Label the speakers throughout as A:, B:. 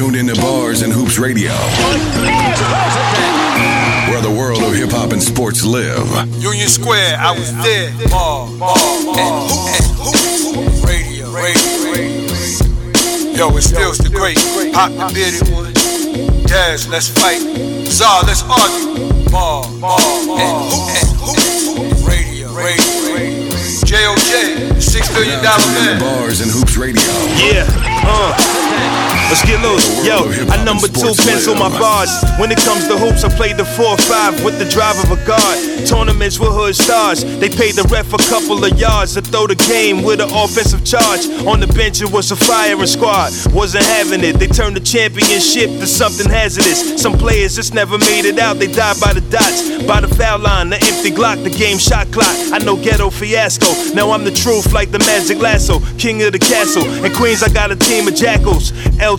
A: tuned into Bars and Hoops Radio, where the world of hip hop and sports live.
B: Union Square, I was there. Ball, ball, and hoop, radio, radio, radio. Yo, it's still the great. Pop the bearded one. Daz, let's fight. Czar, let's argue. Ball, ball, and hoop, radio, radio, radio. JOJ, six billion dollar man.
A: Bars and Hoops Radio.
C: Yeah, uh. Let's get loose. Yo, I number two pencil my bars. When it comes to hoops, I play the 4-5 with the drive of a guard. Tournaments with hood stars. They paid the ref a couple of yards to throw the game with an offensive charge. On the bench, it was a firing squad. Wasn't having it. They turned the championship to something hazardous. Some players just never made it out. They died by the dots, by the foul line, the empty Glock, the game shot clock. I know ghetto fiasco. Now I'm the truth like the magic lasso, king of the castle. In Queens, I got a team of jackals.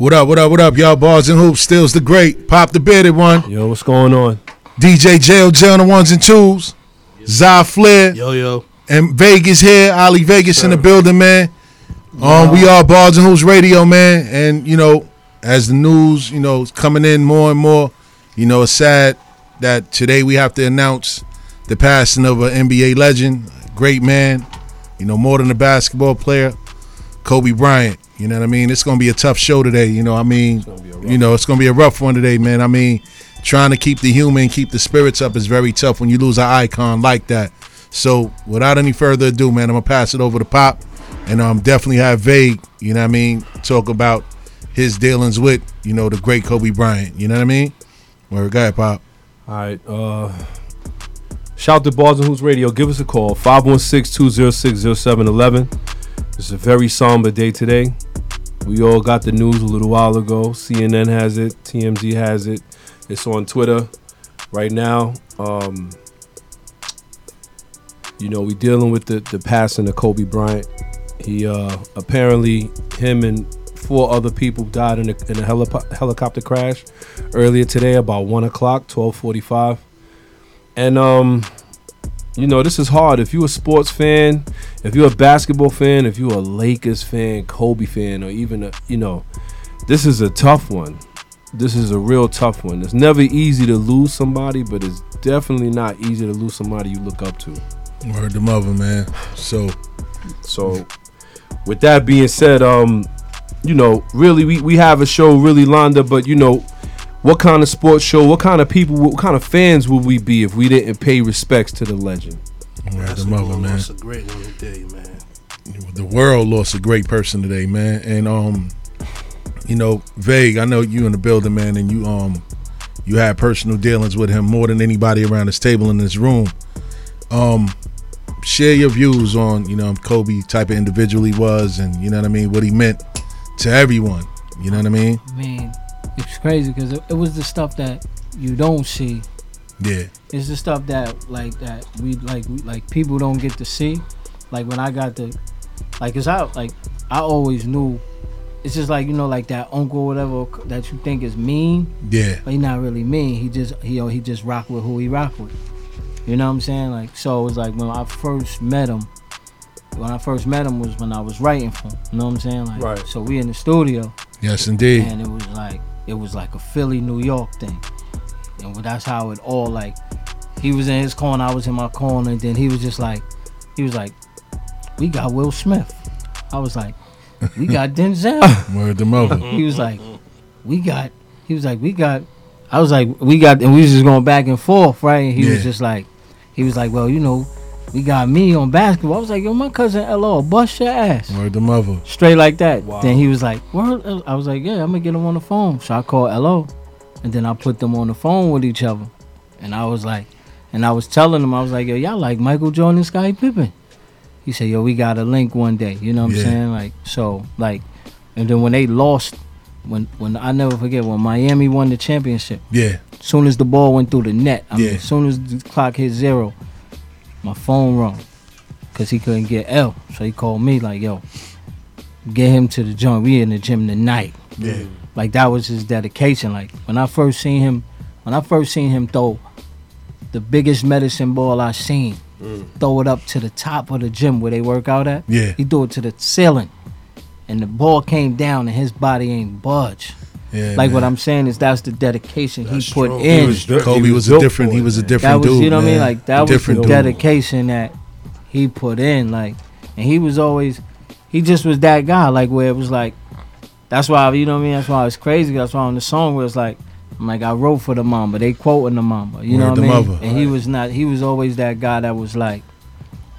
D: What up, what up, what up, y'all? Bars and Hoops, Stills the Great. Pop the bearded one.
E: Yo, what's going on?
D: DJ Jail, Jail on the ones and twos. Zah Flair.
E: Yo, yo.
D: And Vegas here. Ali Vegas in the building, man. Um, we are Bars and Hoops Radio, man. And, you know, as the news, you know, is coming in more and more, you know, it's sad that today we have to announce the passing of an NBA legend, great man, you know, more than a basketball player, Kobe Bryant. You know what I mean? It's gonna be a tough show today. You know, I mean, you know, it's gonna be a rough one today, man. I mean, trying to keep the human, keep the spirits up is very tough when you lose an icon like that. So, without any further ado, man, I'm gonna pass it over to Pop, and um, definitely have Vague. You know what I mean? Talk about his dealings with, you know, the great Kobe Bryant. You know what I mean? Where go ahead, Pop.
E: All right. Uh, shout to Bars and Hoops Radio. Give us a call 516-206-0711. It's a very somber day today. We all got the news a little while ago. CNN has it. TMZ has it. It's on Twitter right now. Um, you know, we dealing with the, the passing of Kobe Bryant. He uh, apparently him and four other people died in a, in a helicopter crash earlier today about one o'clock, twelve forty five. And um, you know, this is hard. If you're a sports fan, if you're a basketball fan, if you're a Lakers fan, Kobe fan, or even a, you know, this is a tough one. This is a real tough one. It's never easy to lose somebody, but it's definitely not easy to lose somebody you look up to.
D: Word the mother, man. So,
E: So, with that being said, um, you know, really, we, we have a show really lined up, but you know, what kind of sports show, what kind of people, what kind of fans would we be if we didn't pay respects to the legend?
D: Word the mother, man.
F: That's a great one today, man.
D: the world lost a great person today, man. And um, you know, Vague, I know you in the building, man, and you um you had personal dealings with him more than anybody around this table in this room. Um share your views on, you know, Kobe type of individual he was and you know what I mean, what he meant to everyone. You know what I mean?
G: I mean, it's crazy because it, it was the stuff that you don't see.
D: Yeah.
G: It's the stuff that like that we like we, like people don't get to see. Like when I got the like, cause I like I always knew. It's just like you know, like that uncle, or whatever that you think is mean,
D: Yeah.
G: but he not really mean. He just he he just rock with who he rock with. You know what I'm saying? Like so, it was like when I first met him. When I first met him was when I was writing for him. You know what I'm saying? Like,
E: Right.
G: So we in the studio,
D: Yes indeed.
G: and it was like it was like a Philly New York thing, and that's how it all like. He was in his corner, I was in my corner, and then he was just like, he was like, "We got Will Smith." I was like, "We got Denzel."
D: Word the mother.
G: he was like, "We got." He was like, "We got." I was like, "We got," and we was just going back and forth, right? And he
D: Yeah.
G: was just like, he was like, "Well, you know, we got me on basketball." I was like, "Yo, my cousin Lo, bust your ass."
D: Word the mother.
G: straight like that.
E: Wow.
G: Then he was like, "Word." I was like, "Yeah, I'm gonna get him on the phone." So I called Lo, and then I put them on the phone with each other, and I was like, and I was telling them, I was like, "Yo, y'all like Michael Jordan, and Scottie Pippen?" He said, "Yo, we got a link one day." You know what
D: Yeah.
G: I'm saying? Like, so like, and then when they lost, when when I never forget when Miami won the championship,
D: Yeah.
G: As soon as the ball went through the net, I mean,
D: Yeah.
G: as soon as the clock hit zero, my phone rung because he couldn't get L. So he called me like, "Yo, get him to the joint. We in the gym tonight."
D: Yeah.
G: Like that was his dedication. Like when I first seen him, when I first seen him throw the biggest medicine ball I seen, mm. throw it up to the top of the gym where they work out at.
D: Yeah.
G: He threw it to the ceiling, and the ball came down, and his body ain't budge.
D: Yeah,
G: like what. I'm saying is that's the dedication
F: That's
G: he put
F: true.
G: in.
E: He was
D: Kobe
E: he
D: was, a different.
E: for
D: He was a
E: man.
D: different
G: that was,
D: dude.
G: you know what I mean? Like that
D: different
G: was the
D: dude.
G: dedication that he put in. Like, and he was always, he just was that guy. Like where it was like, that's why you know what I mean. That's why it's crazy. That's why on the song where it's like, I'm like I wrote for the mama. They quoting the mama. You know what I mean?
D: mother.
G: And he was not. He was always that guy that was like,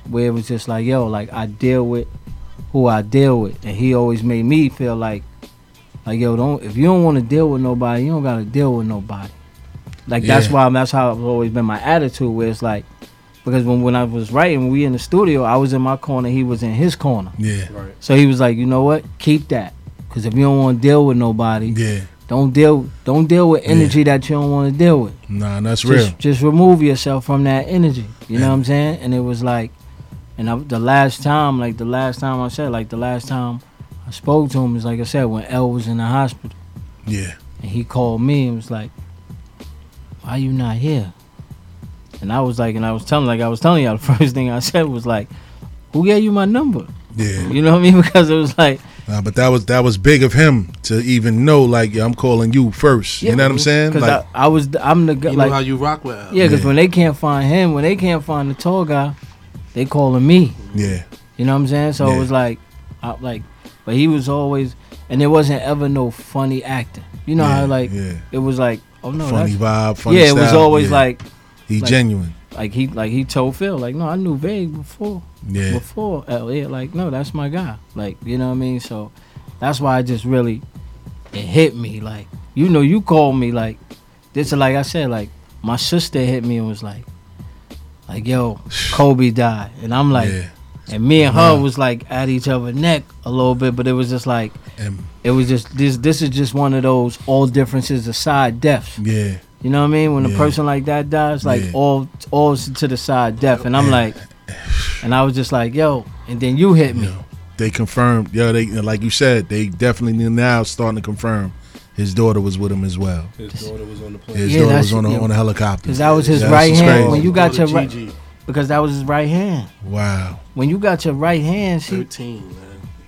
G: where it was just like, yo, like I deal with who I deal with, and he always made me feel like, like yo, don't if you don't want to deal with nobody, you don't gotta deal with nobody. Like that's why that's how it's always been my attitude. Where it's like, because when when I was writing, we in the studio, I was in my corner, he was in his corner.
D: Yeah. Right.
G: So he was like, you know what, keep that, because if you don't want to deal with nobody,
D: Yeah.
G: don't deal don't deal with energy that you don't want to deal with.
D: Nah, that's real.
G: Just, just remove yourself from that energy. You know what I'm saying? And it was like, and I, the last time, like the last time I said, like the last time I spoke to him is like I said when L was in the hospital,
D: Yeah.
G: and he called me and was like, "Why you not here?" And I was like, and I was telling, like I was telling y'all, the first thing I said was like, "Who gave you my number?"
D: Yeah.
G: You know what I mean? Because it was like,
D: Nah, but that was that was big of him to even know. Like, yeah, I'm calling you first. you know what I'm saying?
G: Because
D: Like,
G: I, I was, I'm the guy,
F: You
G: like,
F: know how you rock with L.
G: yeah, because
D: Yeah.
G: when they can't find him, when they can't find the tall guy, they calling me.
D: yeah,
G: You know what I'm saying? So
D: Yeah.
G: it was like, I, like, but he was always, and there wasn't ever no funny acting. You know
D: yeah,
G: how like
D: yeah.
G: it was like, oh no,
D: funny
G: that's,
D: vibe, funny
G: yeah, it was always
D: Yeah.
G: like,
D: he
G: like-
D: genuine.
G: Like he, like he told Phil, like, no, I knew Vague before,
D: Yeah,
G: before Elliot, like, no, that's my guy, like, you know what I mean? So that's why I just really, it hit me, like, you know, you called me, like, this is like I said, like, my sister hit me and was like, like, yo, Kobe died, and I'm like.
D: yeah.
G: And me and her
D: Wow.
G: was like at each other neck a little bit, but it was just like
D: And
G: it was just this. This is just one of those all differences aside deaths.
D: yeah,
G: You know what I mean? When a person like that dies, like
D: Yeah.
G: all all to the side death, and I'm
D: Yeah.
G: like, and I was just like, yo, and then you hit me.
D: Yo, they confirmed. Yo, they like you said, they definitely now starting to confirm his daughter was with him as well.
E: His daughter was on the plane.
D: His
G: Yeah,
D: daughter
G: that's-
D: was on a,
G: yeah.
D: on a helicopter.
G: Cause that was his
D: Yeah,
G: right hand.
D: crazy.
G: When you got your right, because that was his right hand.
D: Wow.
G: When you got your right hand, she
F: 13, man.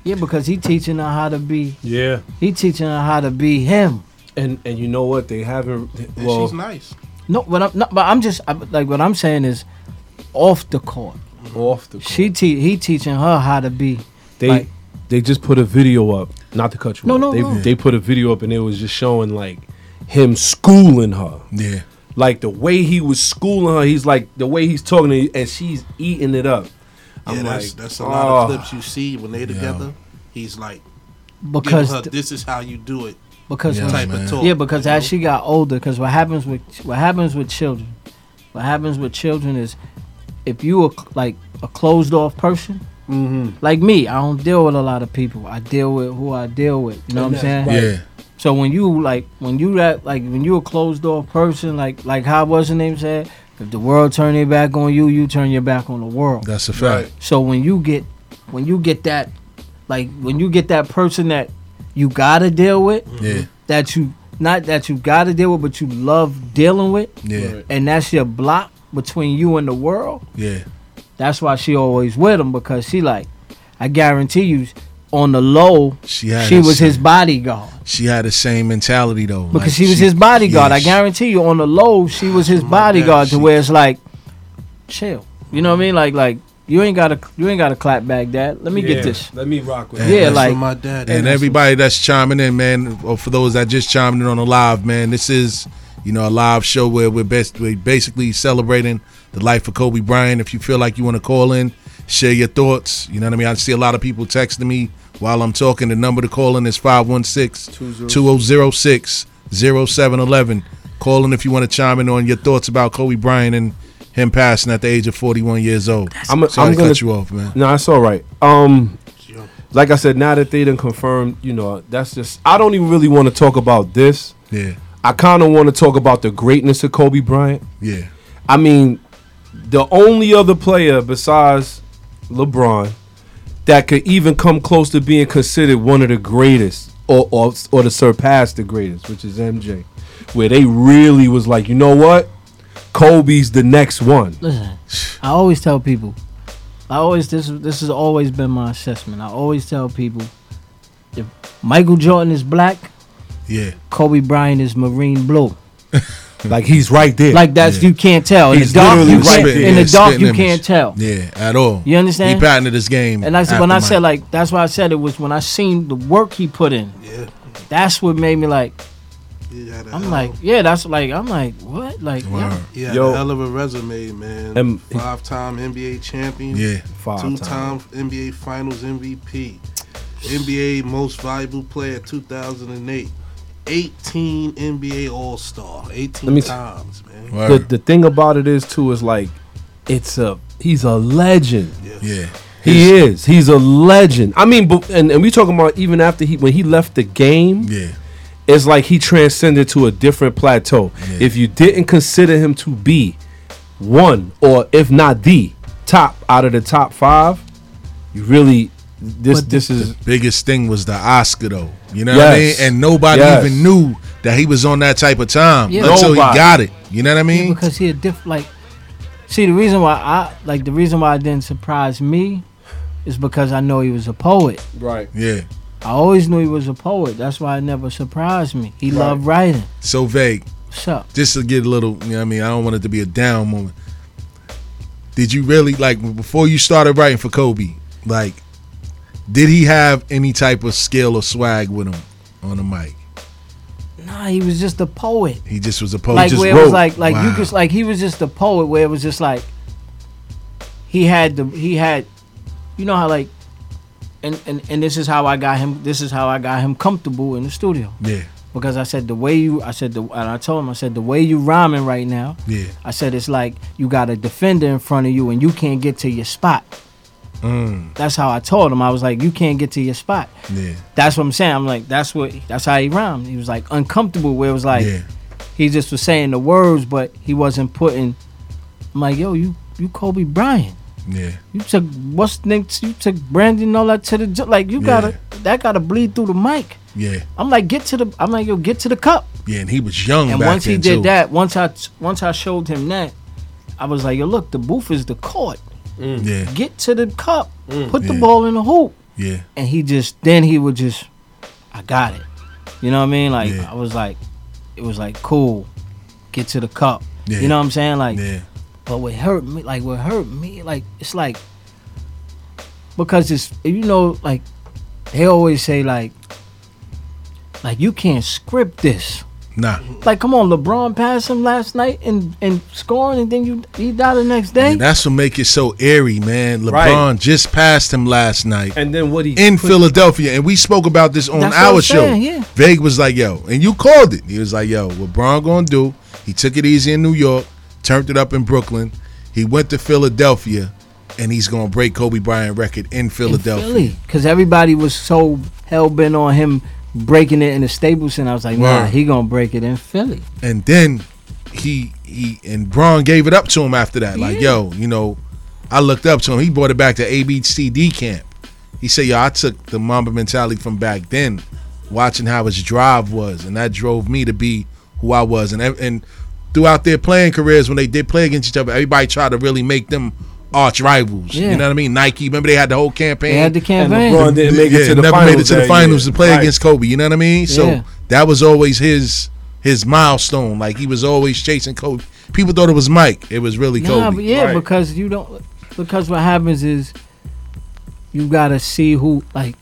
G: yeah, because he teaching her how to be.
E: Yeah,
G: He teaching her how to be him.
E: And and you know what? They haven't.
F: And
E: Well,
F: she's nice.
G: No, but I'm not. But I'm just I, like what I'm saying is, off the court. Mm-hmm.
E: off the. court.
G: She
E: court.
G: te- he teaching her how to be.
E: they
G: like-
E: they just put a video up. Not to cut you
G: No,
E: off.
G: no,
E: they
G: no.
E: they put a video up and it was just showing like him schooling her.
D: Yeah.
E: Like the way he was schooling her, he's like the way he's talking to you, and she's eating it up.
F: Yeah,
E: I'm
F: that's,
E: like,
F: that's a lot of
E: oh.
F: clips you see when they're together. He's like,
G: because
F: her,
G: th-
F: this is how you do it
G: because
D: Yeah,
G: when-
F: type
D: man.
F: of talk.
G: yeah because
F: you know?
G: as she got older because what happens with what happens with children what happens with children is if you are like a closed off person
E: Mm-hmm.
G: like me I don't deal with a lot of people I deal with who I deal with you know
E: And
G: what I'm saying
E: that's
D: Yeah.
G: so when you like when you that like when you a closed off person like like how was the name said if the world turn their back on you you turn your back on the world
D: That's a fact.
G: So when you get when you get that like when you get that person that you gotta deal with,
D: Yeah.
G: that you not that you gotta deal with, but you love dealing with,
D: Yeah.
G: and that's your block between you and the world.
D: Yeah.
G: That's why she always with him because she like, I guarantee you, on the low,
D: She
G: she was his bodyguard
D: She had the same mentality though.
G: because
D: Like,
G: she was his bodyguard.
D: yeah,
G: I guarantee you, on the low, she was his
F: that.
G: bodyguard to
F: She-
G: where it's like, chill. You know what I mean? Like like you ain't gotta you ain't gotta clap back that. Let me get this.
E: Let me rock with.
D: And.
G: Yeah,
F: That's
G: like-
F: my dad.
D: And
F: had.
D: everybody that's chiming in, man, or for those that just chiming in on the live, man, this is, you know, a live show where we're best we're basically celebrating the life of Kobe Bryant. If you feel like you want to call in, share your thoughts. You know what I mean? I see a lot of people texting me while I'm talking. The number to call in is 516-2006 0711. Call in if you want to chime in on your thoughts about Kobe Bryant and him passing at the age of 41 years old.
E: I'm,
D: Sorry
E: I'm gonna
D: cut you off, man.
E: No, that's all right. Um, like I said, now that they done confirmed, you know, that's just. I don't even really want to talk about this.
D: Yeah.
E: I kind of want to talk about the greatness of Kobe Bryant.
D: Yeah.
E: I mean, the only other player besides LeBron that could even come close to being considered one of the greatest or or, or to surpass the greatest, which is MJ, where they really was like, you know what, Kobe's the next one.
G: Listen, I always tell people, I always this this has always been my assessment. I always tell people, if Michael Jordan is black,
D: Yeah.
G: Kobe Bryant is marine blue.
E: Like he's right there.
G: Like that's
D: Yeah.
G: you can't tell. In
E: He's
G: the dark, you
E: right there.
G: in the dark you
D: image.
G: can't tell.
D: Yeah, at all.
G: You understand?
D: He patented his game.
G: And I said when I said like that's why I said it was when I seen the work he put in.
F: Yeah.
G: That's what made me like.
F: He had a
G: I'm
F: hell-
G: like, yeah, that's like I'm like, what? Like, yeah.
D: Word.
E: Yo.
F: a hell of a resume, man.
E: Um,
F: Five-time NBA champion.
D: Yeah.
E: Five
F: Two-time NBA Finals MVP. NBA Most Valuable Player 2008. 18 NBA All-Star. 18
E: Let me s-
F: times, man.
E: the the thing about it is too is like, it's a he's a legend.
D: yeah.
E: He is. He's a legend. I mean, but, and, and we talking about even after he when he left the game,
D: Yeah.
E: It's like he transcended to a different plateau.
D: Yeah.
E: If you didn't consider him to be one or if not the top out of the top five, you really this
G: But
E: this is
D: Biggest thing was the Oscar though. You know what I mean? And nobody
E: Yes.
D: even knew that he was on that type of time
G: Yeah.
D: until
E: Nobody.
D: he got it. You know what I
G: Yeah,
D: mean?
G: because he a diff like. See, the reason why I like the reason why it didn't surprise me is because I know he was a poet.
E: right.
D: yeah.
G: I always knew he was a poet. That's why it never surprised me. He loved writing.
D: So vague.
G: What's up?
D: Just to get a little, you know what I mean? I don't want it to be a down moment. Did you really like before you started writing for Kobe? Like, did he have any type of skill or swag with him on the mic?
G: Nah, he was just a poet.
D: He just was a poet.
G: like
D: just
G: where
D: wrote.
G: it was like like you
D: Wow.
G: could like he was just a poet where it was just like he had the he had you know how like and, and and this is how I got him this is how I got him comfortable in the studio
D: Yeah,
G: because I said the way you I said the and I told him I said the way you rhyming right now
D: yeah.
G: I said it's like you got a defender in front of you and you can't get to your spot.
D: Mm,
G: That's how I told him. I was like, you can't get to your spot.
D: yeah,
G: That's what I'm saying. I'm like, that's what that's how he rhymed. He was like uncomfortable where it was like
D: yeah.
G: he just was saying the words, but he wasn't putting. I'm like, yo, you you Kobe Bryant.
D: Yeah,
G: You took what's next? You took Brandy and all that to the ju- like. You gotta that gotta bleed through the mic.
D: yeah,
G: I'm like, get to the. I'm like, yo, get to the cup.
D: yeah. And he was young
G: And
D: back
G: once he did
D: too.
G: that, once I once I showed him that, I was like, yo, look, the booth is the court. Mm.
D: Yeah,
G: Get to the cup. Mm. Put the
D: Yeah.
G: ball in the hoop.
D: yeah,
G: And he just then he would just, I got it. You know what I mean? Like
D: Yeah.
G: I was like, it was like cool. Get to the cup.
D: Yeah.
G: You know what I'm saying? Like,
D: yeah,
G: but what hurt me, like what hurt me, like it's like because it's you know like they always say like like you can't script this.
D: nah.
G: Like come on, LeBron passed him last night and and scoring, and then you he died the next day.
D: And that's what make it so airy, man. LeBron
E: Right.
D: just passed him last night
E: And then what he
D: in
E: put-
D: Philadelphia, and we spoke about this on
G: That's
D: our show.
G: saying, yeah.
D: Vague was like, "Yo," and you called it. He was like, "Yo, what Bron gonna do?" He took it easy in New York, turned it up in Brooklyn. He went to Philadelphia, and he's gonna break Kobe Bryant record in Philadelphia.
G: because everybody was so hell bent on him breaking it in the Staples, and I was like, nah,
D: Word.
G: he gonna break it in Philly.
D: And then he he and Bron gave it up to him after that. Like, yo, you know, I looked up to him. He brought it back to ABCD camp. He said, yo, I took the Mamba mentality from back then, watching how his drive was, and that drove me to be who I was. And and throughout their playing careers, when they did play against each other, everybody tried to really make them arch rivals.
G: Yeah.
D: You know what I mean? Nike, remember they had the whole campaign.
G: They had the
E: and
G: campaign.
E: LeBron didn't make it
D: Yeah,
E: to the
D: never
E: finals
D: made it to the finals
E: year.
D: to play
E: Right.
D: against Kobe. You know what I mean? So
G: Yeah.
D: that was always his his milestone. Like he was always chasing Kobe. People thought it was Mike. It was really
G: Nah,
D: Kobe.
G: but yeah,
E: Right.
G: because you don't. Because what happens is, you gotta see who like,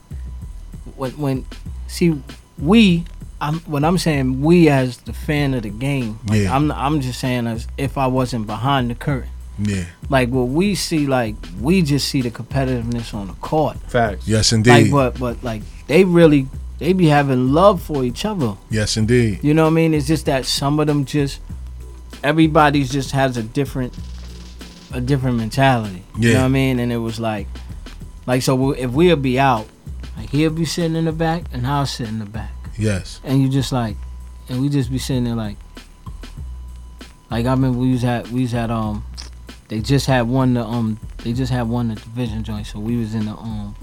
G: when when see we. I'm when I'm saying we as the fan of the game. Like,
D: Yeah.
G: I'm I'm just saying as if I wasn't behind the curtain.
D: Yeah.
G: Like what we see, like we just see the competitiveness on the court.
E: Facts.
D: Yes,
G: Like,
D: indeed.
G: but but like they really they be having love for each other.
D: yes, indeed.
G: You know what I mean? It's just that some of them just everybody's just has a different a different mentality. You
D: Yeah.
G: know what I mean? And it was like like so if we'll be out, like he'll be sitting in the back and I'll sit in the back.
D: Yes.
G: And you just like and we just be sitting there like, like I remember we was at we was at um, they just had won the um, they just had won the division joint, so we was in the um,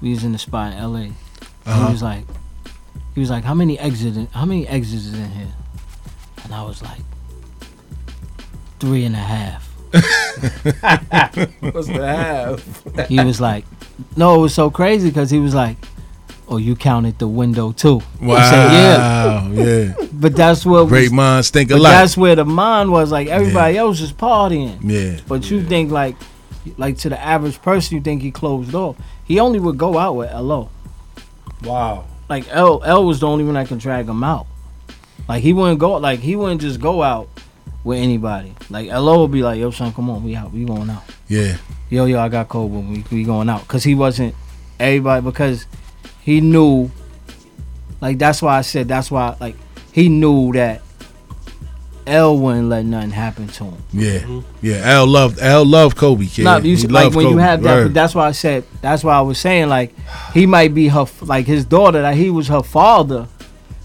G: we was in the spot in L.A. And
D: Uh-huh.
G: he was like, he was like, how many exits? in- How many exits is in here? And I was like, three and a half.
E: What's the half?
G: He was like, no, it was so crazy because he was like, oh, you counted the window too.
D: Wow.
G: Said, yeah,
D: yeah.
G: but that's what
D: Great
G: was,
D: minds think
G: but
D: alike.
G: that's where the mind was. Like everybody else was partying,
D: Yeah.
G: but you think like, like to the average person, you think he closed off. He only would go out with Lo.
E: Wow.
G: Like L L was the only one that can drag him out. Like he wouldn't go. Like he wouldn't just go out with anybody. Like Lo would be like, yo, son, come on, we out, we going out.
D: Yeah.
G: yo, yo, I got Cobra. We, we going out because he wasn't everybody because he knew. Like that's why I said that's why like he knew that L wouldn't let nothing happen to him.
D: Yeah. Mm-hmm. Yeah. L loved L loved Kobe, kid.
G: Nah, you
D: He
G: see, like
D: loved
G: when you
D: Kobe.
G: have that.
D: Word.
G: That's why I said. That's why I was saying like he might be her like his daughter. That he was her father,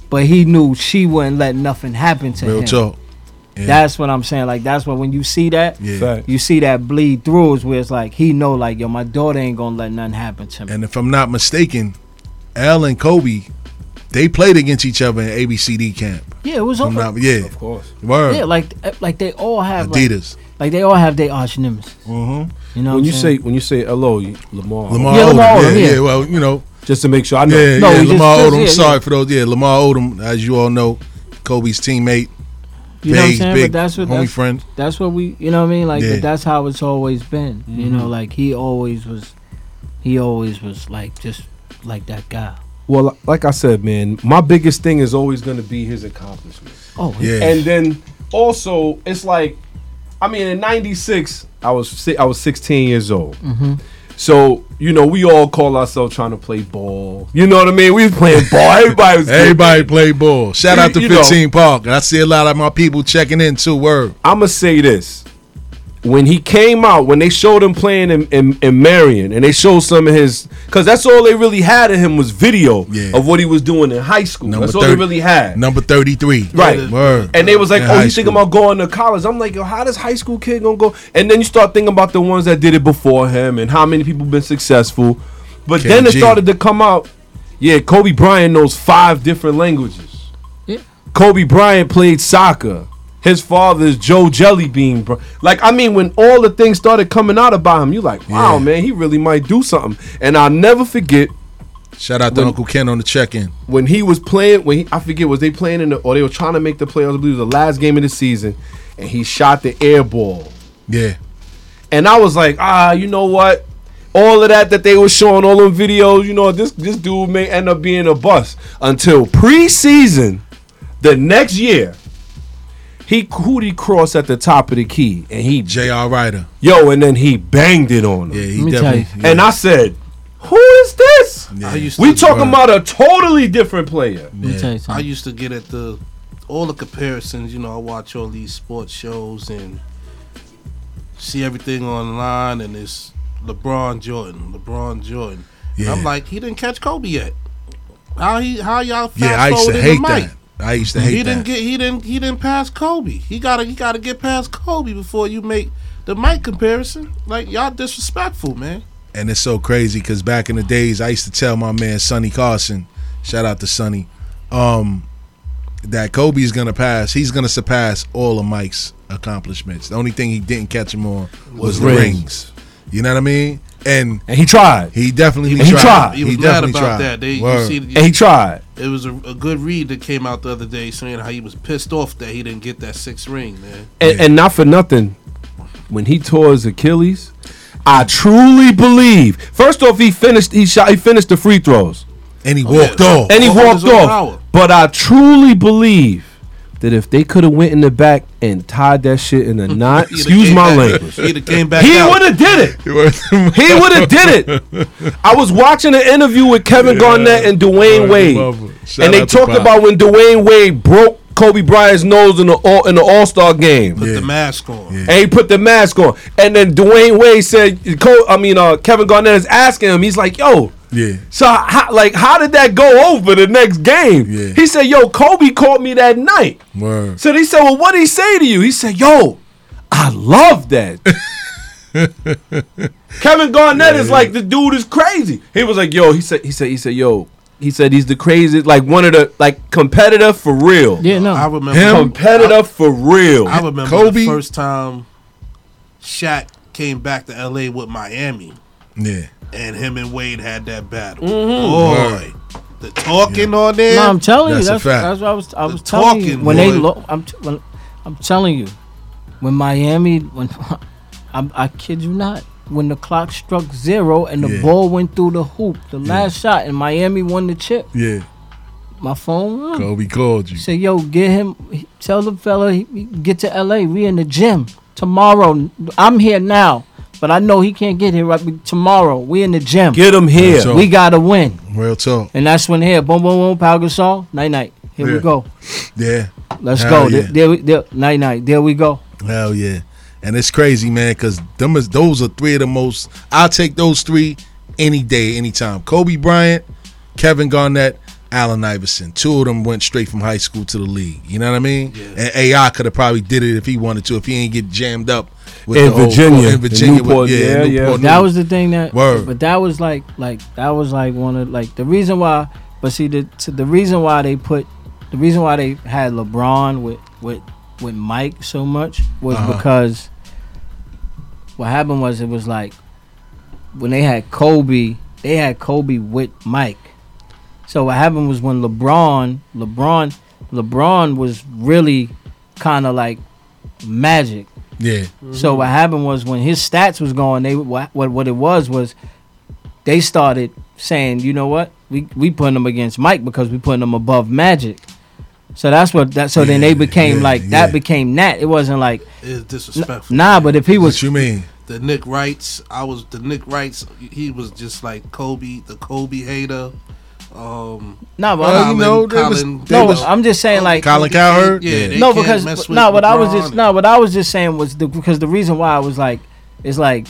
G: but he knew she wouldn't let nothing happen to him.
D: Real
G: him.
D: talk. Yeah.
G: That's what I'm saying. Like that's what when you see that,
D: yeah.
G: You see that bleed through is where it's like he know like yo, my daughter ain't gonna let nothing happen to me.
D: And if I'm not mistaken, L and Kobe, they played against each other in ABCD camp.
G: yeah, it was
D: If I'm
G: over.
D: not, yeah.
E: Of course.
D: Word.
G: Yeah, like like they all have like,
D: Adidas.
G: like they all have their arch nemesis.
D: Mm-hmm.
G: You know,
E: When
G: what
E: you
G: I'm
E: say when you say hello, you- Lamar.
D: Lamar
G: Yeah,
D: Odom.
G: Lamar
D: yeah,
G: Odom,
D: yeah,
G: yeah.
D: Well, you know,
E: Just to make sure I know.
D: yeah,
G: No,
D: yeah. Lamar
G: just-
D: Odom.
G: yeah,
D: sorry
G: yeah.
D: for those. Yeah, Lamar Odom, as you all know, Kobe's teammate,
G: you know what I'm saying,
D: big
G: but that's what
D: homie
G: that's,
D: friend.
G: that's what we you know what I mean like
D: Yeah.
G: but that's how it's always been. You
E: Mm-hmm.
G: know, like he always was, he always was like just like that guy.
E: Well, like I said, man, my biggest thing is always going to be his accomplishments.
G: Oh
D: Yeah.
E: And then also, it's like, I mean, in '96, I was I was 16 years old.
G: Mm-hmm.
E: So you know, we all call ourselves trying to play ball. You know what I mean? We was playing ball. Everybody was.
D: Everybody play ball. Shout out to
E: You know.
D: 15 Park. And I see a lot of my people checking in too. Word.
E: I'm gonna say this. When he came out, when they showed him playing in, in, in Merion, and they showed some of his, because that's all they really had of him was video
D: Yeah.
E: of what he was doing in high school.
D: Number
E: that's all they really had.
D: Number 33.
E: Right.
D: Word.
E: And they was like,
D: In
E: "Oh,
D: high
E: you thinking about going to college?" I'm like, "Yo, how does high school kid gonna go?" And then you start thinking about the ones that did it before him and how many people been successful. But then it started to come out. Yeah, Kobe Bryant knows five different languages.
G: Yeah.
E: Kobe Bryant played soccer. His father is Joe Jellybean. Bro. Like, I mean, when all the things started coming out about him, you like, wow,
D: Yeah.
E: man, he really might do something. And I'll never forget
D: Shout out to
E: When-
D: Uncle Ken on the check-in.
E: when he was playing, when he, I forget was they playing in the or they were trying to make the playoffs. I believe it was the last game of the season, and he shot the air ball,
D: Yeah.
E: and I was like, ah, you know what? All of that that they were showing, all them videos, you know, this this dude may end up being a bust until preseason, the next year. He who he cross at the top of the key, and he
D: J.R. Rider.
E: yo, and then he banged it on him,
D: Yeah, he
G: Let me tell
D: definitely.
G: you.
D: yeah.
E: and I said, who is this?
D: Yeah.
E: We talking
D: Word.
E: about a totally different player.
G: Let me
D: Yeah.
G: tell you
F: I used to get at the all the comparisons. You know, I watch all these sports shows and see everything online, and it's LeBron Jordan, LeBron Jordan. And
D: Yeah.
F: I'm like, he didn't catch Kobe yet. How he? How y'all? Fast
D: Yeah, I used to hate
F: the mic?
D: that. I used to hate
F: He didn't
D: that.
F: get. He didn't. He didn't pass Kobe. He gotta. He gotta get past Kobe before you make the mic comparison. Like y'all disrespectful, man.
D: and it's so crazy because back in the days, I used to tell my man Sonny Carson, shout out to Sonny, um, that Kobe's gonna pass. He's gonna surpass all of Mike's accomplishments. The only thing he didn't catch him on was, the
E: rings.
D: rings. You know what I mean? And
E: And he tried.
D: he definitely
E: And he tried.
F: He was mad
D: definitely
F: about
D: tried.
F: that. They, you
D: Word.
F: see,
E: And he tried.
F: It was a, a good read that came out the other day saying how he was pissed off that he didn't get that sixth ring, man.
E: And,
D: Yeah.
E: and not for nothing, when he tore his Achilles, I truly believe. First off, he finished. He shot. He finished the free throws,
D: and he
F: Oh,
D: walked
F: yeah.
D: off.
E: and he
F: Off
E: walked off.
F: power.
E: But I truly believe that if they could have went in the back and tied that shit in a knot, excuse my
F: back-
E: language,
F: He'd have came back
E: he would have did it. He would have did it. I was watching an interview with Kevin Garnett and Dwyane
D: Word,
E: Wade, and they talked
D: Pop.
E: about when Dwyane Wade broke Kobe Bryant's nose in the all, in the All Star game.
F: Put
D: Yeah.
F: the mask on.
D: Yeah.
E: and he put the mask on. And then Dwyane Wade said, I mean, uh, Kevin Garnett is asking him. He's like, "Yo,
D: Yeah.
E: So how, like, how did that go over the next game?
D: Yeah.
E: He said, "Yo, Kobe called me that night."
D: Word.
E: So he said, "Well, what did he say to you?" He said, "Yo, I love that." Kevin Garnett is like the dude is crazy. He was like, "Yo," he said, he said, he said, "Yo." He said he's the craziest, like one of the like competitor for real.
G: Yeah, no.
F: I remember.
D: Him?
E: Competitor for real.
F: I remember
D: Kobe?
F: the first time Shaq came back to LA with Miami,
D: Yeah.
F: And him and Wade had that battle.
E: Mm-hmm.
F: Boy, the talking on there.
G: No, I'm telling
D: That's
G: you,
D: a
G: that's
D: fact.
G: that's what I was I
F: The
G: was telling you
F: talking,
G: when they
F: boy.
G: lo- I'm t- when, I'm telling you when Miami when I'm, I kid you not when the clock struck zero and the
D: Yeah.
G: ball went through the hoop the last shot and Miami won the chip
D: Yeah.
G: my phone rung.
D: Kobe called you.
G: Say yo get him tell the fella he, he get to LA we in the gym tomorrow I'm here now but I know he can't get here right tomorrow we in the gym
E: Get him here.
G: We gotta win
D: Real talk.
G: and that's when here boom boom boom Pau Gasol night night here
D: Yeah.
G: we go
D: Yeah.
G: Let's
D: Hell
G: go.
D: yeah.
G: There, there, we- there, night, night. There we go.
D: Hell yeah. And it's crazy, man, because them is those are three of the most I'll take those three any day, anytime. Kobe Bryant, Kevin Garnett, Allen Iverson. Two of them went straight from high school to the league. You know what I mean? Yeah. And AI could have probably did it if he wanted to, if he ain't get jammed up with
E: In
D: the
E: Virginia.
D: in
E: In
D: Virginia,
E: Newport,
D: with,
E: yeah, yeah.
D: Newport
G: That
D: News.
G: was the thing that.
D: Word.
G: But that was like, like that was like one of like the reason why. But see, the to the reason why they put, the reason why they had LeBron with with with Mike so much was
D: Uh-huh.
G: because what happened was it was like when they had Kobe, they had Kobe with Mike. So what happened was when LeBron, LeBron, LeBron was really kind of like magic.
D: Yeah.
G: So what happened was when his stats was going, they what what, what it was was they started saying, you know what, we we putting them against Mike because we putting them above Magic. So that's what that. So then they became
D: yeah,
G: like
D: yeah.
G: that became that. It wasn't like
F: It's disrespectful.
G: nah, but if he was, What
D: you mean?
F: the Nick Wrights, I was the Nick Wrights. He was just like Kobe, the Kobe hater. Um,
G: nah, but
D: Well, you know, there was-
F: Colin-
G: no,
D: was-
G: I'm just saying like
D: Colin Cowherd?
F: Yeah,
D: Yeah.
G: no because no, what I was just no, what I was just saying was the because the reason why I was like it's like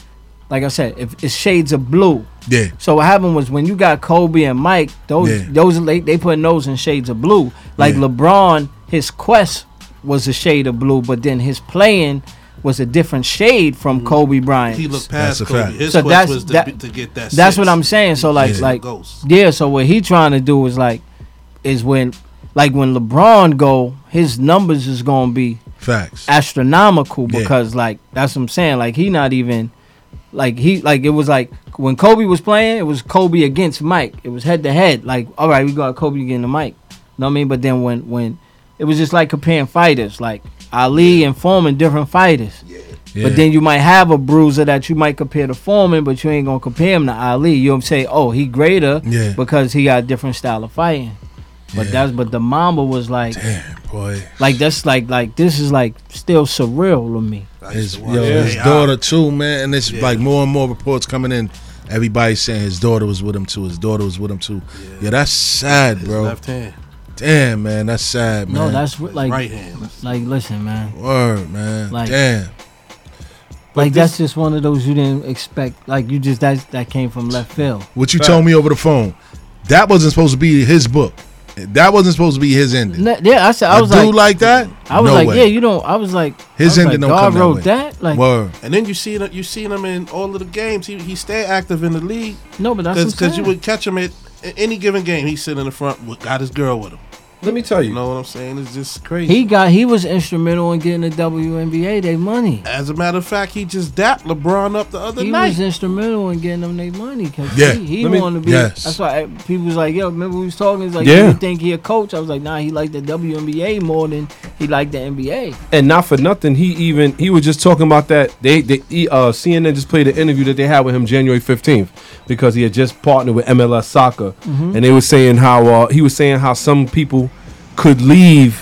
G: like I said, if it's shades of blue.
D: Yeah.
G: So what happened was when you got Kobe and Mike, those
D: Yeah.
G: those they, they put those in shades of blue. Like
D: Yeah.
G: LeBron, his quest was a shade of blue, but then his playing was a different shade from mm. Kobe Bryant.
F: He looked past
D: a
F: Kobe. His
G: So
F: quest
G: that's-
F: was to,
G: that-
F: be- to get that.
G: That's
F: six.
G: what I'm saying. So like
F: Yeah.
G: like yeah. So what he trying to do is like is when like when LeBron go, his numbers is gonna be
D: Facts.
G: astronomical
D: Yeah.
G: because like that's what I'm saying. Like he not even like he like it was like when Kobe was playing, it was Kobe against Mike. It was head to head. Like all right, we got Kobe against the Mike. You know what I mean? But then when when it was just like comparing fighters, like Ali and Foreman, different fighters.
D: Yeah.
G: But then you might have a bruiser that you might compare to Foreman, but you ain't gonna compare him to Ali. You'll say, oh, he greater
D: Yeah.
G: because he got a different style of fighting. But
D: Yeah.
G: that's but the Mamba was like
D: Damn, boy.
G: like that's like like this is like still surreal to me.
D: His, yo,
F: watch
D: his daughter too, man, and it's
F: Yeah.
D: like more and more reports coming in. Everybody's saying his daughter was with him too. His daughter was with him too. Yeah, that's sad,
F: His
D: bro.
F: left hand,
D: Damn, man, that's sad, man.
G: No, that's
F: his
G: like
F: right hand. That's-
G: like listen, man.
D: word, man.
G: Like-
D: Damn.
G: Like that's just one of those you didn't expect. Like you just that that came from left field.
D: What you told me over the phone, that wasn't supposed to be his book. That wasn't supposed to be his ending.
G: Ne- Yeah, I said I
D: a
G: was
D: dude
G: like,
D: like, that,
G: I was
D: no
G: like,
D: way.
G: yeah, you don't. I was like,
D: His
G: I was
D: ending
G: like,
D: don't
G: God
D: come that
G: wrote
D: way.
G: that. Like
D: word.
F: And then you see that you seen him in all of the games. He he stayed active in the league
G: no, but that's what I'm
F: because you would catch him at at any given game. He's sitting in the front, with, got his girl with him.
E: Let me tell
F: You
E: you.
F: know what I'm saying? It's just crazy.
G: He got he was instrumental in getting the WNBA their money.
F: As a matter of fact, he just dapped LeBron up the other
G: He
F: night.
G: He was instrumental in getting them their money because
D: Yeah.
G: he, he
E: Let me-
G: wanted to be.
D: Yes.
G: That's why I- people was like, yo, remember we was talking? It's like,
E: Yeah.
G: you think he a coach? I was like, nah, he liked the WNBA more than he liked the NBA.
E: And not for nothing, he even he was just talking about that. They they uh, CNN just played an interview that they had with him January fifteenth because he had just partnered with MLS Soccer,
G: Mm-hmm.
E: and they were saying how uh, he was saying how some people could leave,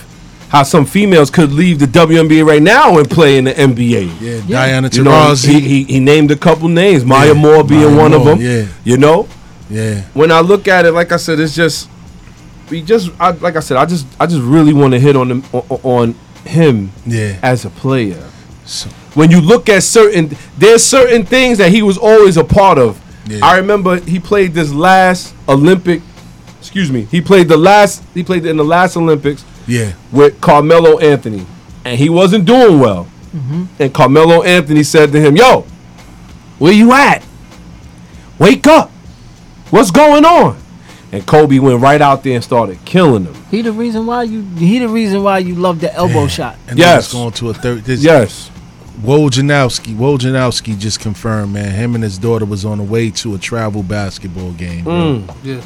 E: how some females could leave the WNBA right now and play in the NBA.
D: Yeah, Diana
E: You know,
D: Taurasi.
E: he, he he named a couple names, Maya
D: Yeah,
E: Moore being
D: Maya
E: one of them.
D: yeah.
E: you know.
D: yeah,
E: When I look at it, like I said, it's just we just I, like I said, I just I just really want to hit on him on, on him
D: yeah.
E: as a player
D: So,
E: when you look at certain there's certain things that he was always a part of
D: Yeah.
E: I remember he played this last Olympic. Excuse me. He played the last. He played in the last Olympics
D: Yeah.
E: with Carmelo Anthony, and he wasn't doing well. Mm-hmm. And Carmelo Anthony said to him, "Yo, where you at? Wake up! What's going on?" And Kobe went right out there and started killing him.
G: He the reason why you. He the reason why you love the elbow shot.
D: And
E: Yes.
D: yes. it's going to a third. This,
E: Yes.
D: Wojnarowski. Wojnarowski just confirmed, man. Him and his daughter was on the way to a travel basketball game. bro. Mm.
F: Yeah.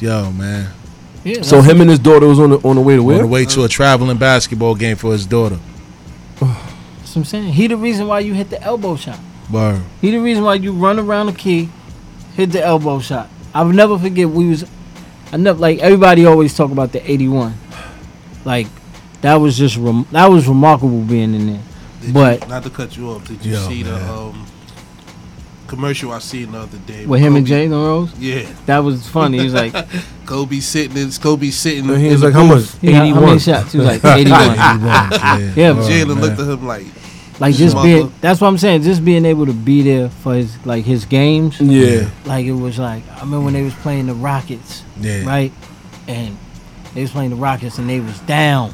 D: Yo, man.
G: Yeah,
E: So him and his daughter was on the on the way to where?
D: On the way to a traveling basketball game for his daughter.
G: that's what I'm saying. He the reason why you hit the elbow shot.
D: Word.
G: He the reason why you run around the key, hit the elbow shot. I'll never forget we was I never like everybody always talk about the 81. Like that was just rem- that was remarkable being in there.
F: Did
G: But-
F: you, not to cut you off, did you
D: Yo,
F: see the um, commercial I seen the other day
G: With him and
F: Kobe-
G: Jalen Rose,
F: Yeah,
G: that was funny. He was like,
F: Kobe sitting in Kobe sitting.
E: And he was like, "How much?
F: booth.
G: he got how many
E: 81.
G: shots? He was like 81.
D: yeah.
G: Yeah,
D: Word,
F: Jalen looked at him like,
G: like just
F: Mother.
G: being. That's what I'm saying. Just being able to be there for his like his games.
E: Yeah.
G: Like it was like I remember when they was playing the Rockets.
D: Yeah.
G: right? And they was playing the Rockets and they was down.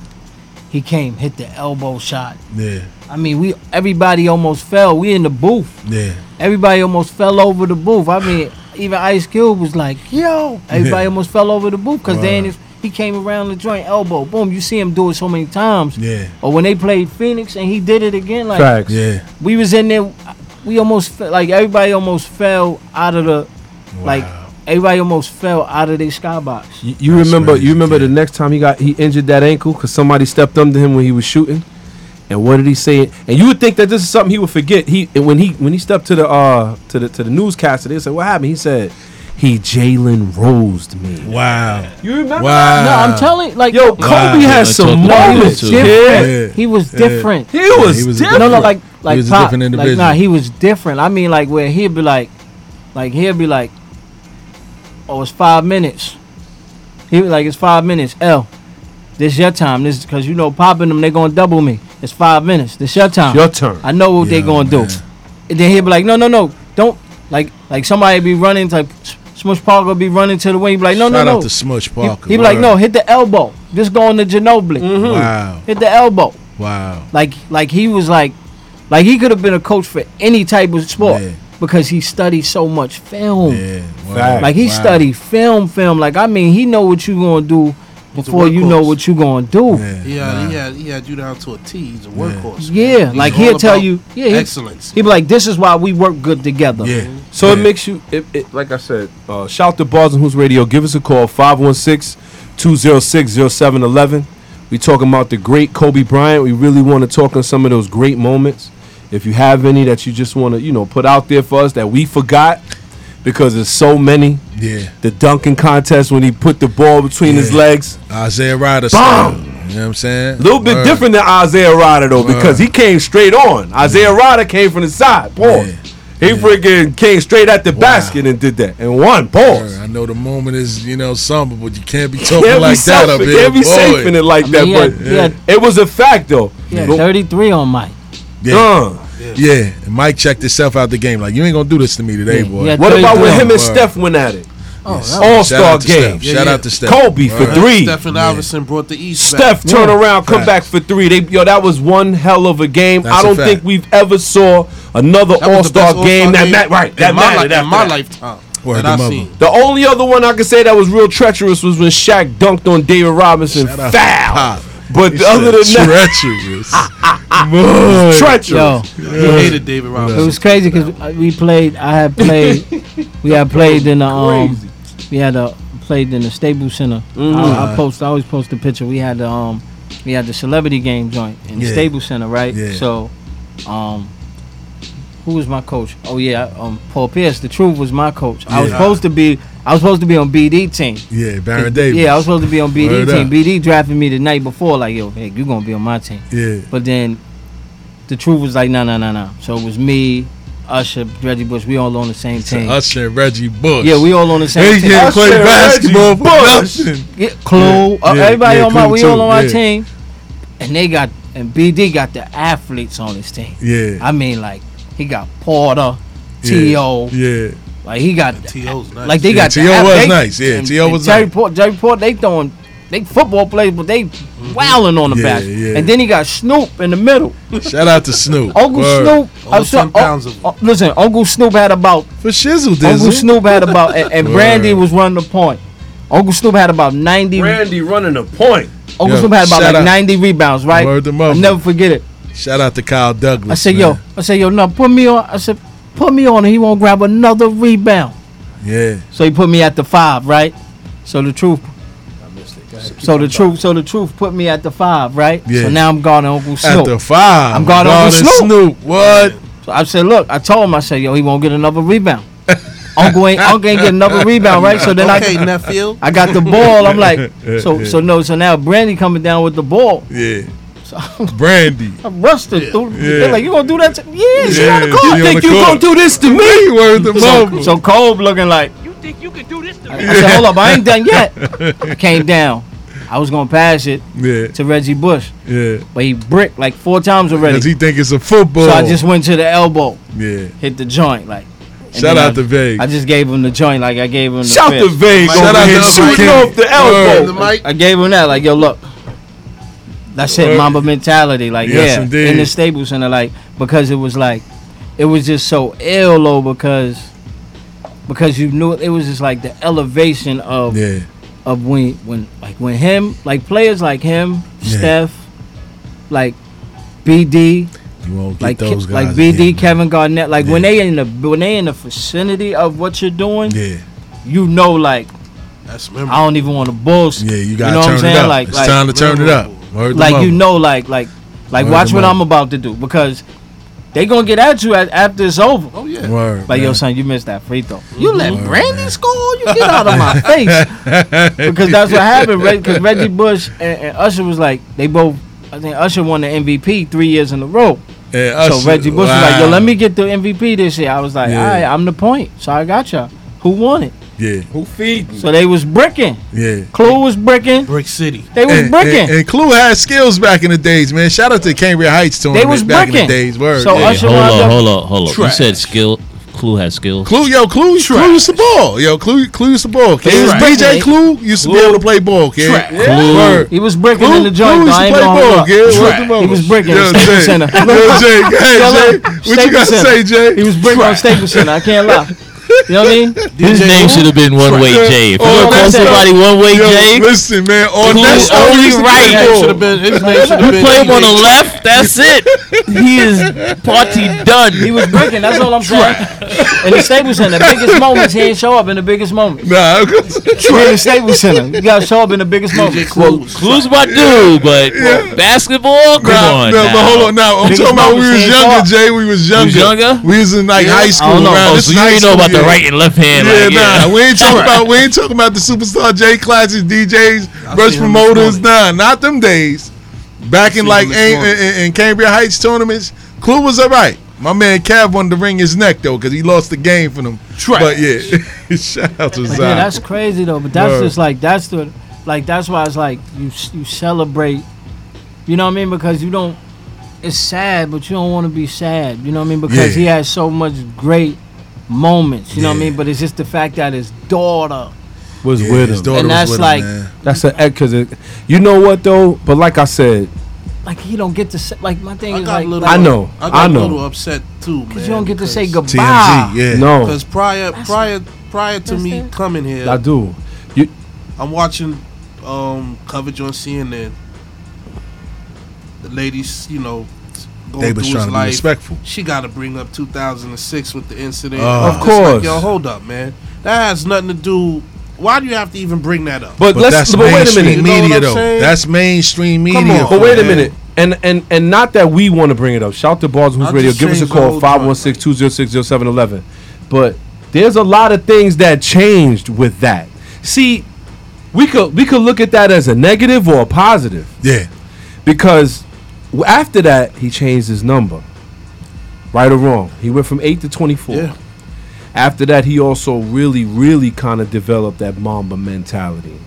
G: He came, hit the elbow shot.
D: Yeah.
G: I mean, we everybody almost fell. We in the booth.
D: Yeah.
G: Everybody almost fell over the booth. I mean, even Ice Cube was like, "Yo!" Everybody
D: Yeah.
G: almost fell over the booth because then
D: Wow.
G: it's- he came around the joint elbow. Boom! You see him do it so many times.
D: Yeah.
G: Or when they played Phoenix and he did it again, like
E: Facts.
D: Yeah.
G: we was in there. We almost like everybody almost fell out of the like everybody almost fell out of their skybox.
E: You, you remember?
D: crazy,
E: You remember
D: kid.
E: the next time he got he injured that ankle because somebody stepped under him when he was shooting. And what did he say? And you would think that this is something he would forget. He and when he when he stepped to the uh to the to the newscaster, they said, "What happened?" He said, "He Jalen rosed me."
D: Wow.
E: You remember?
D: Wow.
G: No, I'm telling like
E: Yo,
G: no,
E: Kobe
D: Wow.
E: has
H: Yeah,
E: some
H: talk about it
E: moments,
G: different.
D: Yeah.
G: He was
D: Yeah.
G: different.
E: He was,
D: he was
E: different.
G: No, no, like like
D: was a
G: Pop,
D: different
G: like nah, he was different. I mean, like where he'd be like, like he'd be like, oh, it's five minutes. He was like, it's five minutes. L, this your time. This because you know popping them, they're gonna double me. It's five minutes. This your time.
E: Your turn.
G: I know what they
D: Yeah,
G: gonna
D: man.
G: do. And then he'd be like, no, no, no, don't like like somebody be running like Smush Parker be running to the wing. He'd be like, no,
D: Shout
G: no,
D: out
G: no.
D: to Smush
G: He,
D: Parker.
G: he be like, no, hit the elbow. Just go on the Ginobili. Mm-hmm. Mm-hmm.
D: Wow.
G: Hit the elbow.
D: Wow.
G: Like like he was like like he could have been a coach for any type of sport
D: Yeah.
G: because he studied so much film.
D: Yeah. Wow.
G: Like he
D: Wow.
G: studied film, film. Like I mean, he know what you gonna do before you know what you're gonna do.
D: Yeah.
F: he had, he had, he had you down to a T. He's a workhorse.
G: Yeah,
F: man. He's
G: like he'll tell you, yeah, he,
F: excellence.
G: He'd be like, "This is why we work good together."
D: Yeah.
E: So
D: Yeah.
E: it makes you, it, it, like I said, uh, shout to Bars and Hoops Radio. Give us a call, 516 206 0711. We talking about the great Kobe Bryant. We really want to talk on some of those great moments. If you have any that you just want to, you know, put out there for us that we forgot, because there's so many.
D: Yeah.
E: The dunking contest when he put the ball between his legs.
D: Isaiah Rider style. You know what I'm saying?
E: A little bit
D: Word.
E: different than Isaiah Rider though, because he came straight on. Isaiah Rider came from the side. Pause.
D: Yeah.
E: He freaking came straight at the basket and did that and won. Pause.
D: Word. I know the moment is, you know, somber, but you can't be talking
E: Can't be
D: like that
E: safe.
D: up
E: It
D: here.
E: Can't be
D: boy.
E: safe in it like
G: I
E: that,
G: mean, he
E: but
G: had, he had,
E: it was a fact though.
G: he had
E: But-
G: 33 on Mike.
D: Yeah.
E: Uh,
D: Yeah. And Mike checked himself out the game. Like, you ain't going to do this to me today,
G: Yeah,
D: boy.
G: he
E: what about when him and
D: Word.
E: Steph went at it?
G: Oh,
D: Yes.
E: All Star game.
D: Steph. Shout
F: yeah.
D: out to Steph.
E: Kobe for
D: Word.
E: three.
F: Stephen Iverson brought the East
E: Steph
F: back.
E: turn
G: Yeah.
E: around, come
D: Fact.
E: back for three. They yo, that was one hell of a game.
D: That's
E: I
D: a
E: don't think we've ever saw another All Star
F: best
E: game that mattered. Right, that
F: my,
E: mattered
F: li- in my
E: that.
F: lifetime.
D: Word
F: that I
D: mother.
F: seen.
E: The only other one I could say that was real treacherous was when Shaq dunked on David Robinson.
D: Shout out
E: Foul.
D: Pop.
E: But
D: He
E: other than that,
D: treacherous. Boy.
E: treacherous.
G: Yo,
F: He hated David
G: it was crazy because we played. I had played. we had played in the um. We had a played in the Staples Center. I, I post. I always post a picture. We had the um. We had the celebrity game joint in the
D: Yeah.
G: Staples Center, right?
D: Yeah.
G: So, um. Who was my coach? Oh yeah, um, Paul Pierce. The truth was my coach. I was supposed to be. I was supposed to be on BD team.
D: Yeah, Baron Davis.
G: Yeah, I was supposed to be on BD
D: Word
G: team.
D: up.
G: BD drafted me the night before, like, yo, hey, you gonna be on my team.
D: Yeah.
G: But then the truth was like, no, no, no, no. So it was me, Usher, Reggie Bush. We all on the same team.
D: Usher Reggie Bush.
G: Yeah, we all on the same
D: They
G: team.
D: can't play basketball
E: Reggie
D: for
E: Bush.
D: nothing.
G: Yeah, Clue, uh,
D: Yeah,
G: everybody
D: yeah,
G: on my, we
D: too,
G: all on my
D: yeah.
G: team, and they got and BD got the athletes on his team.
D: Yeah.
G: I mean, like he got Porter,
D: yeah.
G: T.O.,
D: Yeah.
G: Like he got,
F: T.O.'s nice.
G: like they
D: Yeah,
G: got.
D: T.O.
G: the app-
D: was
G: they-
D: nice. Yeah,
G: and-
D: T.O. was
G: Jerry
D: nice.
G: Port, Jerry Port, they throwing, they football players, but they mm-hmm. wilding on the
D: Yeah,
G: back.
D: yeah.
G: And then he got Snoop in the middle.
D: Shout out to Snoop.
G: Uncle
D: Word.
G: Snoop.
F: All
G: I'm sorry,
F: 10 pounds uh, of-
G: oh, oh, listen, Uncle Snoop had about
D: for Shizzle
G: Uncle Snoop had about, and, and Brandy was running the point. Uncle Snoop had about ninety.
E: Brandy running the point.
G: Uncle
D: Yo,
G: Snoop had about like
D: out-
G: ninety rebounds, right?
D: Word to
G: I'll never forget it.
D: Shout out to Kyle Douglas.
G: I said,
D: man.
G: yo, I said, yo, no, put me on. I said, put me on, and he won't grab another rebound.
D: Yeah.
G: So he put me at the five, right? So the truth. I missed it. So the truth, so the truth put me at the five, right?
D: Yeah.
G: So now I'm guarding Uncle Snoop.
D: At the five.
G: I'm guarding Uncle
D: guarding
G: Snoop.
D: What?
G: So I said, look, I told him, I said, yo, he won't get another rebound. Uncle ain't, Uncle ain't get another rebound, right? So then I
F: okay,
G: I,
F: nephew.
G: I got the ball. I'm like, so, so no, so now Brandy coming down with the ball.
D: Yeah. Brandy.
G: I rushed it. through-
D: Yeah.
G: They're like, you gonna do that? To, yeah, she
D: Yeah,
G: on the court.
D: she on
G: think you
D: court.
G: gonna do this to me?
D: Word to
G: So,
D: mother.
G: so Cole looking like. You think you can do this to me? I said, hold up, I ain't done yet. I came down. I was gonna pass it
D: Yeah.
G: to Reggie Bush,
D: Yeah.
G: but he bricked like four times already.
D: Because he think it's a football.
G: So I just went to the elbow,
D: Yeah.
G: hit the joint, like.
D: Shout out
G: I,
D: to Vague.
G: I just gave him the joint, like I gave him the.
E: Shout to
G: fist.
E: Vague
F: Shout out to
E: shooting off the
F: The
E: elbow.
F: mic.
G: I gave him that, like yo, look. That's it,
D: Word.
G: Mamba mentality, like
D: Yes,
G: yeah,
D: indeed.
G: in the Staples Center, like because it was like, it was just so ill, though, because, because you knew it was just like the elevation of
D: Yeah.
G: of when when like when him like players like him,
D: Yeah.
G: Steph, like BD,
D: You won't get
G: like
D: those
G: Ke-
D: guys.
G: like BD,
D: again,
G: Kevin Garnett, like when they in the when they in the vicinity of what you're doing,
D: yeah
G: you know, like
F: That's
G: I don't even want to bullshit.
D: Yeah. Yeah. You
G: you
D: gotta
G: know what I'm
D: turn it
G: saying?
D: up.
G: Like
D: it's
G: like
D: time to turn it up. Word
G: like you know, like like like
D: Word
G: watch what
D: mother.
G: I'm about to do because they gonna get at you at, after it's over.
F: Oh yeah.
D: Word.
G: Like yo, son, you missed that free throw. Mm-hmm. You let
D: Word,
G: Brandy
D: man.
G: score? You get out of my face because that's what happened. Because Reggie Bush and, and Usher was like they both. I think Usher won the MVP three years in a row.
D: Yeah,
G: So Reggie Bush was like, "Yo, let me get the MVP this year." I was like,
D: Yeah.
G: "All right, I'm the point, so I got you. Who won it?"
D: Yeah.
E: Who feed?
G: So they was bricking.
D: Yeah.
G: Clue was bricking.
F: Brick City.
G: They was
D: And,
G: bricking.
D: and, and Clue had skills back in the days, man. Shout out to Cambria Heights tournament
G: was
D: back in the days. Word.
G: So
D: yeah.
G: Usher
H: hold on,
G: up-
H: hold on, hold on. You said skill. Clue has skills.
D: Clue, yo, Clue, Clue used to ball. Yo, Clue, Clue used to ball. Kid.
G: was
D: DJ
G: bricking.
D: Clue used to be able to play ball, kid.
F: Trash.
H: Clue.
G: He was bricking
D: Clue,
G: in the joint.
D: Clue used to play ball,
G: up.
D: kid. Word
F: Trash.
D: to mother.
G: He was bricking
D: Yo,
G: in Staples Center.
D: Yo, Jay, hey, Jay, what you
G: Staples
D: got to
G: Center.
D: say, Jay?
G: He was bricking on Staples Center. I can't lie. You know what I mean?
H: His name should have been One Way
D: Yeah.
H: Jay. If you
D: Oh,
H: gonna call somebody One Way
D: Yo,
H: Jay,
D: listen, man. Oh, on
H: Clue
D: that show,
H: only
D: he used to
H: right.
D: play
F: His name
D: ball.
F: should have been. His name should have
H: you
F: been.
H: play him on the left, that's it. He is party done.
G: He was bricking. That's all I'm saying. In the Staples Center, the biggest moments, he ain't show up in the biggest moments.
D: Nah,
G: in the Staples Center. You gotta show up in the biggest moments.
H: Well, Clue's my dude, but basketball, come on. now.
D: but hold on now. I'm talking about we was younger. Jay. We was younger.
H: younger?
D: We was in like high school.
G: don't know.
D: around
H: Oh,
D: this
H: so you ain't know about the
D: year.
H: Right and left hand.
D: Yeah,
H: like,
D: nah, we ain't talking about we ain't talking about the superstar J classes, DJs,
F: I
D: brush
F: seen him this
D: promoters.
F: morning.
D: Nah, not them days. Back in like
F: him
D: in, in, in Cambria Heights tournaments, Clue was alright. My man Cav wanted to wring his neck though because he lost the game for them.
F: Trash.
D: But yeah, shout out to Zion.
G: yeah, that's crazy though. But that's
D: Word.
G: just like that's the like that's why it's like you you celebrate. You know what I mean? Because you don't. It's sad, but you don't want to be sad. You know what I mean? Because
D: Yeah.
G: he has so much great moments. You know what I mean? But it's just the fact that his daughter.
E: Was
D: Yeah,
E: with
D: his
E: him.
D: daughter
G: And
D: was
G: that's
D: with him,
G: like-
D: man.
E: That's an because. You know what though? But like I said,
G: Like he don't get to say, like my thing
F: I
G: is like,
F: a little.
E: I know,
F: I got
E: I
F: a
E: know.
F: little upset too.
G: Cause you don't get to say goodbye.
D: TMZ, yeah.
E: no,
F: Because prior, prior, prior to me coming here,
E: I do. You
F: I'm watching um, coverage on CNN. The ladies, you know, going
D: They
F: through
D: was
F: his
D: trying to be respectful.
F: She got to bring up 2006 with the incident.
D: Oh.
F: I'm
E: Of
F: just like,
E: course.
F: Yo, hold up, man. That has nothing to do. Why do you have to even bring that up?
E: but,
D: But
E: let's.
D: that's
E: But wait a
D: mainstream
E: minute.
F: You know
D: media though.
F: saying?
D: That's mainstream media.
F: Come on.
E: But wait a minute. And and and not that we want to bring it up. Shout to Bars Who's Radio. Give us a call
F: whole
E: 516-206-0711. But there's a lot of things that changed with that. See, we could we could look at that as a negative or a positive
D: Yeah.
E: because w- after that he changed his number. Right or wrong, he went from eight to twenty-four.
F: Yeah.
E: After that, he also really, really kind of developed that Mamba mentality.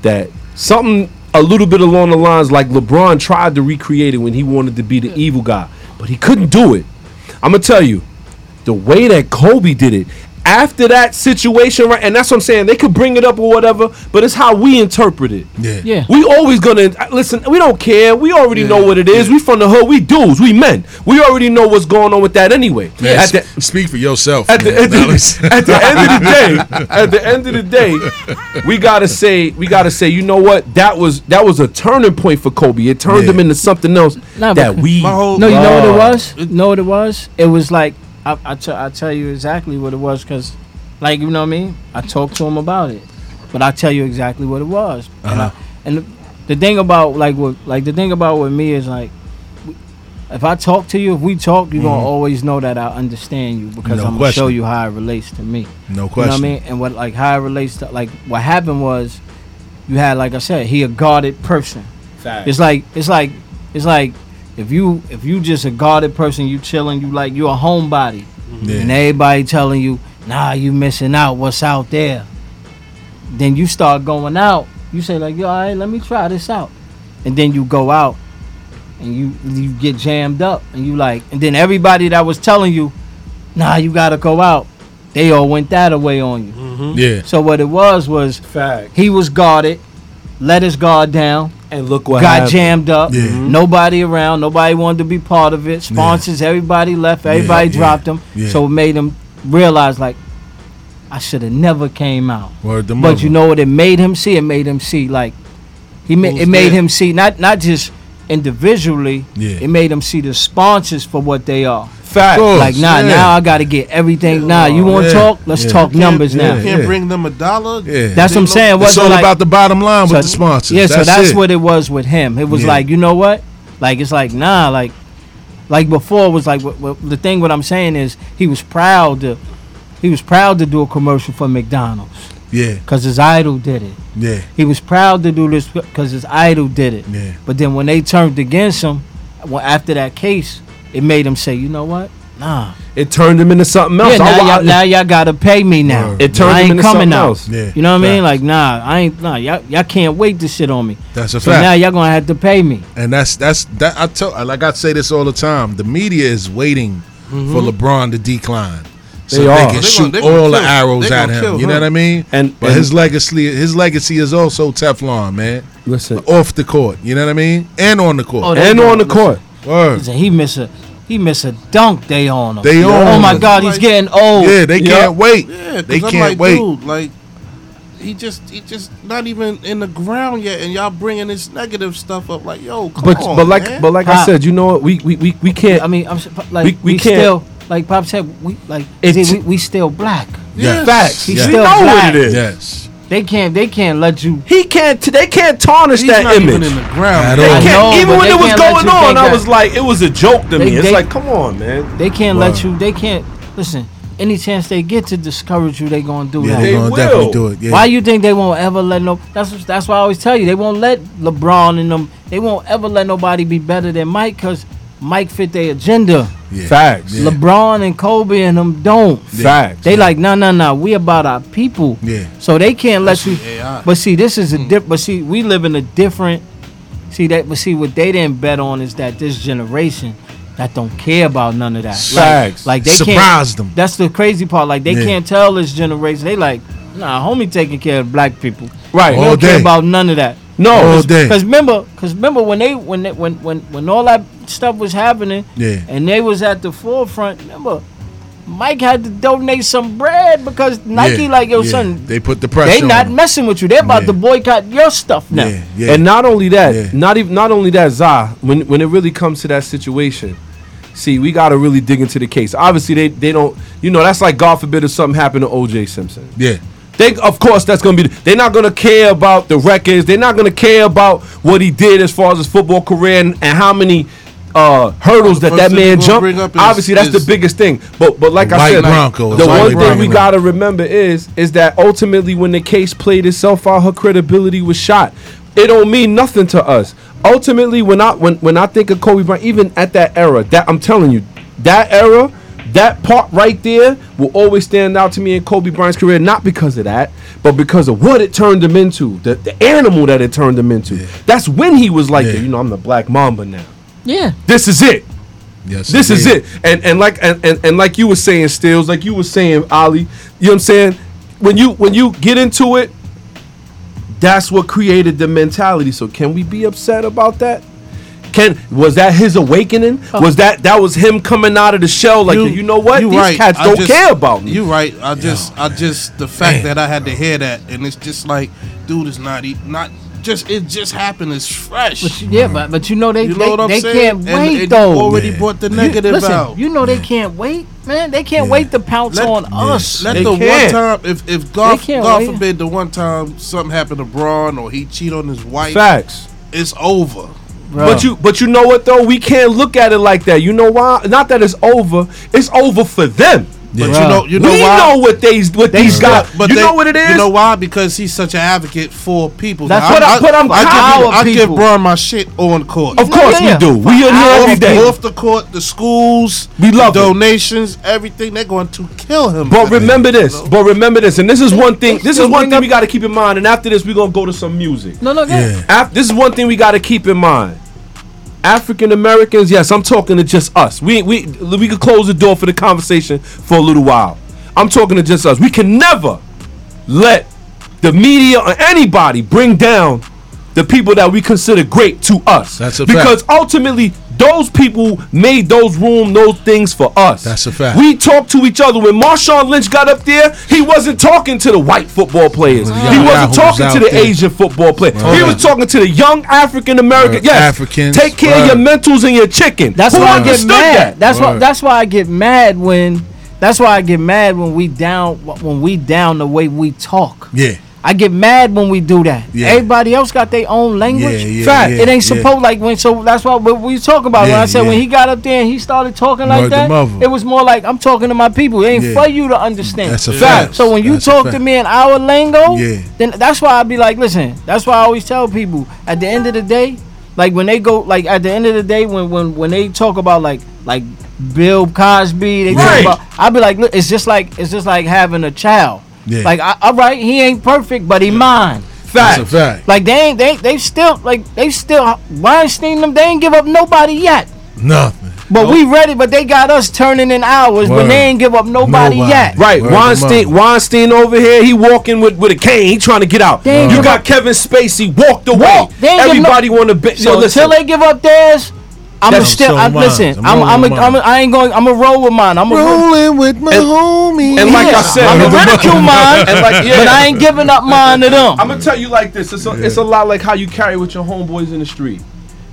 E: That something a little bit along the lines like LeBron tried to recreate it when he wanted to be the evil guy, but he couldn't do it. I'm gonna tell you, the way that Kobe did it after that situation, right? And that's what I'm saying. They could bring it up or whatever, but it's how we interpret it.
D: Yeah.
G: Yeah.
E: We always gonna uh, listen. We don't care. We already know what it is. We from the hood. We dudes. We men. We already know what's going on with that anyway.
D: Man,
E: At the,
D: speak for yourself.
E: at the, at, the, at the end of the day, at the end of the day, we gotta say, we gotta say, you know what? That was that was a turning point for Kobe. It turned
D: Yeah.
E: him into something else
G: Nah,
E: that we.
F: My whole
G: No, you know what it was? You know what it was? It was like I I, t- I tell you exactly what it was because, like you know what I mean. I talked to him about it, but I tell you exactly what it was. And,
D: Uh-huh.
G: and the, the thing about like what like the thing about with me is like, if I talk to you, if we talk, you're gonna always know that I understand you because
D: Mm-hmm. No
G: I'm gonna show you how it relates to me.
D: no question.
G: You know
D: question.
G: what I mean? And what like how it relates to like what happened was, you had like I said, he a guarded person. It's like it's like it's like if you if you just a guarded person, you chilling, you like you a homebody, mm-hmm.
D: Yeah.
G: and everybody telling you, nah, you missing out. What's out there? Then you start going out. You say like, yo, all right, let me try this out, and then you go out, and you you get jammed up, and you like, and then everybody that was telling you, nah, you gotta go out, they all went that away on you. Mm-hmm.
D: yeah.
G: So what it was was
E: Fact.
G: he was guarded, let his guard down,
E: And look what
G: got
E: happened.
G: jammed up.
D: Yeah. Mhm.
G: Nobody around. Nobody wanted to be part of it. Sponsors, everybody left. Everybody
D: yeah,
G: dropped them.
D: yeah.
G: So it made him realize like, I should have never came out.
D: Word to
G: But you know what it made him see? It made him see like, he made it made
F: there?
G: him see not not just individually.
D: Yeah.
G: It made him see the sponsors for what they are.
E: Fact.
D: Cool.
G: Like nah,
D: yeah.
G: now I got to get everything. Nah, you want to
D: Yeah.
G: talk? Let's
D: Yeah.
G: talk
F: Can't-
G: numbers now.
F: You can't
D: Yeah.
F: bring them a dollar.
D: Yeah.
G: That's what I'm saying. It
D: It's all
G: like,
D: about the bottom line
G: so-
D: with the sponsors.
G: Yeah, so that's
D: it.
G: what it was with him. It was
D: Yeah.
G: like, you know what? Like it's like nah, like like before it was like what, what, the thing. What I'm saying is he was proud to he was proud to do a commercial for McDonald's
D: Yeah,
G: because his idol did it.
D: yeah,
G: He was proud to do this because his idol did it.
D: yeah.
G: But then when they turned against him, well, after that case, it made him say, you know what? Nah.
E: It turned him into something else.
G: Yeah, now,
E: I-
G: y'all, now y'all gotta pay me now.
D: Word.
E: it turned him
G: ain't
E: into
G: coming
E: something
G: out.
E: else.
D: Yeah.
G: You know what I mean? Like, nah, I ain't. Nah, y'all, y'all can't wait to shit on me.
D: That's a
G: So
D: fact.
G: now y'all gonna have to pay me.
D: And that's that's that I tell like I say this all the time. The media is waiting mm-hmm. for LeBron to decline. So
E: They
D: they, can
F: They gonna-
D: shoot
F: they gonna
D: all the arrows at him.
F: kill
D: you know
F: him.
D: what I mean?
E: And-
D: but
E: and-
D: his legacy his legacy is also Teflon, man.
E: Listen,
D: Off the court. You know what I mean? And on the court.
G: Oh, they
E: and
G: gonna-
E: on the court.
D: Word.
G: Listen, he miss a he miss a dunk. They on him.
D: They
G: oh
D: on
G: my
D: him.
G: God, he's
F: Like-
G: getting old.
D: Yeah, they
E: Yeah.
D: can't wait.
F: Yeah, 'cause
D: they
F: I'm
D: can't
F: like,
D: wait.
F: Dude, like he just he just not even in the ground yet, and y'all bringing this negative stuff up. Like, yo, come
E: But
F: on,
E: but like
F: man.
E: but like I
G: Pop.
E: said, you know what? We we we, we can't.
G: I mean, I'm s- like
E: We-
G: we,
E: we can't-
G: still like Pop said we like
E: It's-
G: see, we, we still black.
D: Yes.
E: Facts.
G: He's
D: Yeah.
E: We
G: still
E: know
G: black.
E: what it is.
D: Yes.
G: They can't they can't let you.
E: He can't. They can't tarnish
F: he's
E: that
F: not
E: image.
F: even in the ground.
E: They.
G: I
E: can't,
G: know,
E: even when
G: they
E: it was going
G: you
E: on,
G: think
E: I was like, it was a joke to
G: They-
E: me. It's
G: they-
E: like, come on, man.
G: They can't
D: Wow.
G: let you. They can't listen. Any chance they get to discourage you, they gonna do
D: Yeah,
G: that.
D: they're
E: They
D: gonna
E: will.
D: definitely do it. Yeah.
G: Why you think they won't ever let no? That's what- that's why I always tell you they won't let LeBron and them. They won't ever let nobody be better than Mike because Mike fit their agenda.
D: Yeah.
E: Facts.
D: Yeah.
G: LeBron and Kobe and them don't.
E: Facts.
G: They like no no no. We about our people.
D: Yeah.
G: So they can't let you.
F: AI.
G: But see, this is a hmm. different. But see, we live in a different. See that. But see, what they didn't bet on is that this generation that don't care about none of that.
E: Facts.
G: Like, like they
D: Surprised
G: can't.
D: them.
G: That's the crazy part. Like they
D: Yeah.
G: can't tell this generation. They like, nah, homie taking care of black people.
E: Right.
G: They
D: All
G: don't care
D: day.
G: about none of that.
E: No.
G: Cause remember, cause remember when they when they, when when when all that stuff was happening,
D: Yeah.
G: and they was at the forefront. Remember, Mike had to donate some bread because Nike
D: Yeah,
G: like yo
D: yeah.
G: son,
D: They put the pressure
G: they
D: on
G: not
D: him.
G: messing with you. They're about
D: Yeah.
G: to boycott your stuff now.
D: Yeah, yeah.
E: And not only that,
D: Yeah.
E: not even not only that, Za, when when it really comes to that situation, see, we gotta really dig into the case. Obviously, they they don't, you know, that's like God forbid if something happened to O.J. Simpson.
D: yeah.
E: They, of course, that's gonna be. They're not gonna care about the records. They're not gonna care about what he did as far as his football career and, and how many uh, hurdles that that man jumped.
F: is-
E: Obviously, that's the biggest thing. But but like I said,
D: Broncos,
E: the one thing we gotta remember is is that ultimately, when the case played itself out, her credibility was shot. It don't mean nothing to us. Ultimately, when I when when I think of Kobe Bryant, even at that era, that I'm telling you, that era. That part right there will always stand out to me in Kobe Bryant's career, not because of that, but because of what it turned him into, the, the animal that it turned him into. That's when he was like,
D: Yeah.
E: you know, I'm the Black Mamba now.
G: Yeah.
E: This is it.
D: Yes,
E: this is it. And and like and, and, and like you were saying, Stills, like you were saying, Ali, you know what I'm saying? When you when you get into it, that's what created the mentality. So can we be upset about that? Can was that his awakening? Oh. Was that that was him coming out of the shell? Like you, know what?
F: you
E: These
F: right.
E: cats
F: I
E: don't
F: just-
E: care about me.
F: You right. I just, I just, the fact that I had to hear that, and it's just like, dude, is not, not just, it just happened. It's fresh.
G: But you- yeah, but but you know they
F: You know
G: they, they can't
F: And-
G: wait
F: and
G: though.
F: already brought the
G: You-
F: negative
G: listen,
F: out.
G: You know they can't wait, man. They can't wait to pounce
F: Let-
G: on us.
F: Let
E: They
F: the
E: can't.
F: one time, if if God, God
G: wait.
F: forbid, the one time something happened to Bron or he cheat on his wife,
E: Facts.
F: it's over.
E: But you but you know what though? We can't look at it like that. You know why? Not that it's over. It's over for them.
F: But you know, you know
E: we
F: why?
E: know what they what these guys.
F: But
E: you
F: they-
E: know what it is?
F: You know why? Because he's such an advocate for people.
G: That's
F: Now,
G: what I-
E: but I'm
F: I give,
E: our
F: you- I give
G: people.
F: Bron my shit on court.
E: of course
G: yeah.
E: we do. We in here every
F: off, the court, the schools,
E: We love it.
F: donations, everything. They're going to kill him.
E: But
F: for that,
E: remember this.
F: you know?
E: But remember this. And this is one thing. This is one thing we got to keep in mind. And after this, we're gonna go to some music.
G: no, no, yeah.
E: Af- this is one thing we got to keep in mind. African Americans, yes, I'm talking to just us. We we we could close the door for the conversation for a little while. I'm talking to just us. We can never let the media or anybody bring down the people that we consider great to us.
D: That's a
E: because
D: fact.
E: ultimately those people made those room, those things for us.
D: That's a fact.
E: We talk to each other. When Marshawn Lynch got up there, he wasn't talking to the white football players.
D: Well,
E: he wasn't talking
D: out
E: to the
D: there.
E: Asian football players.
D: Right.
E: He was talking to the young African American.
D: Right.
E: Yes,
D: Africans.
E: Take care of your mentals and your chicken.
G: That's
E: Who
G: why I get mad.
E: that?
G: That's why. That's why I get mad when. That's why I get mad when we down when we down the way we talk.
D: Yeah.
G: I get mad when we do that.
D: Yeah.
G: Everybody else got their own language.
D: Yeah, yeah,
G: Fact. it ain't supposed like when. So that's why what we talk about. when I said when he got up there and he started talking like
D: Word
G: that,
D: mother.
G: it was more like I'm talking to my people. It ain't for you to understand.
D: That's a
F: Yeah.
D: fact.
G: So when you
D: That's
G: talk to me in our lingo, then that's why I be like, listen. That's why I always tell people at the end of the day, like when they go, like at the end of the day, when when when they talk about like like Bill Cosby, they
E: Right.
G: talk about. I be like, look, it's just like it's just like having a child.
D: Yeah.
G: Like, I, all right, he ain't perfect, but he mine.
D: That's
E: Fact.
D: a fact.
G: Like they ain't they they still like they still Weinstein them. They ain't give up nobody yet.
D: Nothing.
G: But we ready. But they got us turning in hours. But they ain't give up nobody,
D: Nobody.
G: yet.
E: Right,
D: Word to
E: Weinstein. Weinstein over here, he walking with, with a cane, he trying to get out.
G: They
E: You got
G: up-
E: Kevin Spacey walked away.
G: Walk. They ain't give no-
E: Everybody want to be.
G: So
E: Yo,
G: until they give up theirs, I'm
E: That's
G: still.
D: so
G: I'm, listen,
D: I'm
G: I'm. I'm.
D: with
G: A, I'm a,
D: mine.
G: I ain't going. I'm a roll with mine. I'm a roll.
D: Rolling with my
E: And-
D: homie.
E: and like I
G: Yeah,
E: said,
G: I'm
E: I'm
G: a
E: a-
G: ridicule mine,
E: and like, yeah.
G: but I ain't giving up mine to them.
E: I'm gonna tell you like this. It's a, it's a lot like how you carry with your homeboys in the street.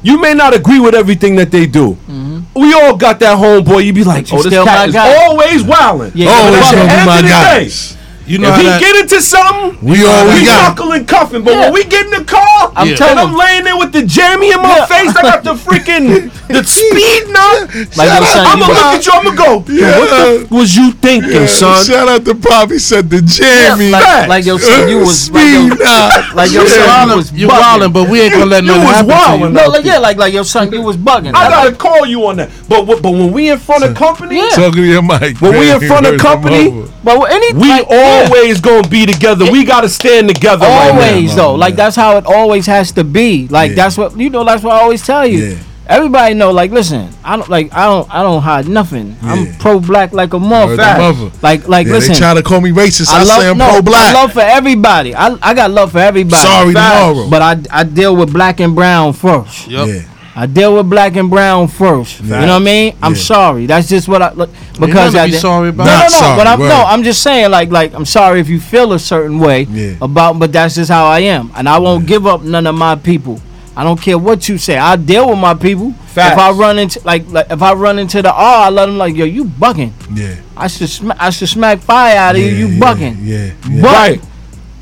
E: You may not agree with everything that they do. Mm-hmm. We all got that homeboy. You be like, oh, this cat is
G: guy."
E: always wilding.
G: Yeah,
D: Always
E: But at the
D: gonna be
E: end
D: my
E: of
D: guys.
F: You know
E: if he
F: that,
E: get into something,
D: We all we
E: we
D: got.
E: knuckle and cuffing. But
G: Yeah.
E: when we get in the car,
G: I'm
F: Yeah.
G: telling
E: and I'm laying there with the jammy in my
G: Yeah.
E: face, I got the freaking the speed nut.
G: Like, yo,
E: I'm gonna look at you. I'm gonna go. "Yo,
D: Yeah.
E: What the f- was you thinking, son?
D: Shout out to Pop. He said the jammy.
G: like, like your son, you was like
D: Speed
G: your, like your
F: you
G: son you was
F: wildin', you
G: bugging.
F: but we ain't gonna let
E: You was
F: happen to you.
G: No, like yeah, like like your son, you was bugging.
E: I gotta call you on that. But but but when we in front of company,
G: Yeah.
D: Talking to your mic.
E: When we in front of company.
G: But any
E: we
G: like, yeah.
E: Always gonna be together. We gotta stand together. right now.
G: always though.
D: man.
G: Like that's how it always has to be. Like
D: Yeah.
G: that's what you know. That's what I always tell you.
D: Yeah.
G: Everybody know. Like listen, I don't like. I don't. I don't hide nothing.
D: Yeah.
G: I'm pro black like a motherfucker.
D: mother.
G: Like like
D: Yeah,
G: listen.
D: they try to call me racist. I,
G: I love
D: say I'm
G: no,
D: pro black.
G: I love for everybody. I I got love for everybody.
D: Sorry
E: Facts.
D: tomorrow.
G: But I I deal with black and brown first.
F: Yep.
D: yeah.
G: I deal with black and brown first. You know what I mean? I'm
D: Yeah.
G: sorry. That's just what I look because
F: never
G: I
F: be
G: did-
F: sorry about
G: no, no, no.
D: sorry,
G: but I'm
D: word.
G: no. I'm just saying, like, like I'm sorry if you feel a certain way
D: Yeah.
G: about, but that's just how I am, and I won't give up none of my people. I don't care what you say. I deal with my people.
E: Facts.
G: If I run into like, like if I run into the R, I let them like, yo, you bugging.
D: Yeah.
G: I should sm- I should smack fire out of you.
D: Yeah,
G: You
D: yeah,
G: bugging.
D: Yeah. yeah.
G: But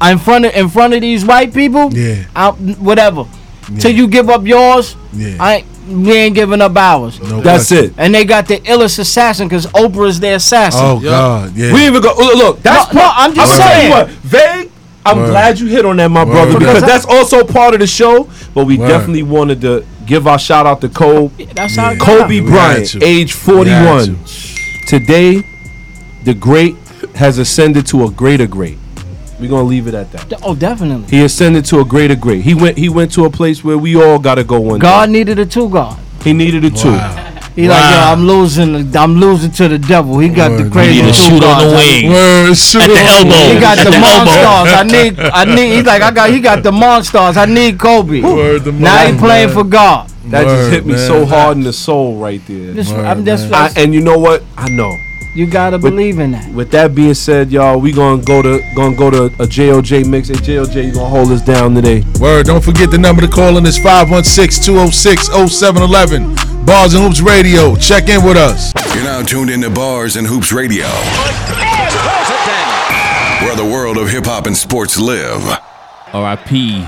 E: Right.
G: in front of in front of these white people,
D: Yeah.
G: I, whatever. Till you give up yours,
D: Yeah.
G: I ain't, we ain't giving up ours.
D: No
E: That's
D: question.
E: it.
G: And they got the illest assassin because Oprah's their assassin.
D: Oh God. Yeah.
E: We even go. Look, look that's
G: No, no,
E: part-
G: I'm just
E: I'ma
G: saying.
E: what, vague. I'm
D: Word.
E: glad you hit on that, my
D: Word.
E: brother, because
G: Because
E: that's also part of the show. But we
D: Word.
E: definitely wanted to give our shout out to Kobe,
G: That's how it
E: Kobe
G: go.
E: Bryant, age 41. Today, the great has ascended to a greater great. We're gonna leave it at that.
G: Oh, definitely.
E: He ascended to a greater great. He went. He went to a place where we all gotta go one
G: God
E: day.
G: needed a two God.
E: He needed a two.
D: Wow.
G: You He like, yo, I'm losing. I'm losing to the devil. He got the
D: Word,
G: crazy
H: Need to
G: two
H: shoot on the wing.
D: Word, shoot
H: At the elbow.
G: He got the
H: the elbow.
G: monsters. I need. I need. He's like, I got. He got the monsters. I need Kobe.
D: Word to
G: now he playing
D: man.
G: for God.
E: That
D: Word,
E: just hit me
D: man.
E: so hard in the soul right there.
G: This,
D: Word,
G: I'm just.
E: I, and you know what? I know.
G: You gotta believe in that.
E: With that being said, y'all, we gonna go to gonna go to a JOJ mix. Hey, JOJ, you gonna hold us down today?
D: Word, don't forget the number to call in is 516-206-0711. Bars and Hoops Radio. Check in with us.
A: You're now tuned into Bars and Hoops Radio, where the world of hip hop and sports live.
H: R.I.P.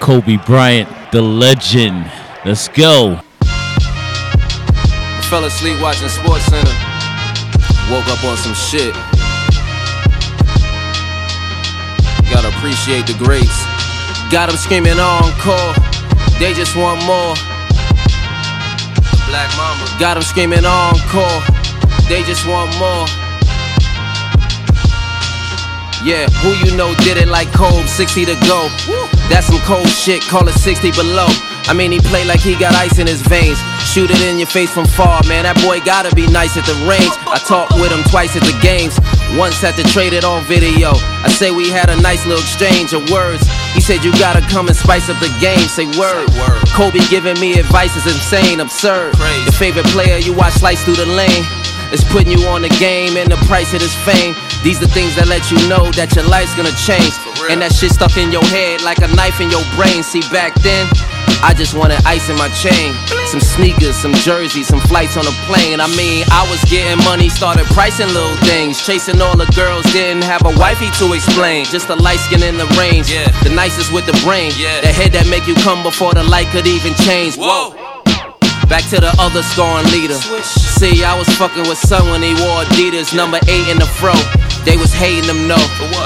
H: Kobe Bryant, the legend. Let's go.
I: Fell asleep watching Sports Center. Woke up on some shit. Gotta appreciate the greats. Got them screaming encore. They just want more. The Black Mamba. Got them screaming encore. They just want more. Yeah, who you know did it like Kobe, 60 to go. That's some cold shit, call it 60 below. I mean, he play like he got ice in his veins. Shoot it in your face from far, man. That boy gotta be nice at the range. I talked with him twice at the games. Once had to trade it on video. I say we had a nice little exchange of words. He said you gotta come and spice up the game. Say word. Kobe giving me advice is insane, absurd. Your favorite player, you watch slice through the lane. It's putting you on the game and the price of this fame. These the things that let you know that your life's gonna change. And that shit stuck in your head like a knife in your brain. See, back then, I just wanted ice in my chain. Some sneakers, some jerseys, some flights on a plane. I mean, I was getting money, started pricing little things. Chasing all the girls, didn't have a wifey to explain. Just the light skin in the range. The nicest with the brain. The head that make you come before the light could even change. Whoa. Back to the other scoring leader. See, I was fucking with son when he wore Adidas, number eight in the fro. They was hating them, no.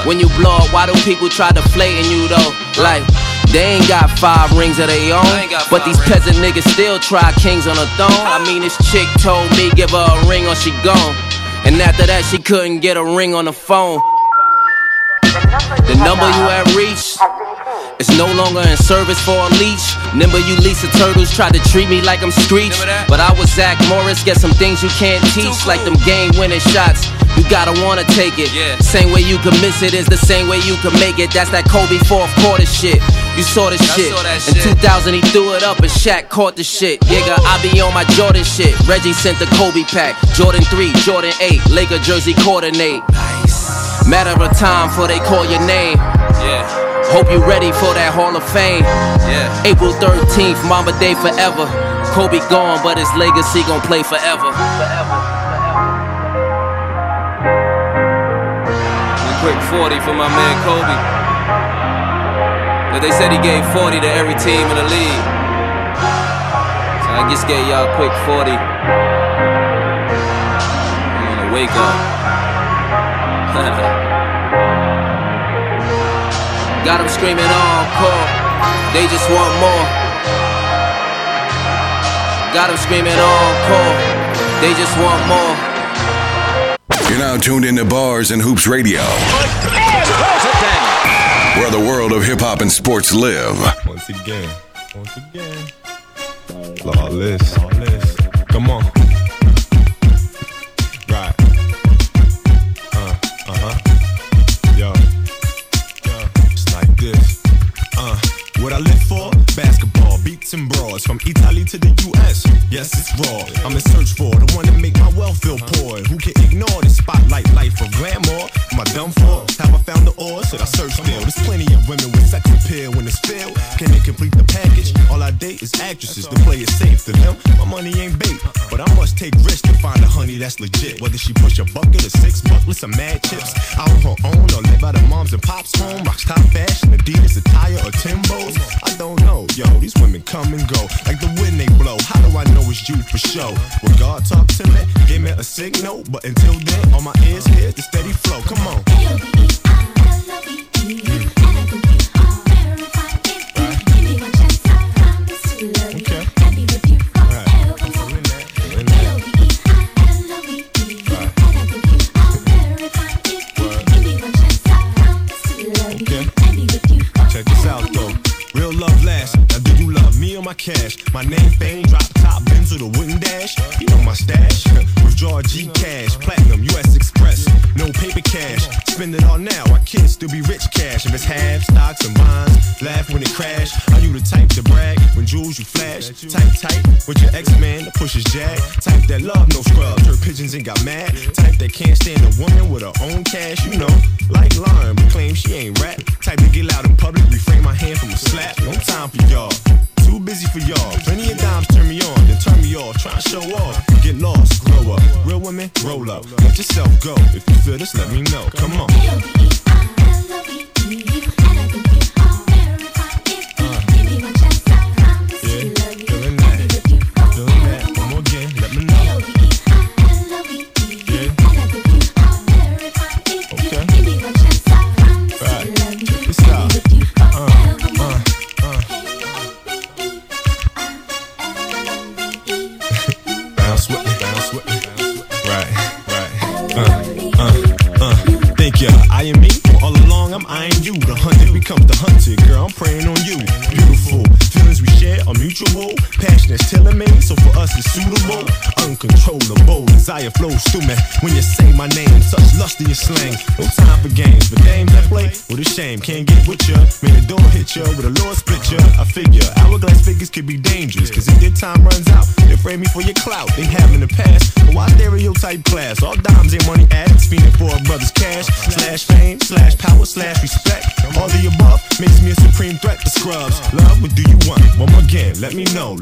I: When you blow up, why do people try to flating you though? Like, they ain't got five rings of their own. But these peasant niggas still try kings on a throne. I mean, this chick told me give her a ring or she gone. And after that, she couldn't get a ring on the phone. The number you had reached is no longer in service for a leash. Remember you Lisa Turtles tried to treat me like I'm Screech. But I was Zach Morris, get some things you can't teach, like them game winning shots. You gotta wanna take it. Same way you can miss it is the same way you can make it. That's that Kobe fourth quarter shit. You saw the shit. In 2000 he threw it up and Shaq caught the shit. Nigga, I be on my Jordan shit. Reggie sent the Kobe pack. Jordan 3, Jordan 8, Laker jersey coordinate. Nice. Matter of time before they call your name. Yeah. Hope you ready for that Hall of Fame. Yeah. April 13th, Mamba Day forever. Kobe gone, but his legacy gon' play forever. forever. Quick 40 for my man Kobe. But they said he gave 40 to every team in the league. So I just gave y'all a quick 40. You wanna wake up. Got them screaming encore. They just want more. Got them screaming encore. They just want more.
A: You're now tuned into Bars and Hoops Radio, where the world of hip hop and sports live.
J: Once again, once again. Lawless, lawless. Come on. Right. Uh, uh-huh. Yo. Yo. It's like this. Uh, what I live for? Basketball, beats and bras. From Italy to the US. Yes, it's raw. Bucklets of mad chips. Her own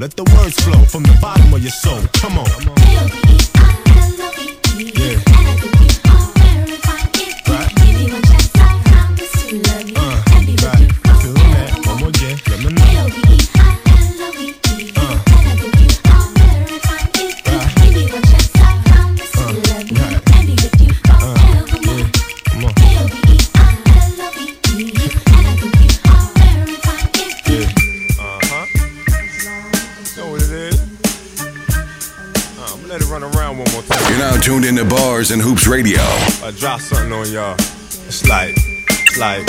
J: let the words flow from the
A: Radio.
J: I drop something on y'all. It's like, it's like,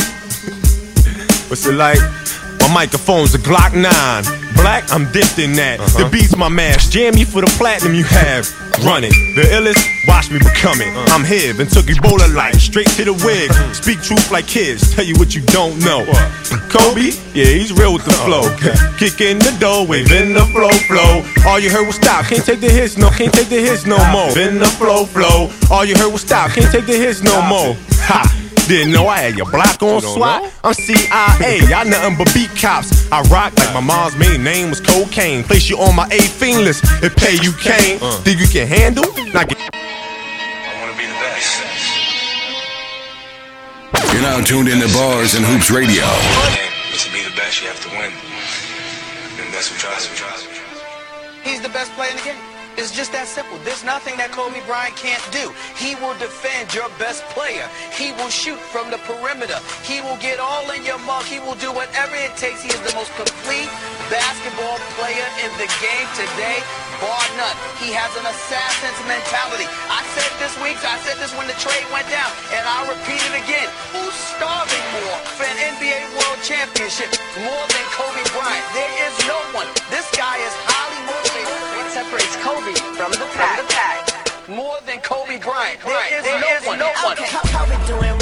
J: what's it like? My microphone's a Glock 9. Black, I'm dipped in that. The uh-huh. beat's my mash. Jam you for the platinum you have. Run it. The illest, watch me become it. Uh. I'm here, and took Ebola like straight to the wig. Uh. Speak truth like kids, tell you what you don't know. Kobe, yeah, he's real with the oh, flow. Kick in the door, wave in the flow, flow. All you heard was stop, can't take the hits, no, can't take the hits no more. In the flow, flow. All you heard was stop, can't take the hits no more. Ha! Didn't know I had your block on SWAT. I'm CIA, y'all nothing but beat cops. I rock like my mom's main name was cocaine. Place you on my A fiend list if pay you can't. Think you can handle? Not get
A: You're now tuned in to Bars and Hoops Radio.
B: To be the best, you have to win. And that's what drives me.
K: He's the best player in the game. It's just that simple. There's nothing that Kobe Bryant can't do. He will defend your best player. He will shoot from the perimeter. He will get all in your mug. He will do whatever it takes. He is the most complete basketball player in the game today, bar none. He has an assassin's mentality. I said this week, I said this when the trade went down, and I'll repeat it again. Who's starving more for an NBA World Championship more than Kobe Bryant? There is no one. This guy is. What separates Kobe from the pack? More than Kobe Bryant. There is no one. No one.
L: Kobe doing work. Two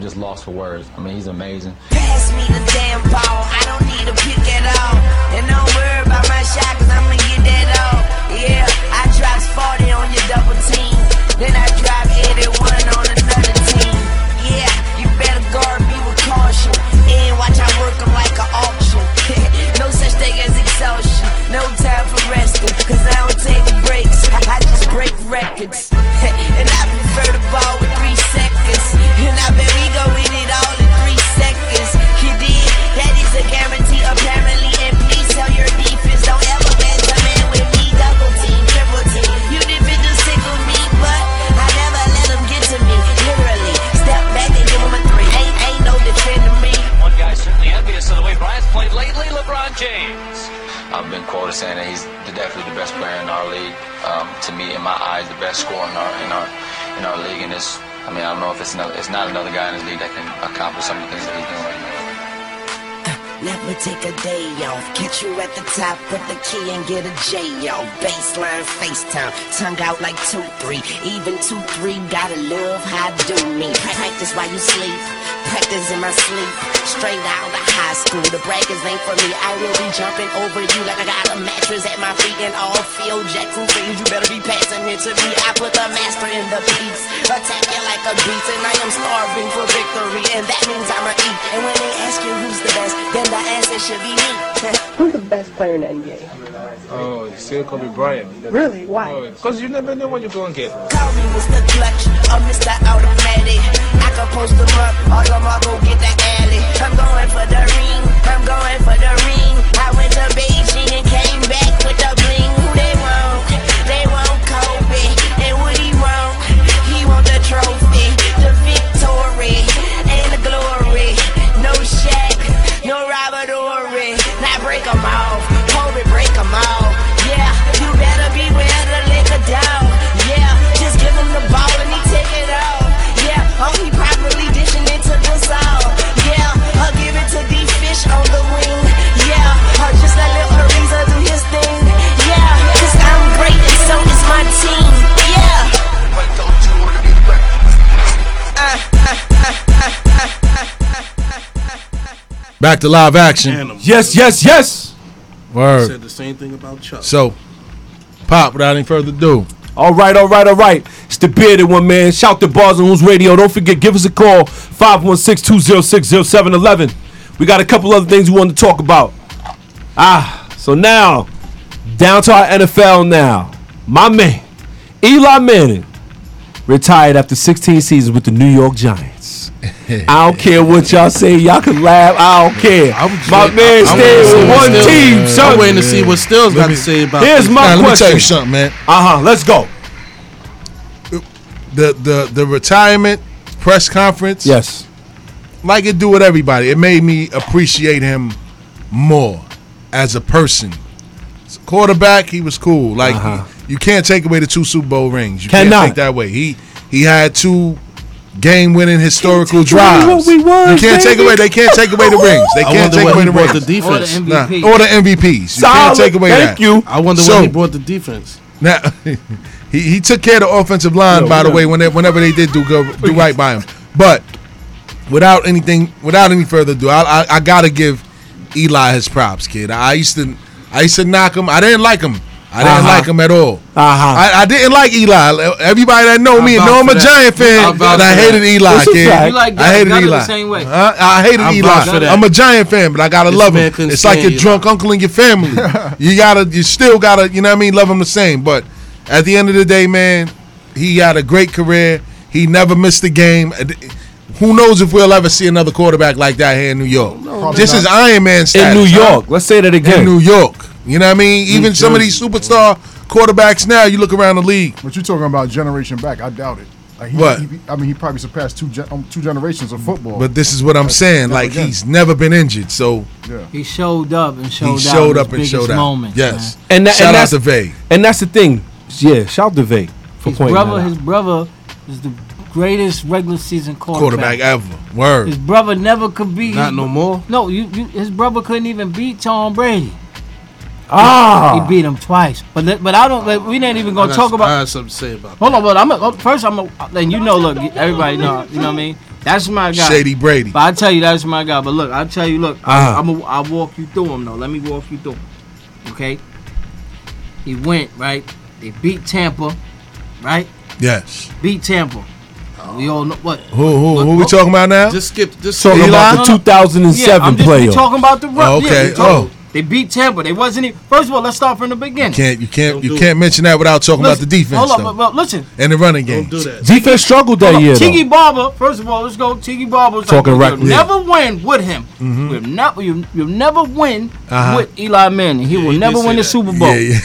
L: I'm just
M: lost for words. I mean, he's amazing.
L: Pass me the damn ball, I don't need a pick at all. And don't worry about my shot, cause I'ma get that all. Yeah, I drops 40 on your double team. Then I drop 81 on another team. Yeah, you better guard me with caution. And watch I work 'em like an auction. no such thing as exhaustion. No time for resting, cause I don't take breaks. records. and I prefer the ball in
M: my eyes, the best scorer in our in our in our league. And it's, I mean, I don't know if it's another, it's not another guy in this league that can accomplish some of the things that he's doing right now.
L: Never take a day off. Catch you at the top with the key and get a J off. Baseline FaceTime, tongue out like 2 3. Even 2 3, gotta love how I do me. Practice while you sleep, practice in my sleep. Straight out of high school, the brackets ain't for me. I will be jumping over you like I got a mattress at my feet. And all Phil Jackson says you better be passing it to me. I put the master in the piece, attack you like a beast. And I am starving for victory, and that means I'ma eat. And when they ask you who's the best, then the answer should be me.
N: Who's the best player in the NBA?
O: Oh, it's still Kobe Bryant.
N: Really? Why?
O: Oh, because you never know what you're going to get.
L: Call me Mr. Clutch or Mr. Automatic. I can post them up, all them all go get the alley. I'm going for the ring, I'm going for the ring. I went to Beijing and came back with the bling.
D: Back to live action.
E: Yes, yes, yes.
D: Word.
F: Said the same thing about Chuck.
D: So, pop. Without any further ado.
E: All right, all right, all right. It's the bearded one, man. Shout to Bars and Hoops Radio. Don't forget, give us a call 516-206-0711. We got a couple other things we want to talk about. Ah, so now, down to our NFL now. My man, Eli Manning, retired after 16 seasons with the New York Giants. I don't care what y'all say. Y'all can laugh. I don't care. My man
F: I'm
E: stayed
F: waiting to see
E: with one
F: Stills-
E: team, son.
F: I'm waiting to see what Stills got
D: Let me-
F: to say about
E: Here's
F: this.
E: my
D: Now, let me
E: question.
D: tell you something, man.
E: Uh huh. Let's go.
D: The the the retirement press conference.
E: Yes.
D: Like it do with everybody. It made me appreciate him more as a person. As a quarterback, he was cool. Like
E: Uh-huh.
D: You can't take away the two Super Bowl rings. You
E: Cannot.
D: can't take that way. He he had two game winning historical drives.
E: what we was,
D: you can't take away. They can't take away the rings. They can't take away the rings.
F: the defense.
G: Or the
D: Nah, or the MVPs. You
E: Solid.
D: can't take away
E: Thank
D: that.
E: you.
F: I wonder
D: So-
F: when he brought the defense.
D: Now, he, he took care of the offensive line,
E: Yo,
D: by the way,
E: done-
D: whenever, whenever they did do go do right by him. But without anything, without any further ado, I, I, I gotta give Eli his props, kid. I used to I used to knock him. I didn't like him. I didn't
E: Uh-huh.
D: like him at all.
E: Uh-huh.
D: I, I didn't like Eli. Everybody that know me know I'm a
F: that.
D: Giant fan, but I hated
F: that.
D: Eli,
E: That's a
D: kid.
E: fact.
G: You like
D: I
G: Gunner-
D: hated
G: Gunner the
D: Eli.
G: same way.
D: Huh? I hated
F: I
D: Eli.
F: for that.
D: I'm a Giant fan, but I gotta
F: This
D: love him. It's like your
F: Eli.
D: drunk uncle in your family. you gotta, you still gotta, you know what I mean, love him the same. But at the end of the day, man, he had a great career. He never missed a game. Who knows if we'll ever see another quarterback like that here in New York? this is Iron Man status.
E: In New
D: huh?
E: York. Let's say that again. In.
D: New York. You know what I mean? Even some of these superstar quarterbacks now, you look around the league.
P: But you're talking about generation back. I doubt it. Like he,
D: What?
P: he- I mean, he probably surpassed two gen- um, two generations of football.
D: But this is what I'm saying. Like
P: again.
D: he's never been injured, so
P: yeah.
G: He showed up and showed
D: he
G: out.
D: showed
G: in
D: up
G: his
D: and
G: biggest
D: showed out.
G: Moments,
D: yes,
G: man.
E: And, that,
D: shout
E: and
D: out
E: that's
D: to Vay.
E: And that's the thing. Yeah, shout to Vay for
G: His
E: pointing
G: brother,
E: that
G: his
E: out.
G: brother, is the greatest regular season quarterback,
D: Quarterback ever. Word.
G: His brother never could beat.
F: Not
G: his,
F: no more.
G: No, you, you, his brother couldn't even beat Tom Brady.
E: Ah.
G: He beat him twice. But let- but I don't. Like, we ain't even
F: I
G: gonna
F: got-
G: talk
F: I
G: about.
F: had something to say about
G: Hold on, but I'm a, first. I'm a, then you know. Look, everybody know. You know what I mean? That's my guy.
D: Shady Brady.
G: But I tell you, that's my guy. But look, I tell you, look,
E: Uh-huh.
G: I'm a, I'll walk you through him though. Let me walk you through. 'em, Okay. He went right. They beat Tampa, right?
D: Yes.
G: Beat Tampa. We all know what.
D: Who who who we talking about now?
F: Just skip. Just
E: Talking
F: skip.
E: about the
G: No, no.
E: 2007
G: yeah, I'm just we
E: playoff.
G: talking about the run.
D: Oh,
G: Yeah,
D: okay.
G: we talking-
D: Oh.
G: They beat Tampa. They wasn't even. First of all, let's start from the beginning.
D: Can't you can't you can't mention that without talking about the defense
G: Hold on, but, but listen.
D: and the running game.
E: Defense struggled that year.
G: Tiki
E: though.
G: Barber. First of all, let's go. Tiki Barber.
E: Talking
G: like,
E: right-
G: You'll
E: yeah.
G: never win with him.
D: Mhm.
G: You'll never. You, you'll never win
D: Uh-huh.
G: with Eli Manning. He will
F: he
G: never win
F: say
G: the
F: that.
G: Super Bowl.
D: Yeah,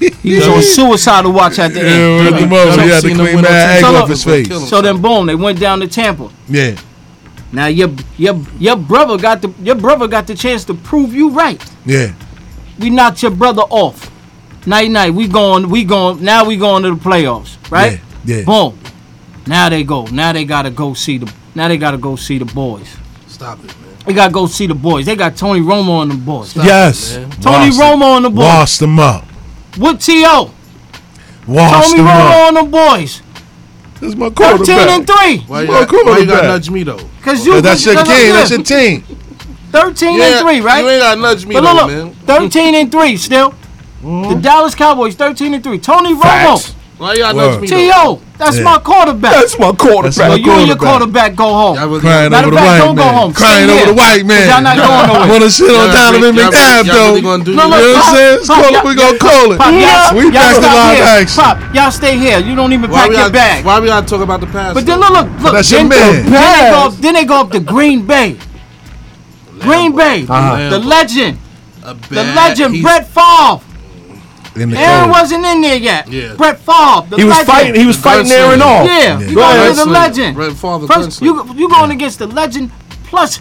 D: yeah.
G: He was on suicidal watch at the
D: Yeah,
G: end.
D: with the mother, he had to clean
F: win on
D: that egg
G: So
D: off his face.
G: So then, boom, they went down to Tampa.
D: Yeah,
G: Now your your your brother got the your brother got the chance to prove you right.
D: yeah.
G: We knocked your brother off. Night night. We going. We going. Now we going to the playoffs. Right.
D: Yeah, yeah.
G: Boom. Now they go. Now they gotta go see the. Now they gotta go see the boys.
F: Stop it, man.
G: They gotta go see the boys. They got Tony Romo on the boys.
E: Yes.
F: man.
G: Tony
D: Washed
G: Romo on the boys.
D: Washed them up.
G: With T.O.
D: Washed
G: Tony
D: them
G: Romo
D: up.
G: on the boys.
D: That's my
G: 13
D: quarterback.
G: and 3.
F: Why you,
D: Well,
F: got, why you got
D: quarterback.
F: nudge me though?
G: Cause you
D: Yeah, that's your
G: cause
D: team. That's your team.
G: 13
F: Yeah,
G: and 3, right?
F: You ain't got nudge me
G: But
F: though,
G: look,
F: man.
G: 13 and 3 still. Mm-hmm. The Dallas Cowboys 13 and 3. Tony
D: Facts.
G: Romo.
F: Why you got
D: Word.
F: nudge me though?
G: T.O. That's
D: Yeah.
G: my quarterback.
E: That's my quarterback.
D: That's my
G: Well, you and your
D: quarterback.
G: quarterback go home.
F: Y'all really
D: Crying
G: Matter
D: over
G: of
D: the
G: fact,
D: white
G: don't go home.
D: Crying
G: Stay
D: over
G: here.
D: the white man.
G: Y'all not going nowhere.
D: Want to shit on Donovan McNabb though.
F: really gonna do
G: No, look,
D: You know what I'm
G: Pop,
D: saying? Let's
G: Pop,
D: call it-
G: y'all-
D: we gonna call it.
G: Pop, y'all-
D: We
G: y'all
D: back to live
G: here.
D: action.
G: Pop, y'all stay here. You don't even
F: Why
G: pack your bag.
F: Why we gotta talk about the past?
G: But then look, look, look.
D: That's your
G: then,
D: man.
G: Then they go, then they go up to Green Bay. Green Bay,
E: Uh-huh.
G: the legend, the legend,
F: he's-
G: Brett Favre.
D: In the
G: Aaron
D: cold.
G: wasn't in there yet.
F: Yeah.
G: Brett Favre, the
E: He was
G: legend.
E: fighting. He was fighting
F: gunslinger.
E: Aaron off.
G: Yeah,
D: Yeah.
G: you
E: Go
G: going
E: ahead.
G: to the legend.
F: Brett Favre,
G: First, you you going against the legend plus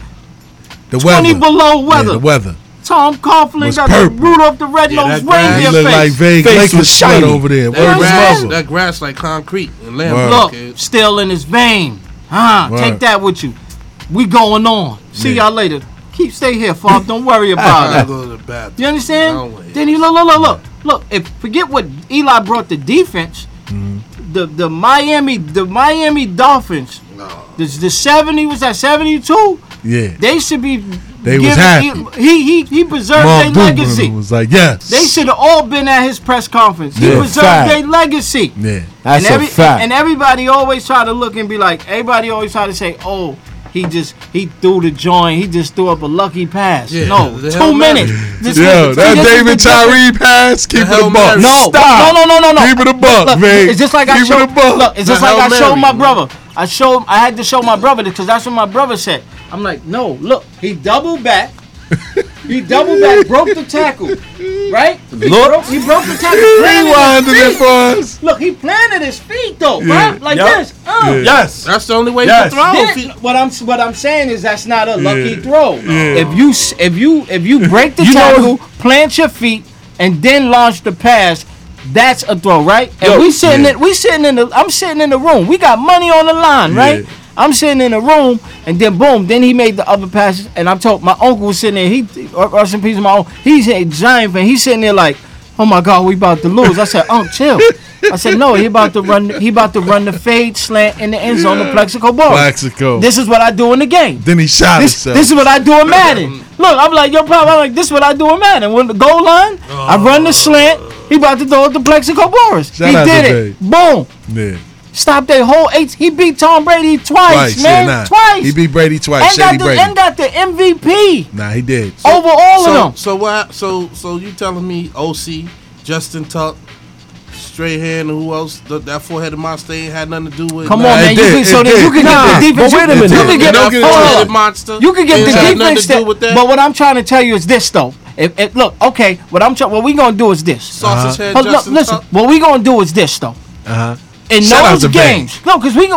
D: The
G: 20
D: weather.
G: below
D: Yeah,
G: weather.
D: the weather.
G: Tom Coughlin
D: Was
G: got
D: purple.
G: the Rudolph the Red-Nosed
F: that
G: Reindeer
F: grass-
G: face.
D: looked like Vegas
E: Face
D: Lakers
E: was shiny.
D: over there.
F: That
D: Word
F: grass, that grass like concrete and
D: Word.
G: Look,
F: kid.
G: still in his vein. Huh?
D: Word.
G: Take that with you. We going on. See
D: Yeah.
G: y'all later. Keep stay here, Fob. Don't worry about it.
F: go to the.
G: You understand? Then you look, look, look, look, look. If forget what Eli brought the defense, mm-hmm. the the Miami the Miami Dolphins,
F: No.
G: the the seventy was that seventy two.
D: Yeah.
G: They should be.
D: They was
G: giving-
D: happy.
G: He he he preserved
D: Mark
G: their
D: Duper
G: legacy.
D: was like, yes.
G: They should have all been at his press conference. He
E: Yeah,
G: preserved their legacy.
D: Yeah.
E: That's
G: and
E: a fact.
G: And everybody always try to look and be like, everybody always try to say, oh, he just he threw the joint. He just threw up a lucky pass.
F: Yeah,
G: no, two minutes. This
D: Yo,
G: is-
D: that David
G: the difference.
D: Pass, keep it
F: Hail
D: a buck.
G: No,
D: Stop.
G: no, no, no, no, no.
D: Keep it a buck,
G: look,
D: man.
G: It's just like I
D: Keep
G: showed.
D: it a buck.
G: Look, it's just
F: The
G: like I showed
F: Mary.
G: my brother. I showed. I had to show my brother because that's what my brother said. I'm like, no, look, he doubled back. he doubled back, broke the tackle, right? He
E: Look.
G: broke, he broke the tackle. planted his
D: Rewinded it
G: feet.
D: for us.
G: Look, he planted his feet though,
D: Yeah.
G: right? Like
E: Yup.
G: this. Uh.
D: Yeah.
E: Yes.
F: That's the only way
E: Yes.
F: you can throw.
G: Then, what I'm what I'm saying is that's not a lucky
D: Yeah.
G: throw.
D: Yeah.
G: If you if you if you break the
E: You know-
G: tackle, plant your feet, and then launch the pass, that's a throw, right? And
E: Yo,
G: we sitting
D: yeah.
G: in we sitting in the I'm sitting in the room. We got money on the line, right? I'm sitting in the room, and then boom, then he made the other passes, and I'm told my uncle was sitting there. He uh, rest in peace, my uncle. He's a giant fan. He's sitting there like, oh my god, we about to lose. I said, Unc, chill. I said, no, he about to run. He about to run the fade slant in the end zone, the Plexico ball.
D: Plaxico.
G: This is what I do in the game.
D: Then he shot
G: This,
D: himself.
G: this is what I do in Madden. Look, I'm like, yo, Pop, I'm like, this is what I do in Madden. When the goal line, I run the slant. He about to throw it to Plaxico Burress.
D: Shout
G: he did it.
D: Babe.
G: Boom.
D: yeah.
G: Stop that whole eight. He beat Tom Brady twice,
D: Twice,
G: man.
D: yeah, nah.
G: Twice.
D: He beat Brady twice.
G: and
D: Shady
G: got, the,
D: Brady.
G: and got the MVP
D: nah, he did.
G: over all
F: so,
G: of them.
F: So what? So so you telling me OC, Justin Tuck, Strahan, and who else? The, that four-headed monster ain't had nothing to do with. It.
G: Come
D: Nah,
G: on,
D: it
G: man. You
D: did,
G: can,
D: it
G: so then
D: did.
G: you can
E: Nah,
G: get the defense.
E: but wait a
G: you,
E: minute.
G: You can get
F: that
G: the
F: four-headed monster.
G: You can get the
F: had nothing
G: defense.
F: to do with that.
G: But what I'm trying to tell you is this, though. If, if look, okay, what I'm trying, what we gonna do is this.
F: Sausage head
G: Hold- look,
F: Justin
G: listen,
F: Tuck.
G: what we gonna do is this, though.
D: Uh huh.
G: In
D: Shout out
G: those games, no, because we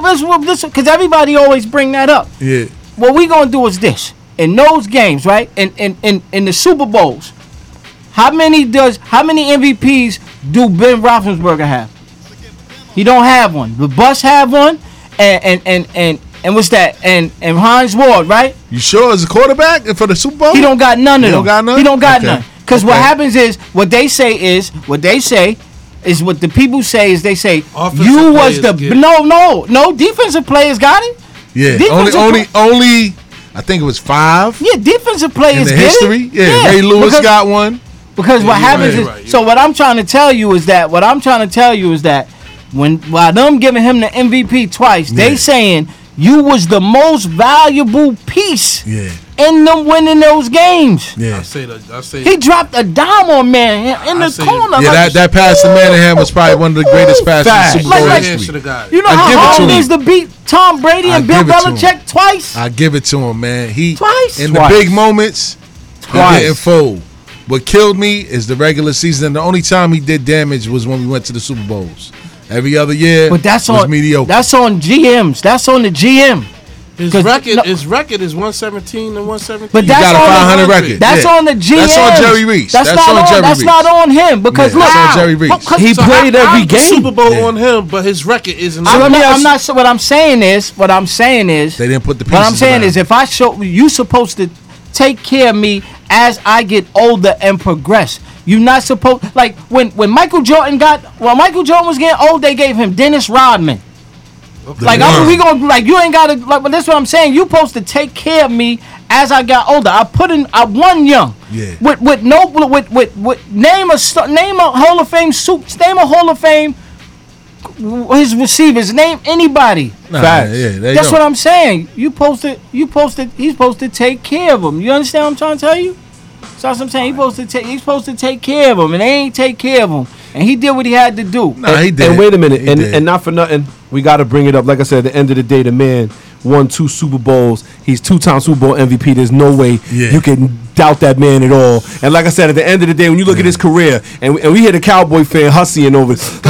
G: this because everybody always bring that up.
D: Yeah.
G: What we gonna do is this. In those games, right? In in in, in the Super Bowls, how many does how many MVPs do Ben Roethlisberger have? He don't have one. The Bus have one, and and and and, and what's that? And and Hines Ward, right?
D: You sure as a quarterback for the Super Bowl?
G: He don't got none of
D: He
G: them.
D: don't got none?
G: He don't got
D: Okay.
G: none. Because what happens is what they say is what they say is what the people say is they say
F: Offensive
G: you was the no no no defensive players got it.
D: Yeah. Only,
G: Defensive
D: only,
G: pla-
D: only. I think it was five
G: Yeah, defensive
D: in
G: players
D: the
G: get
D: history.
G: it.
D: Yeah. Ray Lewis
G: because-
D: got one.
G: Because what happens
F: right,
G: is,
F: you're right,
G: so what I'm trying to tell you is that what I'm trying to tell you is that when while them giving him the MVP twice,
D: Yeah.
G: they saying you was the most valuable piece
D: Yeah.
G: In them winning those games.
D: Yeah.
F: I say that. I say
G: He dropped a dime on man in the
F: say-
G: corner.
D: Yeah,
G: like,
D: that, that pass to Manningham was probably one of the greatest passes
G: Facts.
D: in Super Bowl
G: Like- like-
D: history.
G: you know
D: I
G: how hard
D: to
G: it
D: him.
G: to beat Tom Brady
D: I
G: and Bill
D: give it.
G: Belichick twice.
D: I give it to him, man. He
G: Twice?
D: in
G: Twice.
D: the big moments.
G: Twice.
D: He didn't fold. What killed me is the regular season. And the only time he did damage was when we went to the Super Bowls. Every other year,
G: But that's
D: was
G: on
D: mediocre.
G: That's on GMs. That's on the GM.
F: His
G: 'Cause-
F: record.
G: no-
F: his record is one seventeen and one seventeen.
G: But that's
D: got a
G: on
D: 500
G: the,
D: record.
G: That's
D: Yeah.
G: on the GM.
D: That's on Jerry Reese.
G: That's,
D: That's
G: not
D: on
G: on.
D: Jerry
G: that's
D: Reese.
G: not on him because
D: Yeah,
G: look,
D: that's on Jerry Reese.
G: Because-
E: He
F: So
E: played
F: I-
E: every
F: I'm
E: game.
F: Super Bowl
D: Yeah.
F: on him, but his record isn't.
G: I'm,
F: on
G: not. I'm not. so What I'm saying is, what I'm saying is,
D: They didn't put the
G: What I'm saying
D: around.
G: is, if I show you, supposed to take care of me as I get older and progress. You're not supposed like when when Michael Jordan got when Michael Jordan was getting old, they gave him Dennis Rodman. Like I, we gonna like you ain't gotta like. But that's what I'm saying. You supposed to take care of me as I got older. I put in. I won young.
D: Yeah.
G: With with no with with, with name a st- name a Hall of Fame soup. Name a Hall of Fame. His receivers. Name anybody.
D: Nah,
E: Facts.
D: Yeah, there
G: That's
D: go.
G: what I'm saying. You supposed to. You supposed to. He's supposed to take care of them. You understand what I'm trying to tell you? So that's what I'm saying. He's supposed to take. He's supposed to take care of them, and they ain't take care of him. And he did what he had to do.
D: Nah, he did.
E: And wait a minute,
D: He
E: and,
D: did.
E: and not for nothing, we got to bring it up. Like I said, at the end of the day, the man won two Super Bowls. He's two-time Super Bowl MVP. There's no way
D: Yeah.
E: you can doubt that man at all. And like I said, at the end of the day, when you look at his career, and, and we hear the Cowboy fan hussying over,
F: this-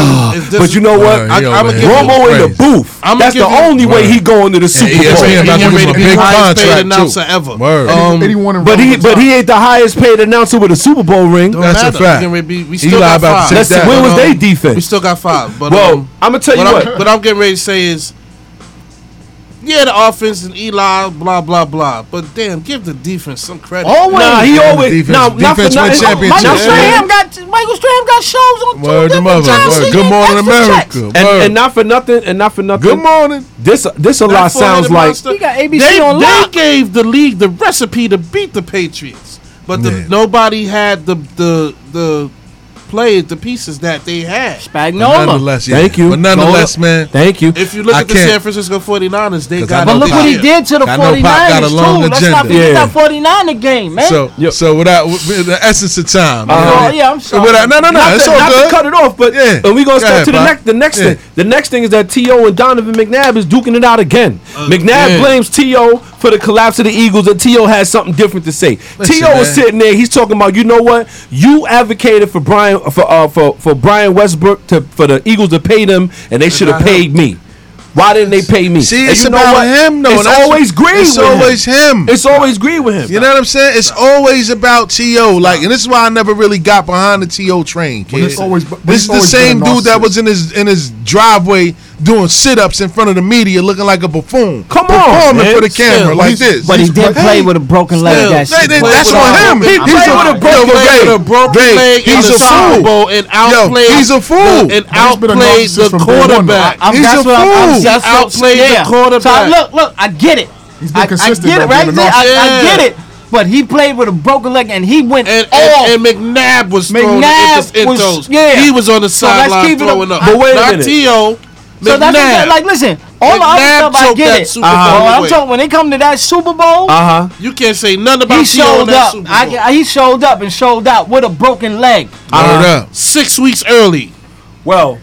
E: but you know what?
D: Word,
E: I,
D: he
E: I'm
D: over
E: a
D: here
E: Romo in the booth.
F: I'ma
E: That's the
F: give you-
E: only way he going to the Super
D: Yeah,
E: Bowl.
D: ESPN about to
F: He
D: give
F: ready
D: him a
F: to be
D: big
F: the highest paid announcer
D: too.
F: ever.
D: Word.
F: Um,
P: Anyone in
E: But he, but he ain't the highest paid announcer with a Super Bowl ring.
F: Don't
D: That's a fact.
F: We getting ready- we
D: Eli
F: got
D: about
F: five.
E: Let's
D: that.
E: where was
F: But,
E: they defense?
F: We still got five. But
E: Well,
F: um,
E: I'ma tell you
F: what.
E: what.
F: What I'm getting ready to say is, yeah, the offense and Eli, blah blah blah. But damn, give the defense some credit.
G: Always.
E: Nah, he always
D: defense-
E: now not for nothing.
D: championships.
G: Michael
D: Yeah.
G: Strahan got Michael Strahan got shows on
D: Word to mother. Word. Good morning, America.
E: And, and not for nothing, and not for nothing.
D: Good morning.
E: This this a
F: That
E: lot sounds like
F: monster,
G: He got ABC
F: they,
G: on
F: they
G: lock.
F: gave the league the recipe to beat the Patriots, but the, nobody had the the the players, the pieces that they had.
D: But
G: Spagnuolo.
D: nonetheless, yeah.
E: Thank you.
D: But nonetheless, man,
E: Thank you.
F: If you look
D: I
F: at the San Francisco 49ers, they
D: 'Cause
F: got
G: But look
D: Pop-
G: what he did to the
D: I know got a
G: 49ers
D: long
G: too. Let's not
D: agenda.
G: forget
E: Yeah.
G: that 49er game, man.
D: So,
E: Yep.
D: so without with the essence of time, you uh, know,
G: Oh, yeah, I'm sorry.
D: Without, no, no, no,
E: not
D: it's
E: to,
D: all
E: not
D: good.
E: to cut it off, but
D: Yeah.
E: and we gonna step
D: ahead,
E: to the
D: Pop.
E: next. The next
D: Yeah.
E: thing, the next thing is that T.O. and Donovan McNabb is duking it out again. Uh,
F: McNabb
E: blames T.O. for the collapse of the Eagles, and T.O. has something different to say. T.O. is sitting there, he's talking about, you know what? You advocated for Brian for uh, for for Brian Westbrook to for the Eagles to pay them, and they should have
F: not
E: paid me. Why didn't they pay me?
D: See,
E: And
D: it's
E: you know
D: about
E: what?
D: him, though.
E: It's always green.
D: It's
E: with
D: always him.
E: It's always green with him.
D: You know what I'm saying? It's always about To. Like, and this is why I never really got behind the T.O. train.
P: But
D: Kid.
P: it's always- but
D: this
P: it's
D: is the
P: always been
D: same dude that was in his in his driveway doing sit ups in front of the media, looking like a buffoon.
E: Come on,
D: performing
E: man.
D: for the camera
F: Still,
D: like this.
G: But he did
D: Hey,
G: play with a broken leg.
F: Still,
G: That
D: They- they- that's
F: with
D: on
F: a
D: him. He-
F: I'm
D: he's
F: sorry.
D: a broken
F: played
D: leg.
F: with a broken
D: Ray,
F: leg in
D: he's
F: the
D: a
F: Super
D: fool.
F: Bowl and
D: Yo,
F: outplayed.
D: he's a fool.
F: And
P: been a
F: outplayed
P: narcissist
F: the
P: from day one, though.
F: quarterback.
G: I'm,
D: He's
G: that's
D: a
G: what I'm, I'm,
D: fool.
G: that's
F: He
G: what-
F: outplayed the
G: yeah.
F: quarterback.
G: So I, look, look, I get it.
P: He's been
G: I, I
P: consistent
G: get it,
P: about
G: right?
P: being a
G: there. I, I
F: narcissist.
G: get it. But he played with a broken leg and he went
F: And,
G: off.
F: and, and McNabb was throwing
G: McNabb
F: it
G: was-
F: was,
G: yeah.
F: He was on the
G: So let's
F: sideline
G: keep it
F: throwing
G: up-
F: up.
E: But wait a
F: Not
E: minute.
F: T.O.
G: so that's what I'm saying. Like, listen, all the other stuff I get it. Uh-huh.
F: Bowl
G: I'm talking when it come to that Super Bowl,
E: Uh huh.
F: You can't say nothing about
G: he
F: T.O. in
G: showed
F: that
G: up.
F: Super Bowl.
G: I, I- he showed up and showed out with a broken leg.
D: Word up.
F: Six weeks early,
E: Well,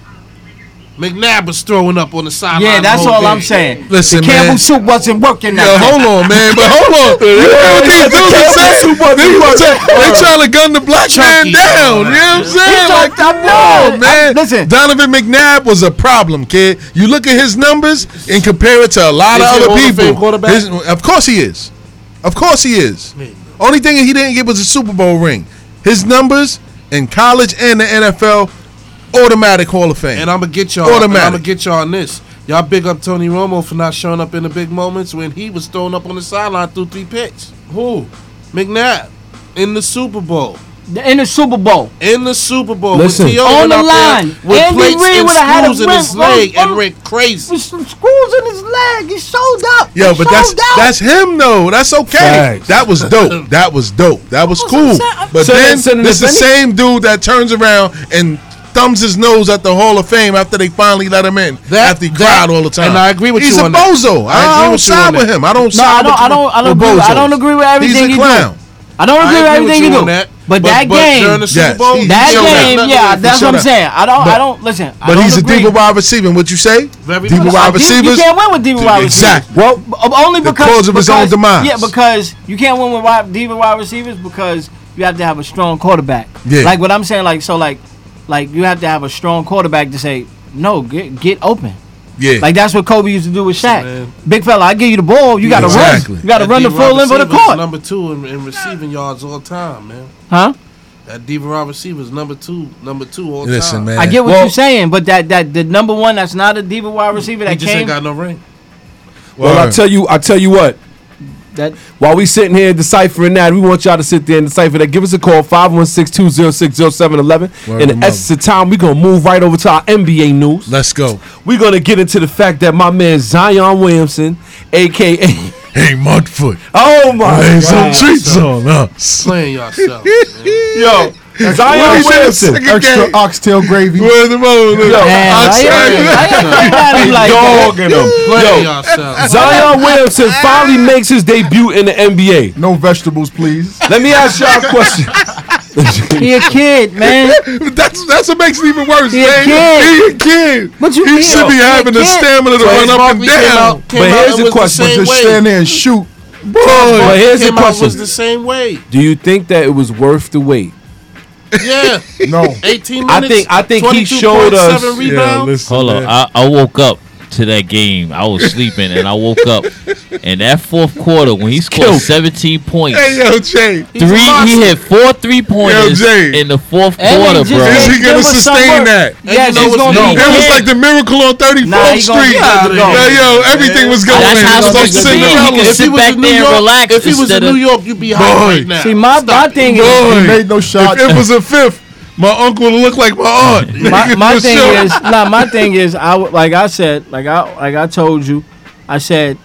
F: McNabb was throwing up on the sideline.
G: Yeah,
F: the
G: that's
F: whole
G: all I'm saying.
D: Listen,
G: the Campbell
D: man.
G: soup wasn't working.
D: Yo, hold on, man. But hold on. You know what these dudes are saying? They, they trying to gun the black man
F: Chucky.
D: down. You know what I'm saying? Like, come
G: I'm
D: on, man.
G: I- listen.
D: Donovan McNabb was a problem, kid. You look at his numbers and compare it to a lot
F: Is
D: of other
F: Hall of Fame
D: people. His- of course he is. Of course he is. Only thing he didn't get was a Super Bowl ring. His numbers in college and the NFL, automatic Hall of Fame.
F: And I'm gonna get y'all. and I'm gonna get y'all on this. Y'all big up Tony Romo for not showing up in the big moments when he was thrown up on the sideline through three picks. Who? McNabb in the Super Bowl.
G: in the Super Bowl.
F: In the Super Bowl,
E: Listen.
F: with T.O.
G: On the line.
F: with
G: Andy
F: plates
G: Reid
F: and
G: would've had a
F: screws in his leg and went crazy.
G: With some screws in his leg. He showed up.
D: Yo,
G: He
D: but that's
G: showed out.
D: that's him though. That's okay.
E: Facts.
D: That was dope. That was dope. That was
G: That's
D: cool.
G: I'm.
D: But
E: So
D: then
E: then- so then
D: this
E: if
D: the same dude that turns around and thumbs his nose at the Hall of Fame after they finally let him in. That, after he cried all the time.
F: And I agree with
D: He's
F: you. He's a
D: bozo.
F: I,
D: I don't side with him. I don't side
G: I don't,
D: with
G: I don't, I don't,
D: with
G: agree, I don't agree with everything
D: He's a clown.
G: I don't agree,
F: I with
G: everything
F: you,
G: you do.
F: That.
G: But,
F: but,
G: that game,
F: during the Super Bowl,
D: yes,
G: that game,
F: that.
G: yeah, that's what I'm saying. I don't,
D: but, I
G: don't listen. I
D: but
G: don't
D: he's
G: agree.
D: a deeper wide receiver. What you say?
F: Very
D: deeper wide receivers.
G: You can't win with deeper wide receivers.
D: Exactly.
G: Well, only because
D: cause of his own demise.
G: Yeah, because you can't win with wide, deeper wide receivers because you have to have a strong quarterback.
D: Yeah.
G: Like what I'm saying, like so, like like you have to have a strong quarterback to say, no, get get open.
D: Yeah.
G: Like that's what Kobe used to do with Shaq.
F: Man.
G: Big fella, I give you the ball, you gotta
D: exactly.
G: run. You gotta
F: that
G: run
F: D.
G: the
F: full
G: length of the court.
F: Number two in, in receiving yards all time, man.
G: Huh?
F: That Diva Rod receiver is number two, number two all
D: Listen,
F: time.
D: Man.
G: I get what
E: well,
G: you're saying, but that that the number one that's not a Diva wide receiver that he
F: just
G: came,
F: ain't got no ring.
E: Well, well
D: I
E: tell you, I tell you what,
G: that
E: while we sitting here deciphering that, we want y'all to sit there and decipher that. Give us a call 516-206-0711. In the essence of time, we're gonna move right over to our NBA news.
D: Let's go.
E: We're gonna get into the fact that my man Zion Williamson, aka
D: Hey Mudfoot.
E: Oh my
D: God. some treats on us.
F: Playing yourself.
E: Yo, Zion Williamson,
P: extra oxtail gravy.
D: Where's the mother?
E: Yo,
G: Zion, dog in him.
E: Yo, Zion Williamson finally makes his debut in the NBA.
P: No vegetables, please.
E: Let me ask y'all a question.
G: he a kid, man.
D: that's that's what makes it even worse.
G: He
D: man.
G: a kid.
D: He a kid.
G: But you
D: he
G: mean,
D: should be having the stamina to
F: so
D: run up and down.
F: Out,
E: but here's the question:
F: the
P: Just
F: way.
P: stand there and shoot.
E: Boy, but here's the question:
F: was the same way.
E: Do you think that it was worth the wait
F: yeah.
P: no.
F: 18 minutes.
E: I think I think he showed us.
D: Yeah,
H: Hold on, I, I woke up to that game. I was sleeping and I woke up. And that fourth quarter, when he scored 17 points,
D: hey, yo, Jay,
H: three, he hit four three pointers in the fourth
G: and
H: quarter, bro.
D: Is he gonna sustain that?
G: Yeah,
F: you know
G: gonna
F: no.
D: Was like the miracle on 34th
G: nah,
D: Street. Yeah, Yo, yo, everything was going.
H: That's how it's supposed to be.
D: You
H: can sit back there and relax.
F: If he was in New York, you'd be
D: high
F: right now.
G: See, my thing is,
P: he made no shots.
D: If it was a fifth my uncle look like my aunt.
G: my, my thing
D: sure.
G: is, nah, my thing is, I like I said, like I like I told you, I said,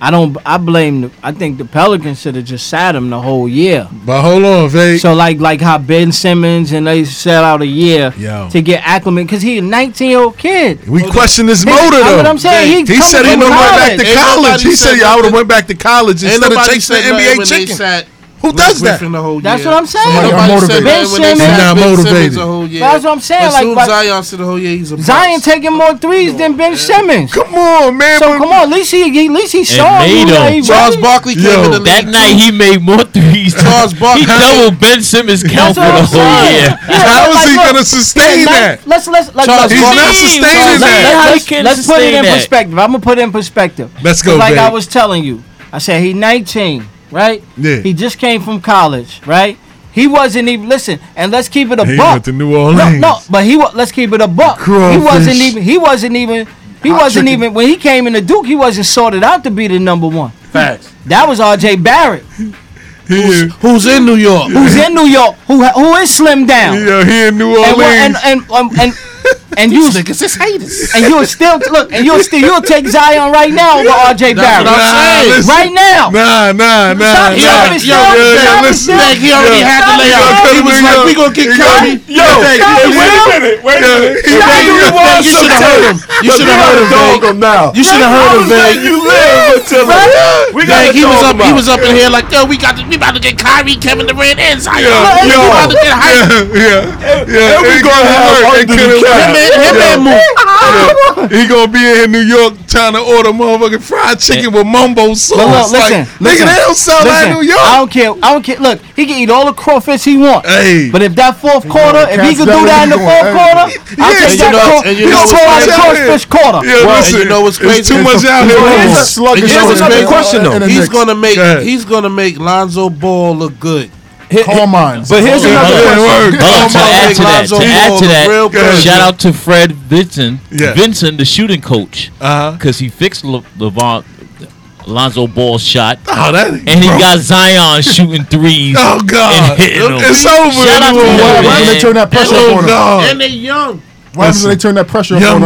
G: I don't, I blame. The, I think the Pelicans should have just sat him the whole year.
D: But hold on, Vay.
G: So like like how Ben Simmons and they sat out a year
D: Yo.
G: to get acclimated because he a 19 year old kid.
D: We question his motive.
G: That's what I'm saying. He,
D: he said he would right went back to
G: college.
D: He said,
F: said
D: I would have went back to college instead of
F: said
D: the NBA chicken. Who
F: Rick
D: does that?
F: The whole
G: That's
F: year.
G: what I'm saying.
P: Somebody
F: Nobody
P: motivated.
G: Ben Simmons,
D: He's not
F: ben
D: motivated.
F: The whole year.
G: That's what I'm saying. As
F: soon
G: like, as
F: Zion said the whole year, he's a
G: Zion
F: bust.
G: taking more threes than Ben man. Simmons.
D: Come on, man.
G: So come on, at least he, at least he saw
H: made him.
F: Charles Barkley came
D: Yo,
F: in the league
H: that
F: night.
H: He made more threes.
F: Charles Barkley.
H: he doubled Ben Simmons count for the whole year.
D: How is he gonna sustain that?
G: Let's let's let's.
D: He's not sustaining that.
G: Let's put it in perspective. I'm gonna put it in perspective.
D: Let's go.
G: Like I was telling you, I said he 19 right?
D: Yeah.
G: He just came from college, right? He wasn't even listen, and let's keep it a
D: he
G: buck.
D: Went to New Orleans.
G: No, no, but he let's keep it a buck.
D: Crawfish.
G: He wasn't even. He wasn't even. He
P: Hot
G: wasn't
P: chicken.
G: even when he came into Duke. He wasn't sorted out to be the number one.
F: Facts.
G: That was R.J. Barrett.
D: Who's,
F: who's, in New York?
G: Who's in New York? Who who is Slim Down?
D: Yeah, he in New Orleans.
G: and, um, and, and, and and you
F: niggas is haters.
G: And you'll still look, and you'll still you'll take Zion right now over RJ Barrett.
F: Nah,
D: nah,
G: right now.
D: Nah, nah, nah.
G: Stop,
D: nah,
G: stop,
F: yo,
G: stop,
F: yo, yo,
D: listen,
F: he already
G: yo,
F: had
G: the
F: lay out. He was like, we gonna get Kyrie."
D: Yo,
F: wait a minute, wait a minute.
D: Yo,
F: you should have heard him. You should have heard him,
E: man. now.
F: You should have heard him, man.
E: You live we got.
F: He was up. He was up in here like, yo, we got. We about to get Kyrie, Kevin Durant, and Zion. We about to get hype.
D: Yeah, yeah, yeah.
E: And we gonna have.
F: Hitman, Hitman
D: move. He gonna be in New York trying to order motherfucking fried chicken with mumbo sauce.
G: But look, listen,
D: like,
G: listen,
D: nigga, they don't sell
G: listen,
D: in New York.
G: I don't care. I don't care. Look, he can eat all the crawfish he want.
D: Hey.
G: But if that fourth quarter, if he can do that in the fourth quarter, I'll take that crawfish quarter.
D: Yeah, listen.
F: You know what's crazy?
D: Too much out here.
F: Here's another
E: question though.
F: He's gonna make. He's gonna make Lonzo Ball look good.
P: Here, Coal mines.
E: But here's another question.
H: Hold on, to add to that, to add to that, shout out to Fred Vinson,
D: yeah.
H: Vinson, the shooting coach, because uh-huh. he fixed Le- Lonzo Ball shot.
D: Oh, that,
H: and he got Zion shooting threes.
D: oh God, it's over.
H: Shout out to Why,
P: why did they turn that pressure on them?
F: And they young.
P: Why did they turn that pressure on them?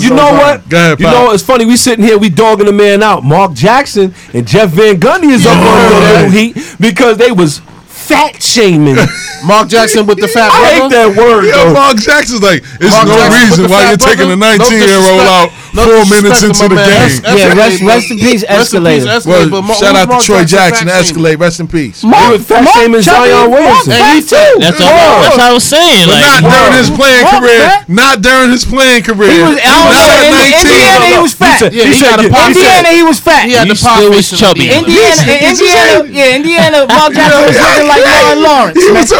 E: you so know bad.
D: what? Ahead,
E: you know it's funny. We sitting here, we dogging the man out. Mark Jackson and Jeff Van Gundy is up on the Heat because they was fat shaming.
F: Mark Jackson with the fat
E: I hate
F: brother.
E: that word.
D: Yeah,
E: though.
D: Mark Jackson's like, it's
F: Mark
D: no
F: Jackson
D: reason why you're taking a
F: brother? No
D: 19 year old out four minutes into the game.
F: That's-
G: Yeah, rest, rest in peace,
F: Rest in peace,
G: Escalator.
F: Escalator.
D: Well,
F: but
D: shout
F: who's
D: out to
F: Mark
D: Troy
F: Jackson
D: Jackson,
F: fat?
D: Escalade, rest in peace.
E: He was fat shaming Zion Williamson.
F: And he fat.
H: That's all. That's what I was saying.
D: But
H: Like,
D: not during his playing
G: Mark
D: career.
G: fat?
D: Not during his playing career.
G: He was
D: not
G: out
D: at
G: in
D: 19.
G: Indiana. He was fat.
F: Yeah, he,
E: He
F: got a pop.
G: Indiana, he was fat.
F: He had the pop
H: still was chubby.
F: Indiana.
G: Indiana,
D: Yes, yes,
G: Indiana,
D: yes.
G: yeah, Indiana. Mark Jackson was looking like Martin Lawrence.
D: He
G: man.
D: was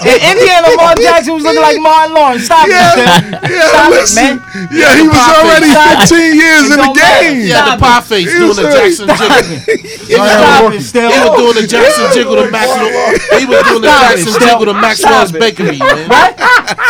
G: Indiana, Mark Jackson was looking like Martin Lawrence. Stop it, man.
D: yeah,
G: Stop it, man.
D: Yeah, he was
F: pop
D: already
G: face.
D: 15 years in the game.
F: He had the
G: Stop
F: pop face doing the Jackson jiggle.
G: Stop it, still.
F: He was doing the Jackson jiggle to Maxwell. He was doing the Jackson jiggle to Maxwell's
G: Stop it.
F: Bakery, man.
G: Right?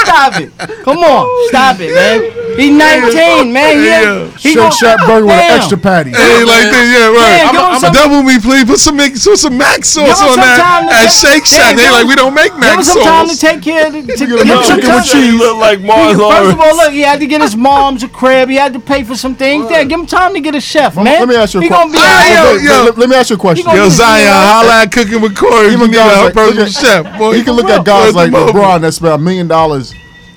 G: Stop it. Come on. Stop it, man. He's 19, man. He,
D: Yeah.
G: he
P: Shake
G: gon-
P: Shack burger with an extra patty.
D: Hey, like that, yeah,
G: Yeah,
D: right.
G: give
D: I'm,
G: some-
D: double me, please. Put some mix, put some mac sauce on that at Shake Shack. They like we don't make
G: Give
D: mac
G: him some time to take care of the. To,
P: Get
G: give
P: him
G: him
P: a
G: some
P: chicken with cheese.
E: look like
G: He-
E: Martin
G: First of all, look, he had to get his mom's a crib. He had to pay for some things. Yeah, give him time to get a chef, man.
P: Let me ask you a
G: He gonna
P: question.
G: be
D: Yo, yo.
P: Let, let me ask you a question.
G: gonna
D: Yo,
G: be-
D: Zion, holla at cooking with Corey. You
P: Even
D: need
P: guys
D: a
P: like-
D: personal
P: look at-
D: chef. Boy,
P: you can look at guys like? LeBron that spend a million dollars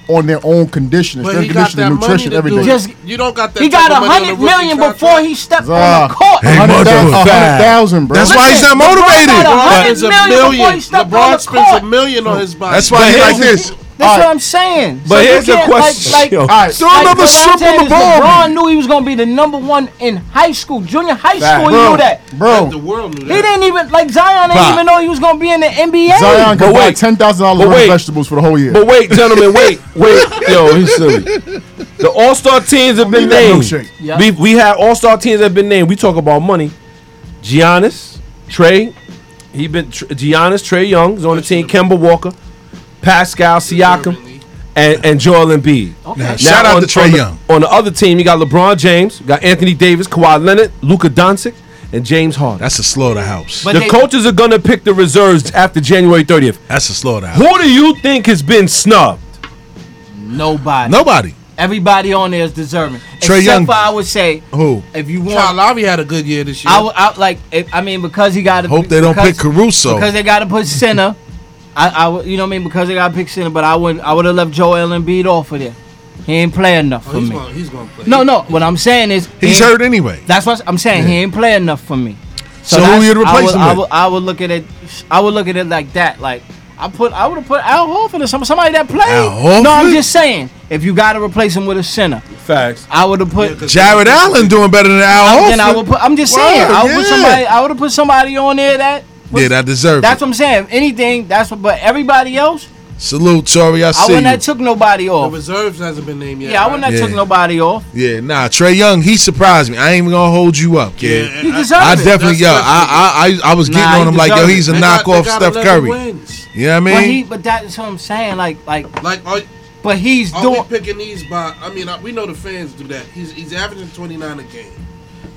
P: on their own conditioning,
F: But
P: strength
F: he got
P: conditioning, nutrition, everything.
G: Just-
F: You don't got that.
G: He got a
F: of money on
G: hundred
F: the rookie
G: million
F: contract.
G: before he stepped on
P: Ah.
G: the court.
D: Hey,
P: hundred
D: motherfucker.
P: thousand, bro.
D: That's why he's not motivated.
G: a
F: LeBron a
G: million before he
F: million.
G: stepped on
F: LeBron
G: the
F: spends a million on his body.
D: That's why he like this.
G: That's
P: All
G: what. I'm saying.
E: But
G: So
E: here's the question.
G: Like, like,
P: All right.
D: Throw another
G: what
D: strip on the ball.
G: LeBron knew he was gonna be the number one in high school, junior high
E: Fact.
G: school. He knew that.
P: bro.
F: The world knew
G: He didn't even like Zion. Didn't
D: Bah.
G: even know he was gonna be in the NBA.
P: Zion
E: But
P: can buy $10,000 worth of vegetables for the whole year.
E: But wait, gentlemen, wait, wait. Yo, he's silly. The All Star teams have been
P: Give me that
E: named.
P: milkshake.
G: Yeah.
E: We we had All Star teams that have been named. We talk about money. Giannis, Trae, he been Giannis, Trae Young is on the team. Kemba Walker, Pascal Siakam, and and Joel Embiid.
D: Now, shout out
E: on-
D: to Trae
E: on the-
D: Young.
E: On the other team, you got LeBron James, you got Anthony Davis, Kawhi Leonard, Luka Doncic, and James Harden.
D: That's a slaughterhouse.
G: But
E: the
G: they-
E: coaches are gonna pick the reserves after January 30th.
D: That's a slaughterhouse.
E: Who do you think has been snubbed?
G: Nobody.
D: Nobody.
G: Everybody on there is deserving.
D: Trae
G: Except
D: Young.
G: for I would say,
D: Who?
G: if you
F: Kyle
G: want,
F: Lowry had a good year this year.
G: I would I, like. If, I mean, because he got to
D: Hope they don't pick Caruso.
G: because they got to put center. I, I you know what I mean because they got to pick center. But I would I would have left Joel Embiid off of there. He ain't play enough
F: oh,
G: for
F: he's
G: me.
F: gonna, he's gonna play.
G: No, no. What I'm saying is
D: He's
G: ain't-
D: hurt anyway.
G: That's what I'm saying. He ain't play enough for me.
D: So who you'd replace
G: I would,
D: him
G: I
D: with?
G: would, I would look at it. I would look at it like that. Like I put, I would have put Al Horford or some, somebody that played.
D: Al
G: No, I'm just saying. If you got to replace him with a center,
E: Facts.
G: I would have put.
D: Jarrett Allen doing better than Al
G: I-
D: Horford.
G: then I would put. I'm just
D: Word,
G: saying. I would put somebody. I would have put somebody on there that. Was-
D: Yeah, that deserved
G: That's
D: it.
G: what I'm saying. Anything. That's what. But everybody else,
D: Salute, Tori. I
G: I
D: see
G: wouldn't
D: you.
G: have took nobody off.
F: The
G: off.
F: reserves hasn't been named yet.
G: Yeah, I wouldn't have
D: Yeah.
G: took nobody off.
D: Yeah, nah. Trae Young, he surprised me. I ain't even gonna hold you up, kid.
F: Yeah,
G: He
F: I-
G: deserves
D: I definitely,
F: That's
D: yo, I, I, I, I was getting
G: Nah,
D: on him like, yo, he's a
F: They
D: knockoff
F: got
D: Steph Curry.
F: wins.
D: You know what I
G: But
D: mean?
G: he. But that's what I'm saying. Like, like.
F: Like, are,
G: But he's
F: are
G: doing.
F: we picking these by? I mean, we know the fans do that. He's he's averaging 29 a game.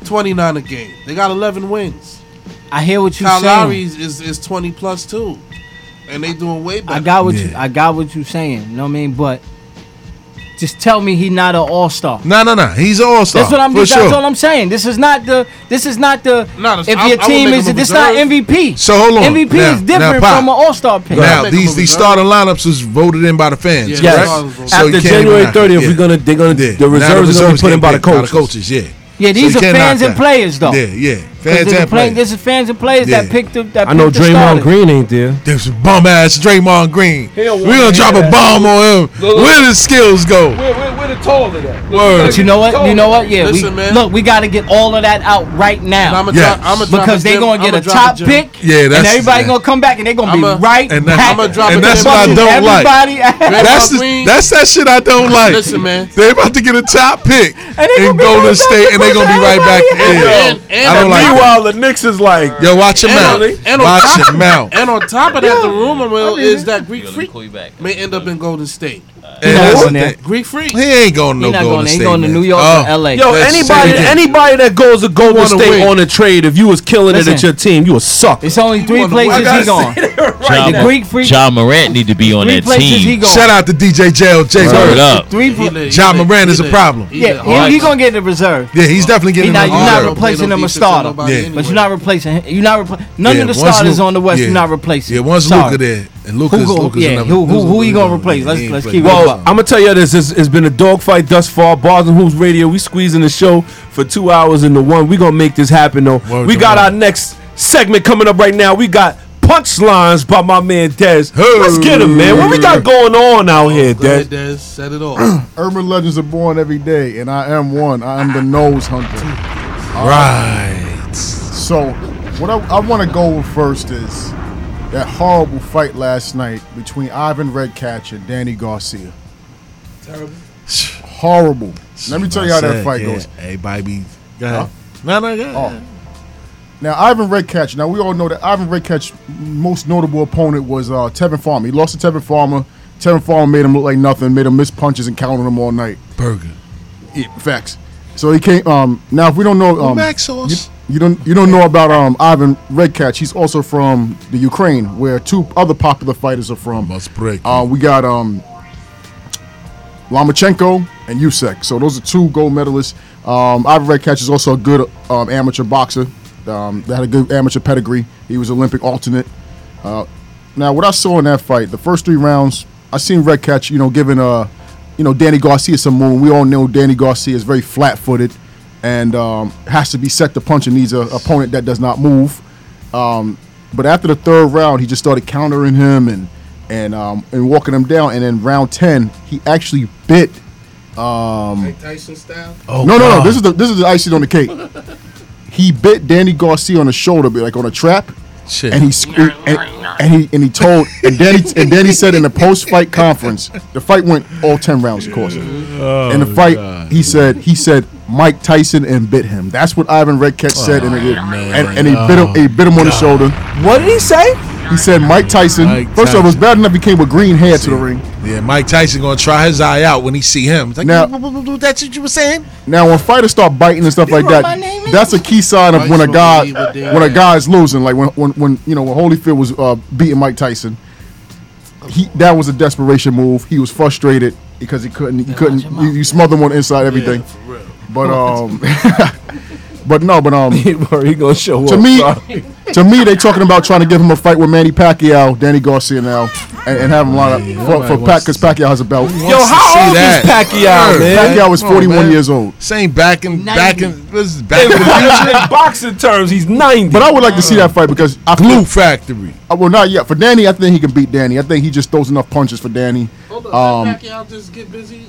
F: 29 a game. They got 11 wins.
G: I hear what you're
F: Kyle
G: saying.
F: Lowry is, is, is 20 plus too, and they doing way better.
G: I got what you
D: Yeah.
G: I got what you saying. You know what I mean? But just tell me he not an all star.
D: No, no, no. He's an all star.
G: That's what I'm
D: for
G: that's
D: sure.
G: all I'm saying. This is not the this is not the
F: No, this-
G: if
F: I-
G: your
F: I
G: team
F: make
G: is
F: him a
G: this not. MVP.
D: So hold on.
G: MVP
D: Now-
G: is different
D: Pop.
G: from an all star pick.
D: Now these these starting lineups was voted in by the fans.
F: Yeah,
D: correct?
F: yes.
D: So
E: After January
D: even-
E: 30th,
D: yeah.
E: we're gonna they're gonna
D: Yeah.
E: the
D: Now
E: reserves are gonna be put in by the
D: picked by
E: coaches.
D: coaches, yeah.
G: Yeah, these
D: So
G: are fans and players though.
D: Yeah, yeah. Fans
G: there's, a
D: and
G: play,
D: players.
G: there's a fans and players
D: Yeah.
G: that picked the that
E: I know
G: picked the
E: Draymond. Green ain't there.
D: This a bum ass Draymond Green. We're gonna drop
E: hear
D: a bomb on him.
E: Look, look.
D: Where the skills go?
E: Where, where, where the taller at?
D: Word.
G: But you know what? You know what? Yeah,
F: Listen,
G: we,
F: man.
G: look, we got to get all of that out right now.
F: I'm
D: Yes.
G: because they're gonna get a top pick,
D: Yeah, that's
G: and
D: that's
G: everybody
D: yeah.
G: gonna come back, and they're gonna
F: I'ma-
G: be right
D: And that's,
G: back.
F: I'ma drop
D: and that's what I don't like.
G: Everybody,
D: That's the, that's that shit I don't like.
F: Listen, man.
D: They're about to get a top pick
G: And they gonna
D: in Golden State, and they're gonna be right back
G: everybody
D: there.
F: And- and-
D: I don't like that.
E: Meanwhile, the Knicks is like,
D: Yo, watch your
F: And
D: mouth.
F: on-
D: Watch
F: top-
D: your mouth.
F: And on top of that, the rumor mill is that Greek Freak
H: call you back.
F: may end up in Golden State.
G: He
D: And
G: not going there.
F: Greek freak.
D: He ain't going
G: He
D: no
G: not
D: Golden
G: going. He
D: State.
G: going to. New York
D: Oh,
G: or L.A.
E: Yo,
D: That's
E: anybody
D: it.
E: anybody that goes to Golden
F: wanna
E: State
F: win.
E: on a trade, if you was killing it at your team, you a sucker.
G: It's only three places
F: win.
G: he going.
H: John,
G: The Greek freak.
H: Ja Morant need to be on
G: Three
H: that team.
D: Shout out to DJ Jail J.
H: Word up.
G: Three.
F: He
G: pla-
F: lit- he
D: John
F: lit-
D: Moran
F: he
D: is a problem.
G: Yeah,
F: lit
G: he, gonna get in the reserve.
D: Yeah, he's definitely
G: He
D: getting
G: not,
D: in
G: you're not replacing
F: no
G: him a starter.
D: Yeah.
G: But you're not replacing. Him. You're not. Repl- none of the starters on the West. You're not replacing.
D: Yeah, once
G: Sorry.
D: Luka there, and Luka's
G: Who go-
D: Luka's
G: yeah,
D: another-
G: who- who- who you gonna replace? Let's- let's
D: playing
G: keep it
E: Well. I'm gonna tell you this: it's, it's been a dogfight thus far. Bars and Hoops Radio. We squeezing the show for two hours into one. We gonna make this happen though.
D: Word
E: we got
D: word.
E: our next segment coming up right now. We got punchlines by my man Dez. Let's get him, man. What we got going on out here,
F: Go ahead,
E: Dez?
F: Dez. Set it off.
P: Urban legends are born every day, and I am one. I am the nose hunter.
D: Right.
P: So, what I, I want to go with first is that horrible fight last night between Ivan Redkach and Danny Garcia.
F: Terrible.
P: Horrible. Let me tell you how that fight
D: yeah.
P: goes.
D: Hey, baby. Go ahead. No, no, go ahead.
P: Oh. Now, Ivan Redkach. Now, we all know that Ivan Redkach's most notable opponent was uh, Tevin Farmer. He lost to Tevin Farmer. Tevin Farmer made him look like nothing, made him miss punches and counted him all night.
D: Burger.
P: Yeah, facts. So he came. Um, now, if we don't know, um,
D: Mac sauce.
P: You, don't you don't know about um, Ivan Redkach. He's also from the Ukraine, where two other popular fighters are from.
D: Must break.
P: Uh, we got um, Lomachenko and Usyk. So those are two gold medalists. Um, Ivan Redkach is also a good um, amateur boxer. Um, that had a good amateur pedigree. He was Olympic alternate. Uh, now, what I saw in that fight, the first three rounds, I seen Redkach, you know, giving uh, you know, Danny Garcia some moon. We all know Danny Garcia is very flat-footed and um, has to be set to punch and needs an opponent that does not move. Um, but after the third round, he just started countering him and and um, and walking him down. And then round ten, he actually bit. Um,
F: Tyson style.
D: Oh,
P: no, no, no. This is the this is the icing on the cake. he bit Danny Garcia on the shoulder, but like on a trap.
D: Shit.
P: And he sc- and, and he and he told and Danny and Danny said in the post fight conference, the fight went all ten rounds, of course.
D: Oh,
P: in the fight, he said he said Mike Tyson and bit him. That's what Ivan Redkach said, and, it, and, and he bit him. He bit him on the shoulder.
E: What did he say?
P: He said Mike Tyson.
D: Mike
P: first of all, it was bad enough he came with green hair to the ring.
D: Yeah, Mike Tyson gonna try his eye out when he see him. It's like,
P: Now-
D: that's what you were saying.
P: Now, when fighters start biting and stuff like that,
G: my name is?
P: that's a key sign of when a guy when a
F: ass.
P: guy is losing. Like when when, when you know when Holyfield was uh, beating Mike Tyson, he that was a desperation move. He was frustrated because he couldn't he couldn't you, you smother him on the inside everything.
F: real.
P: But um, but no, but um,
E: he gonna show
P: to
E: up.
P: me,
E: sorry.
P: to me, they talking about trying to give him a fight with Manny Pacquiao, Danny Garcia now, and, and have him line up for, for Pac because Pacquiao has a belt.
E: Yo,
D: wants to
E: how old
D: that.
E: is Pacquiao,
D: Word.
E: man?
P: Pacquiao was
D: Come on,
P: 41
D: man.
P: years old.
D: Same back in back in this is back
E: In,
D: in the future.
E: in boxing terms, he's 90.
P: But I would like to see that fight because I
D: Glue
P: feel,
D: Factory.
P: uh, well, not yet. For Danny, I think he can beat Danny. I think he just throws enough punches for Danny.
F: Hold on,
P: Um,
F: Pacquiao just get busy.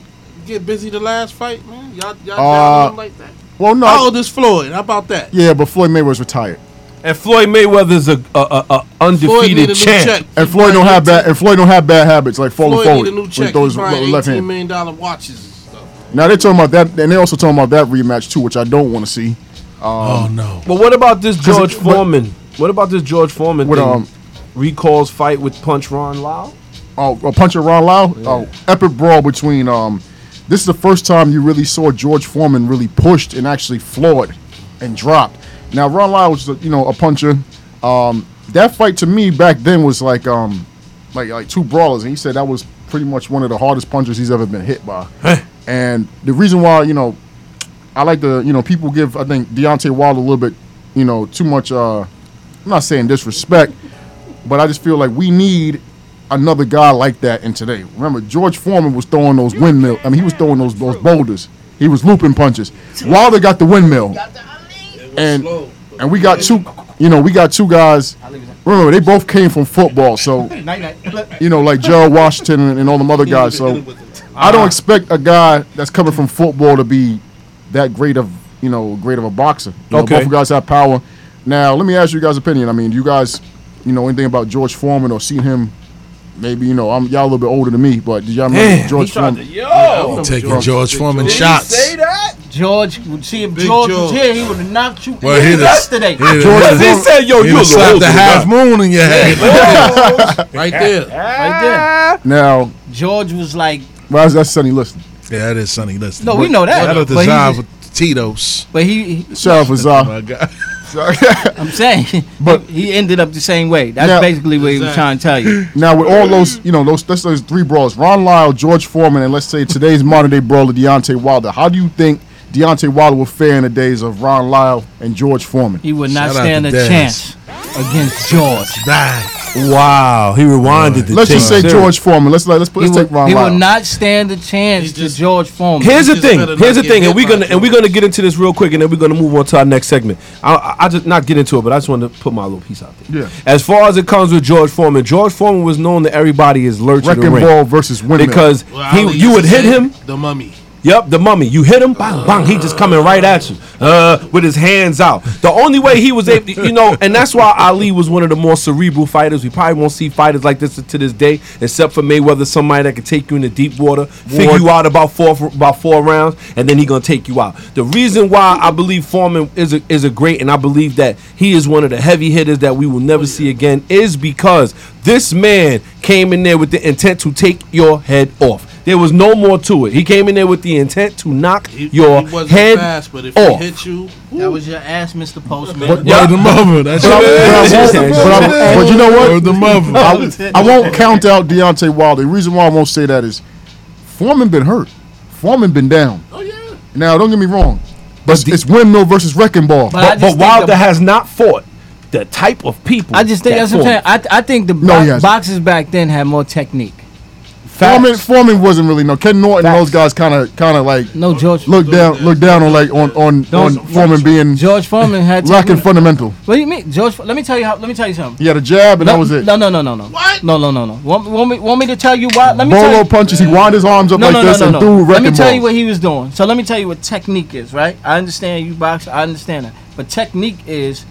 F: Get busy the last fight, man. Y'all, y'all
P: Uh,
F: down like that.
P: Well, no,
F: How old is Floyd? How about that?
P: yeah, but Floyd Mayweather's retired,
E: and Floyd Mayweather's a, a, a, a
F: Floyd need a
E: undefeated champ.
F: check.
P: and Floyd don't have bad and Floyd don't have bad habits like falling
F: Floyd
P: forward
F: need a new check.
P: throws
F: He
P: his
F: buying
P: left hand.
F: million dollar watches and stuff.
P: Now they're talking about that, and they also talking about that rematch too, which I don't want to see.
D: Oh no.
E: But what about this George
P: it- but-
E: Foreman? What about this George Foreman
P: With,
E: thing?
P: um,
E: Recalls fight with Punch Ron Lyle?
P: Oh, a punch of Ron Lyle. Oh, epic brawl between. Um, this is the first time you really saw George Foreman really pushed and actually floored and dropped. Now Ron Lyle was, you know, a puncher. Um, that fight to me back then was like, um, like like two brawlers, and he said that was pretty much one of the hardest punches he's ever been hit by. and the reason why, you know, I like the, you know, people give I think Deontay Wilder a little bit, you know, too much. Uh, I'm not saying disrespect, but I just feel like we need another guy like that in today. Remember, George Foreman was throwing those windmill. I mean, he was throwing those those boulders. He was looping punches. Wilder got the windmill, and and we got two. You know, we got two guys. Remember, they both came from football, so you know, like Gerald Washington and, and all them other guys. So I don't expect a guy that's coming from football to be that great of you know great of a boxer. You know,
E: Okay.
P: both guys have power. Now, let me ask you guys' opinion. I mean, do you guys, you know, anything about George Foreman or seen him? Maybe you know, I'm y'all a little bit older than me, but did y'all remember
E: Man,
P: George
E: he tried
P: Foreman?
E: to, yo!
D: Taking George Foreman shots.
E: Say that?
G: George, see if George,
F: George.
G: was here, he would have knocked you
D: Well, he
G: yesterday.
D: he
P: George
E: Because he
P: Foreman-
E: said, yo,
D: He
E: you
D: was slapped
E: lost
D: the half moon in your head.
F: Right there.
G: right there.
P: Now,
G: George was like
P: Well, that's, that's Sonny Liston.
D: Yeah, that is Sonny Liston.
G: No, we know that.
D: Shout out to
G: But he
D: Zion Tito's.
G: But he, he
P: Shout out for Zah.
D: my God.
G: I'm saying,
P: But-
G: but he ended up the same way. That's
P: Now-
G: basically what he was trying to tell you.
P: Now with all those, you know, those that's those three brawls, Ron Lyle, George Foreman, and let's say today's modern day brawler Deontay Wilder. How do you think Deontay Wilder would fare in the days of Ron Lyle and George Foreman?
G: He would not
D: Shout
G: stand a
D: Dez.
G: chance against George.
E: Wow, he rewinded the
P: Let's just say
E: tape.
P: George Foreman. Let's let, let's put
G: He
P: let's
G: would,
P: take Ron
G: he
P: Lyle.
G: would not stand a chance to George Foreman.
E: Here's the
F: just
E: thing. Here's the thing, and we're gonna and we're gonna get into this real quick, and then we're gonna move on to our next segment. I, I, I just not get into it, but I just wanted to put my little piece out there.
P: Yeah.
E: As far as it comes with George Foreman, George Foreman was known to everybody as lurching the
P: Wrecking
E: ring
P: ball versus windmill.
E: because
F: Well,
E: he you would hit him.
F: The mummy.
E: Yep, the mummy. You hit him, bang, bang. He just coming right at you, uh, with his hands out. The only way he was able, you know, and that's why Ali was one of the more cerebral fighters. We probably won't see fighters like this to this day, except for Mayweather, somebody that can take you into deep water, figure you out about four about four rounds, and then he gonna take you out. The reason why I believe Foreman is a, is a great, and I believe that he is one of the heavy hitters that we will never see again, is because this man came in there with the intent to take your head off. There was no more to it. He came in there with the intent to knock
F: He,
E: your
F: he wasn't
E: head
F: fast, but if
E: off.
F: he hit you,
G: That was your ass, Mr. Postman.
P: But-
D: Word the mother. That's
P: But, I, but, but, but you know what?
D: The mother.
P: I, I won't count out Deontay Wilder. The reason why I won't say that is Foreman been hurt. Foreman been down. Oh yeah. Now don't get me wrong, but it's windmill versus wrecking ball.
G: But
E: But, but Wilder
G: the-
E: has not fought the type of people.
G: I just think
E: that
G: that's what I'm saying.
E: fought.
G: I, I think the
P: No,
G: bo- boxers back then had more technique.
P: Foreman,
E: Facts.
P: Foreman wasn't really no. Ken Norton, and those guys kind of, kind of like
G: No, George.
P: look down, look down on like on on, on Foreman being
G: George Foreman had
P: lacking fundamental.
G: What do you mean, George? Let me tell you how. Let me tell you something.
P: He had a jab, and
G: no,
P: that was it.
G: No, no, no, no, no. What? No, no, no, no. Want, want me? Want me to tell you why? Let me tell
P: Bolo
G: you.
P: punches. He wound his arms up
G: No,
P: like
G: no, no,
P: this
G: no,
P: and
G: no.
P: threw
G: Let me
P: wrecking
G: tell you what he was doing. So let me tell you what technique is, right? I understand you box. I understand that. But technique is,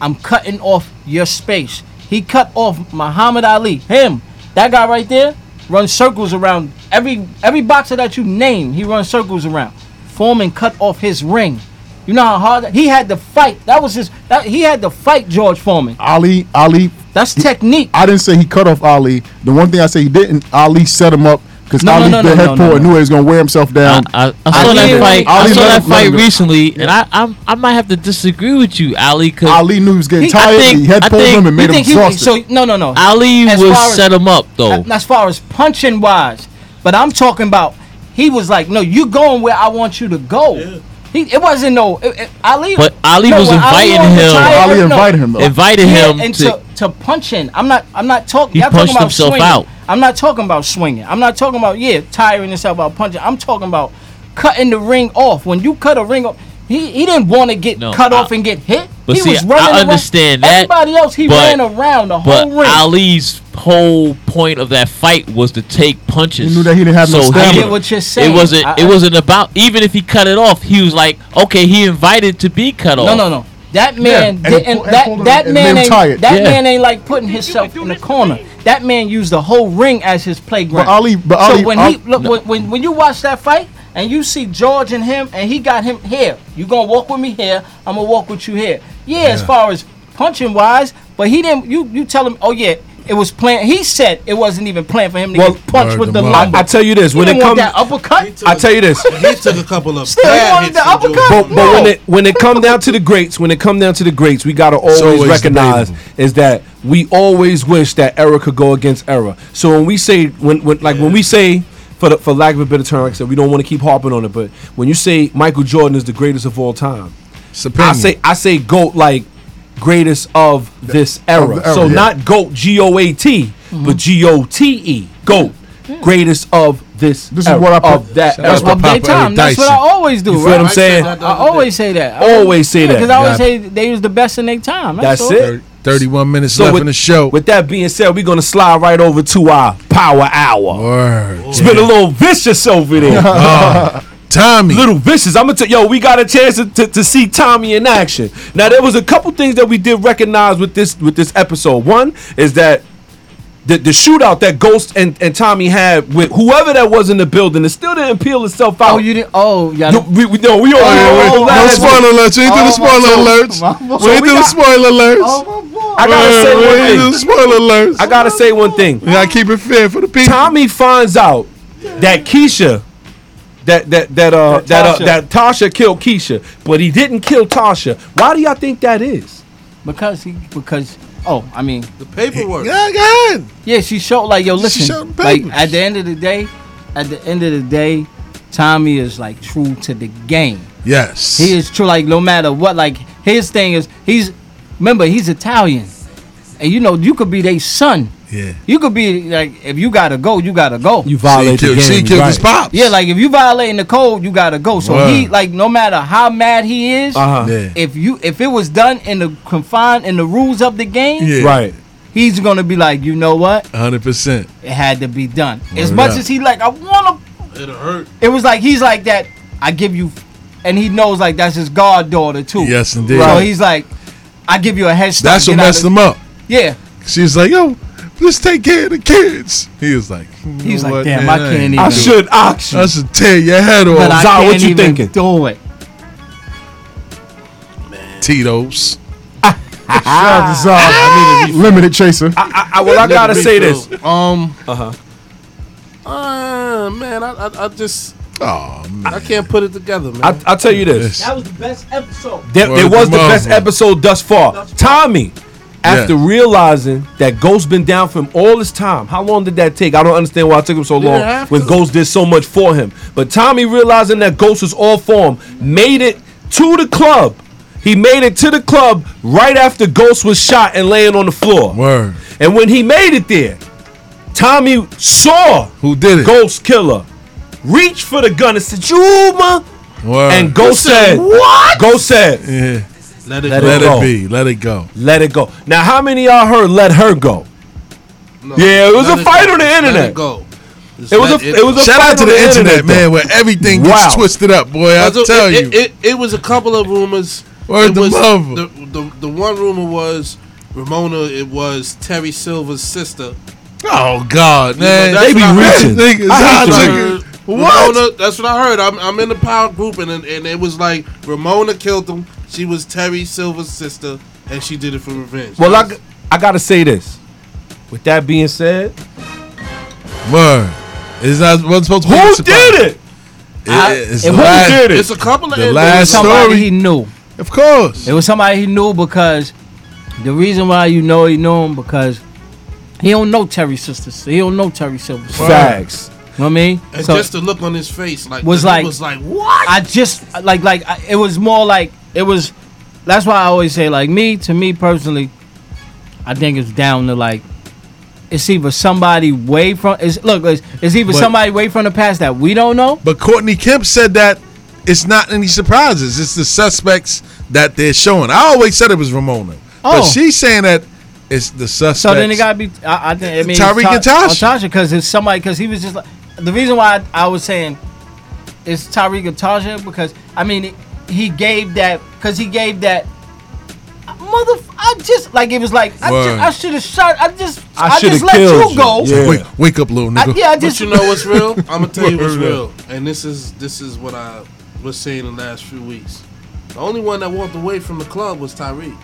G: I'm cutting off your space. He cut off Muhammad Ali. Him, that guy right there, runs circles around every every boxer that you name. He runs circles around. Foreman cut off his ring. You know how hard that, he had to fight. That was his. That, he had to fight George Foreman.
P: Ali, Ali.
G: That's technique.
P: I didn't say he cut off Ali. The one thing I say he didn't. Ali set him up because
G: No, no,
P: Ali
G: no,
P: the
G: no,
P: head
G: no,
P: pull
G: no,
P: and
G: no.
P: knew he was gonna wear himself down.
H: I, I saw
G: Ali-
H: that fight. I saw that
P: him- let him
H: fight
P: go.
H: recently, and I I'm, I might have to disagree with you, Ali. Cause
P: Ali knew he was getting
G: He-
P: tired.
H: I think-
P: he head
H: I
P: pulled him and
G: You
P: made him
G: think he?
P: exhausted.
G: So no, no, no.
H: Ali
G: As
H: was
G: far as-
H: set him up though.
G: As far as punching wise, but I'm talking about he was like, no, you going where I want you to go. He, it wasn't no it, it- Ali.
H: But Ali
G: no,
H: was inviting
G: was
H: him.
G: retired,
P: Ali
G: no,
P: invited him though.
H: Invited
G: yeah,
H: him
G: and
H: to.
G: to, to punching. I'm not. I'm not talking.
H: He
G: y'all talking
H: punched
G: about
H: himself
G: swinging.
H: out.
G: I'm not talking about swinging. I'm not talking about yeah tiring yourself out punching. I'm talking about cutting the ring off. When you cut a ring off, he he didn't want to get
H: No,
G: cut
H: I-
G: off and get hit.
H: But
G: he
H: see,
G: was running
H: I
G: around.
H: understand that,
G: Everybody else, he
H: but-
G: ran around the
H: But
G: whole ring.
H: Ali's whole point of that fight was to take punches.
P: He knew that he didn't have no
H: so
P: stamina.
G: I get what you're saying.
H: It wasn't.
G: I-
H: it wasn't about. Even if he cut it off, he was like, okay, he invited to be cut off.
G: No, no, no. That man
P: and he
G: didn't.
P: and
G: that
P: pulled him
G: that
P: and
G: man ain't.
P: tired.
G: That
H: Yeah.
G: man ain't like putting himself in the corner. That man used the whole ring as his playground.
P: But Ali- but Ali,
G: so
P: Ali-
G: when
P: Ali-
G: he look when, when when you watch that fight and you see George and him and he got him here, you gonna walk with me here. I'm gonna walk with you here. Yeah, as far as punching wise, but he didn't. You you tell him, oh yeah, it was planned. He said it wasn't even planned for him to
E: Well,
G: get punched with the
D: mother.
G: lumber.
E: I tell you this:
G: He
E: when it
G: didn't want
E: comes,
G: that uppercut.
E: I tell you this.
F: he took a couple of
G: Still, he wanted
F: hits
G: the uppercut.
F: George.
E: But, but when it when it come down to the greats, when it come down to the greats, we gotta always,
D: always
E: recognize is that we always wish that era could go against era. So when we say when when like when we say for the, for lack of a better term, like I said, we don't want to keep harping on it, but when you say Michael Jordan is the greatest of all time,
D: It's.
E: I say I say goat like greatest of this era.
P: the era,
E: so
P: yeah.
E: not goat G O A T, mm-hmm. but G O T E goat. Mm. Greatest of this,
P: This is
E: era,
P: what I put-
E: of that
D: That's
E: era.
G: Of
D: Papa
G: time. That's what I always do.
E: You feel
G: right?
E: what I'm saying?
F: that the
G: I always say that. I
E: Always say that.
G: Because I always
D: Yeah.
G: say they was the best in their time.
E: That's
G: all.
E: it.
D: 31 minutes
E: So
D: left
E: with-
D: in the show.
E: With that being said, we're gonna slide right over to our power hour.
D: Word.
E: It's been a little vicious over there.
D: Oh, Tommy.
E: little vicious. I'm gonna tell yo, we got a chance to, to, to see Tommy in action. Now there was a couple things that we did recognize with this with this episode. One is that the, the shootout that Ghost and, and Tommy had with whoever that was in the building, it still didn't peel itself oh, out.
G: Oh, you didn't. Oh, yeah.
E: No, we, we, no, we all
D: Oh, yeah, oh, no
E: oh,
D: spoiler alerts. We ain't do the
G: Oh,
D: spoiler
G: my
D: alerts.
G: My.
D: We ain't
E: we
D: do the spoiler alerts.
G: Oh,
E: I gotta say
D: we ain't do
E: one
D: the
E: thing.
D: spoiler alerts.
E: I gotta say one thing.
D: We gotta keep it fair for the people.
E: Tommy finds out that Keisha, that that that uh
G: That
E: that uh, that Tasha killed Keisha, but he didn't kill Tasha. Why do y'all think that is?
G: Because he because oh I mean
F: the paperwork.
D: Yeah, go ahead.
G: Yeah, she showed like yo
D: She
G: listen.
D: showed the
G: like
D: papers.
G: at the end of the day, at the end of the day, Tommy is like true to the game.
D: Yes.
G: He is true. Like no matter what, like his thing is he's remember he's Italian, and you know you could be their son.
D: Yeah.
G: You could be like if you gotta go, you gotta go.
E: You violate
D: She
E: the
D: killed- she
E: game.
D: killed
E: right.
D: his pops.
G: Yeah, like if you violating the code, you gotta go. So
D: Word.
G: he like no matter how mad he is,
E: Uh-huh.
D: Yeah.
G: if you if it was done in the confined in the rules of the game,
D: Yeah.
E: Right.
G: he's gonna be like, you know what,
D: hundred percent.
G: it had to be done. As much
D: up.
G: as he like, I wanna.
F: It'll hurt.
G: It was like he's like that. I give you, and he knows like that's his goddaughter too.
D: Yes, indeed.
G: So he's like, I give you a head start.
D: That's what messed
G: of-
D: him up.
G: Yeah.
D: She's like, "Yo, let's take care of the kids." He was like,
G: He was
D: know
G: like,
D: what,
G: damn,
D: man,
G: I can't
D: ain't
G: even
E: I
G: do
E: should ox you.
D: I should tear your head off.
G: But I
D: off."
E: Zah, what
G: can't
E: you
G: even
E: thinking?
G: Do it.
D: Tito's.
P: Shout out to Zah, limited chaser.
E: I, I, well, I gotta say this.
F: Um.
E: Uh huh.
F: Uh, man, I, I, I just,
D: Oh man.
F: I can't put it together, man.
E: I, I'll tell you this.
G: That was the best episode.
E: There,
D: Word
E: there was
D: to
E: the best
D: mother.
E: episode thus far. Tommy, after realizing that Ghost been down for him all this time, how long did that take? I don't understand why it took him so
F: Didn't
E: long when
F: to.
E: Ghost did so much for him. But Tommy realizing that Ghost was all for him, made it to the club. He made it to the club right after Ghost was shot and laying on the floor.
D: Word.
E: And when he made it there, Tommy saw
D: Who did it?
E: Ghost Killer reach for the gun and said, Juma.
D: Word.
E: And Ghost said,
F: "What?"
E: Ghost said,
D: yeah.
F: Let it
E: Let
F: go.
D: Let
E: go.
D: it be. Let it go.
E: let it go. Now, how many of y'all heard "Let Her Go"?
F: No,
E: Yeah, it was
F: let
E: a fight
F: go.
E: on the internet.
F: Let it go. Just
E: It was a- it was a
D: Shout out to the,
E: the
D: internet,
E: internet,
D: man, where everything
E: Wow.
D: gets twisted up, boy. I
F: It-
D: tell
F: it,
D: you.
F: It, it, it was a couple of rumors.
D: Word
F: it
D: to
F: was the, the the one rumor was Ramona. It was Terry Silver's sister.
D: oh God,
F: You know,
D: man.
E: They be
F: what I heard.
E: reaching.
D: Niggas,
E: I
D: I
E: to
F: I
D: think-
F: heard
D: What?
F: Ramona, that's what I heard. I'm, I'm in the power group, and and it was like Ramona killed him. She was Terry Silver's sister, and she did it for revenge.
E: Well, I, I gotta say this. With that being said,
D: Word. It's not wasn't supposed to be a
E: who
D: surprise.
E: did it?
G: I-
D: it's
G: it who
D: last-
E: did it?
F: it's a couple of
D: The
F: endings.
D: last
G: Somebody
D: story.
G: he knew.
D: Of course.
G: It was somebody he knew because the reason why you know he knew him because he don't know Terry sisters. He don't know Terry Silver. Facts. You know
E: Facts.
G: what I mean?
F: And
G: So
F: just the look on his face, like
G: Was like-
F: was like what?
G: I just like like I, it was more like it was. That's why I always say like me to me personally, I think it's down to like. It's either somebody way from it's look it's, it's either
D: But-
G: somebody way from the past that we don't know.
D: But Courtney Kemp said that it's not any surprises. It's the suspects that they're showing. I always said it was Ramona, but
G: Oh.
D: she's saying that it's the suspects.
G: So then it gotta be. I, I think. I mean,
D: Tariq and Tasha.
G: because it's somebody. Because he was just like the reason why I, I was saying it's Tariq and Tasha because I mean it, he gave that because he gave that. Mother, I just like it was like I,
D: Word.
G: just, I should have shot. I just
E: I
G: I, just let you
E: you.
G: go.
E: Yeah.
D: Wake, wake up, little
G: I,
D: nigga.
G: yeah, I
F: But you know what's real? I'm gonna tell you what's real, and this is this is what I was saying the last few weeks. The only one that walked away from the club was Tariq.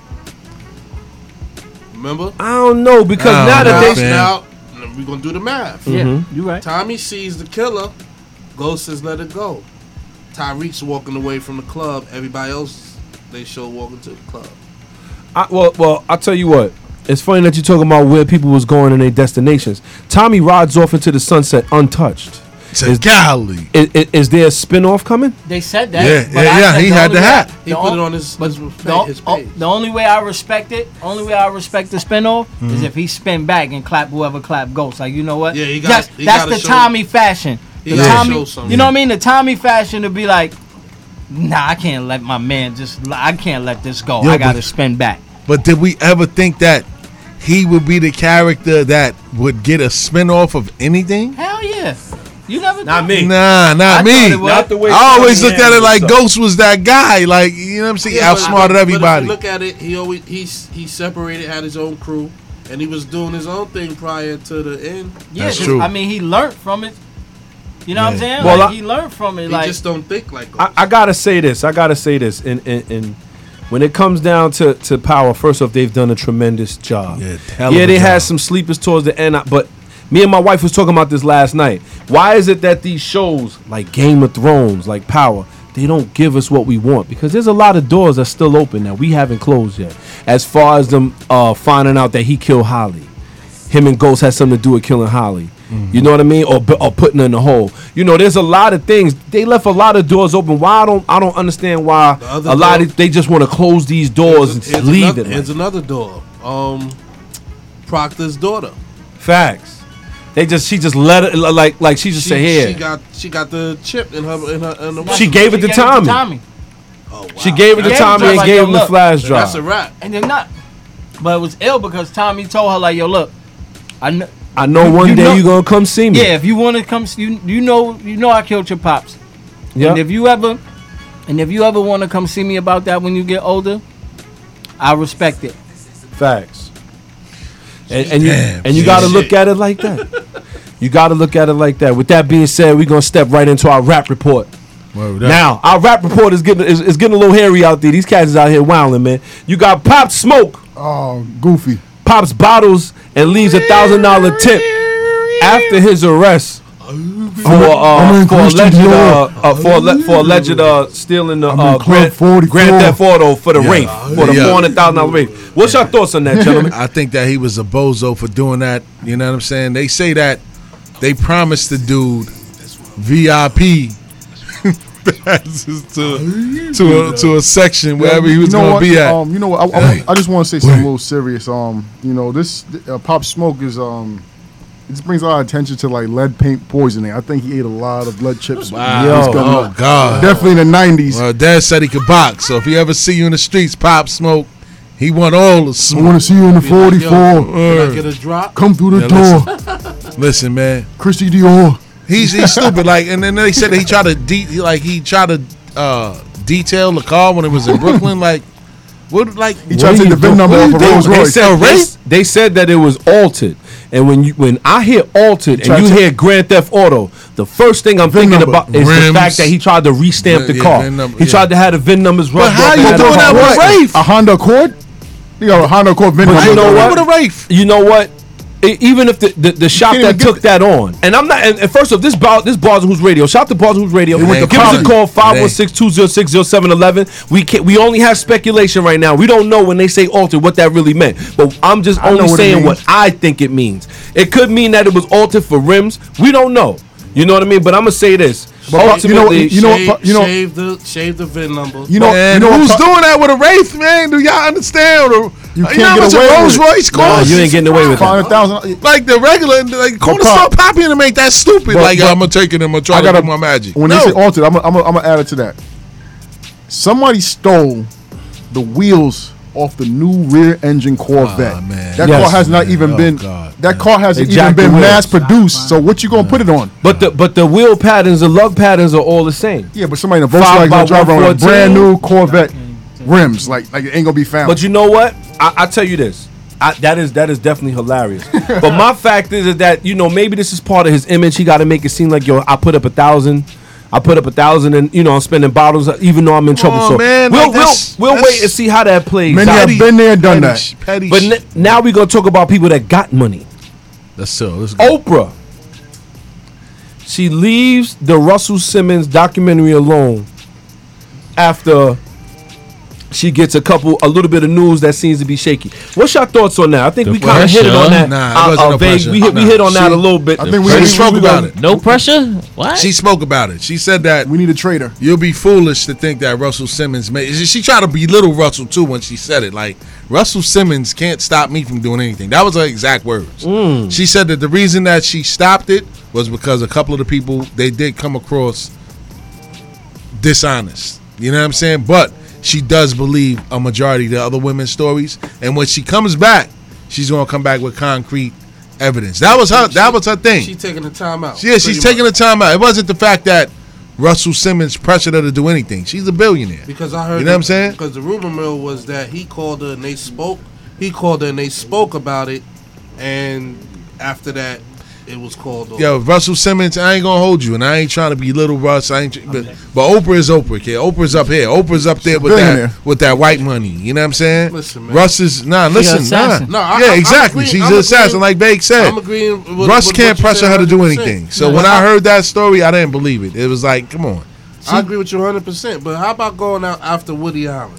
F: Remember?
E: I don't know because
D: I
E: now
D: don't know,
E: that they
D: man.
F: Now we're gonna do the math.
G: yeah,
E: Mm-hmm.
G: you right.
F: Tommy sees the killer. Ghost says, "Let it go." Tariq's walking away from the club. Everybody else, they show walking to the club.
E: I, well, well, I'll tell you what. It's funny that you're talking about where people was going and their destinations. Tommy rides off into the sunset untouched.
D: Said, golly.
E: Is, is, is there a spin-off coming?
G: They said that.
D: Yeah, yeah, yeah,
G: said
D: he
G: the
D: had
G: only
D: the
G: way-
D: hat.
F: He
G: the
F: put
G: on-
F: it on his,
G: But
F: his,
G: the,
F: his
G: oh,
F: page.
G: the only way I respect it, only way I respect the spinoff is mm-hmm. if he spin back and clap whoever clap Ghost. Like you know what?
F: Yeah, he got-
G: that's,
F: he
G: that's the
F: show-
G: Tommy fashion.
F: He
G: The
F: gotta
G: Tommy, you know what I mean? The Tommy fashion to be like, nah, I can't let my man just. I can't let this go.
D: Yo,
G: I got to spin back.
D: But did we ever think that he would be the character that would get a spin-off of anything?
G: Hell yeah. You never.
E: Not
G: thought-
E: me.
D: Nah, not
G: I
D: me.
G: thought it was.
E: Not the way
D: I always looked at it like. Ghost was that guy. Like, you know what I'm saying? He
F: Yeah, but-
D: outsmarted
F: but-
D: everybody.
F: But if you look at it, he always he he separated, had his own crew, and he was doing his own thing prior to the end.
G: Yeah,
D: That's
G: 'cause,
D: true.
G: I mean, he learned from it. You know what I'm saying?
E: Well,
G: like,
E: I-
G: he learned from it.
F: He
G: like
F: just don't think like.
E: I, I gotta say this. I gotta say this. And and, and when it comes down to, to power, first off, they've done a tremendous job.
D: Yeah,
E: yeah,
D: a
E: they had some sleepers towards the end, but Me and my wife was talking about this last night. Why is it that these shows like Game of Thrones, like Power, they don't give us what we want? Because there's a lot of doors that's still open that we haven't closed yet. As far as them uh, finding out that he killed Holly, him and Ghost had something to do with killing Holly. You know what I mean, or, or putting in the hole. You know, there's a lot of things. They left a lot of doors open. Why I don't I don't understand why
F: other
E: a lot of they just want to close these doors and
F: Here's
E: leave
F: another,
E: it.
F: Here's another door. Um, Proctor's daughter.
E: Facts. They just she just let it like like she just
F: She,
E: said here.
F: she got she got the chip in her in her. In her
E: She gave it to Tommy. tommy She gave it to
G: Gave it
E: Tommy
G: her,
E: and
G: like,
E: gave him the flash drive.
F: That's a wrap.
G: And they're not, but it was ill because Tommy told her like, "Yo, look, I know,
E: I know one day you gonna come see me.
G: Yeah, if you want to come, s- you you know you know I killed your pops.
E: Yeah.
G: And if you ever, and if you ever want to come see me about that when you get older, I respect it.
E: Facts. And, and you
G: Damn,
E: and you got to look at it like that. You got to look at it like that. With that being said, we're gonna step right into our rap report.
D: Word
E: Now, our rap report is getting is, is getting a little hairy out there. These cats is out here wilding, man. You got Pop Smoke.
P: Oh, goofy.
E: Pops bottles and leaves a thousand dollar tip after his arrest for uh, for alleged uh, uh, for alle- for alleged uh, stealing the uh, Grand, Grand Theft Auto for the
D: Yeah.
E: Wraith for the
D: Yeah.
E: four hundred thousand dollar Wraith. What's your thoughts on that, gentlemen?
D: I think that he was a bozo for doing that. You know what I'm saying? They say that they promised the dude VIP passes to to a, to a section wherever he was
P: you know
D: going to be at.
P: Um, you know what? I, I, I just want to say something a little serious. Um, you know, this uh, Pop Smoke is um, it just brings a lot of attention to like lead paint poisoning. I think he ate a lot of lead chips. when he was
D: Yo, oh
P: up.
D: God!
P: definitely in the '90s.
D: Well, Dad said he could box, so if he ever see you in the streets, pop smoke, he want all the smoke.
P: I want to see you in the
F: Be like, yo,
P: 44.
F: Can I get a drop?
P: Come through the
D: Yeah,
P: door,
D: listen, listen, man.
P: Christy Dior.
D: He's he's stupid. Like, and then they said that he tried to de- like he tried to uh, detail the car when it was in Brooklyn. Like, what? Like
P: He tried to take the VIN number off of
E: They,
P: Rolls
E: they said, they, they said that it was altered, and when you when I hear altered and you
P: to-
E: hear Grand Theft Auto, the first thing I'm
P: VIN
E: thinking
P: number.
E: about is the fact that he tried to restamp the
D: Yeah,
E: car.
D: Number,
E: he
D: yeah.
E: tried to have the VIN numbers rubbed
D: how
E: off
D: you doing that
E: a-
D: with
P: What?
D: Wraith?
P: A Honda Accord? You got a Honda Accord VIN number.
E: you know
D: What
E: what?
D: with a Wraith?
E: You know what? E- even if the, the, the shop that
P: even get
E: took that on, and I'm not, and, and first off, this bar, this Bars and Hoops Radio, shout out to Bars and Hoops Radio.
D: It went
E: Give us a call
D: It
E: 516-206-0711. We can we only have speculation right now. We don't know when they say altered what that really meant, but I'm just
P: I
E: only
P: what
E: saying what I think it means. It could mean that it was altered for rims. We don't know. You know what I mean? But I'm gonna say this.
P: But you know what- you know what-
F: shave,
P: you know-
F: shave the shave the VIN number.
P: You know,
D: Man,
P: you know
D: who's
P: what?
D: doing that with a Wraith, man? Do y'all understand? Or,
P: You
D: you
P: can't
D: know how
P: get
D: much
P: away
D: a
P: with
D: Rolls
P: it.
D: Royce
E: Nah, you ain't getting away with
P: Five
E: that.
D: like the regular, like corner
P: Pop-
D: store poppy to make that stupid.
P: But-
D: like,
P: but- uh,
D: I'm gonna take it. and I'm gonna try
P: I
D: to
P: gotta
D: do my magic.
P: When
D: no.
P: they say altered, I'm gonna I'm gonna- I'm gonna add it to that. Somebody stole the wheels off the new rear engine Corvette.
D: Aw, man.
P: That
E: Yes,
P: car has not even
D: Oh,
P: been.
D: God,
P: that
D: man.
P: car hasn't
E: They
P: even been mass produced. So what you gonna put it on?
E: But the but the wheel patterns, the lug patterns are all the same.
P: Yeah, but somebody in a
E: Five
P: Volkswagen
E: by
P: gonna drive around a brand new Corvette rims. Like like it ain't gonna be found.
E: But you know what? I, I tell you this. I, that is that is definitely hilarious. but my fact is, is that you know maybe this is part of his image. He got to make it seem like yo, I put up a thousand, I put up a thousand, and you know I'm spending bottles, even though I'm in trouble.
D: on,
E: so
D: man,
E: we'll
D: like,
E: we'll, we'll wait and see how that plays.
P: Many
E: out.
P: have been there and done
D: petty,
P: that.
D: petty
E: But n- now we're gonna talk about people that got money.
D: let's so let's go.
E: Oprah. She leaves the Russell Simmons documentary alone after she gets a couple, a little bit of news that seems to be shaky. What's your thoughts on that? I think
H: The
E: we kind of hit it on that.
D: Nah, it
E: uh,
D: wasn't
E: uh,
D: no
E: vague.
D: pressure.
E: We hit, we hit on that a little bit.
P: I think we
D: She
P: we-
D: spoke about it.
H: No pressure? What?
D: She spoke about it. She said that
P: We need a trader.
D: you'll be foolish to think that Russell Simmons made. She, she tried to belittle Russell too when she said it. Like Russell Simmons can't stop me from doing anything. That was her exact words. She said that the reason that she stopped it was because a couple of the people they did come across dishonest. You know what I'm saying? But she does believe a majority of the other women's stories, and when she comes back, she's gonna come back with concrete evidence. That was her. That was her thing.
F: She's taking the time out.
D: Yeah, she's taking the time out. It wasn't the fact that Russell Simmons pressured her to do anything. She's a billionaire.
F: Because I heard,
D: You know what I'm saying?
F: Because the rumor mill was that he called her and they spoke. He called her and they spoke about it, and after that, it was called. Uh,
D: yeah, Russell Simmons, I ain't gonna hold you, and I ain't trying to be little Russ. I ain't, but, but Oprah is Oprah, kid. Oprah's up here. Oprah's up there with that with that white money. You know what I'm saying?
F: Listen, man.
D: Russ is nah. Listen, nah.
F: No, I,
D: yeah, exactly. She's an assassin, like Bake said.
F: I'm agreeing. With,
D: Russ
F: with
D: can't pressure her to do anything. So when
F: I,
D: heard that story, I didn't believe it. It was like, come on.
F: I agree with you 100. percent But how about going out after Woody Allen?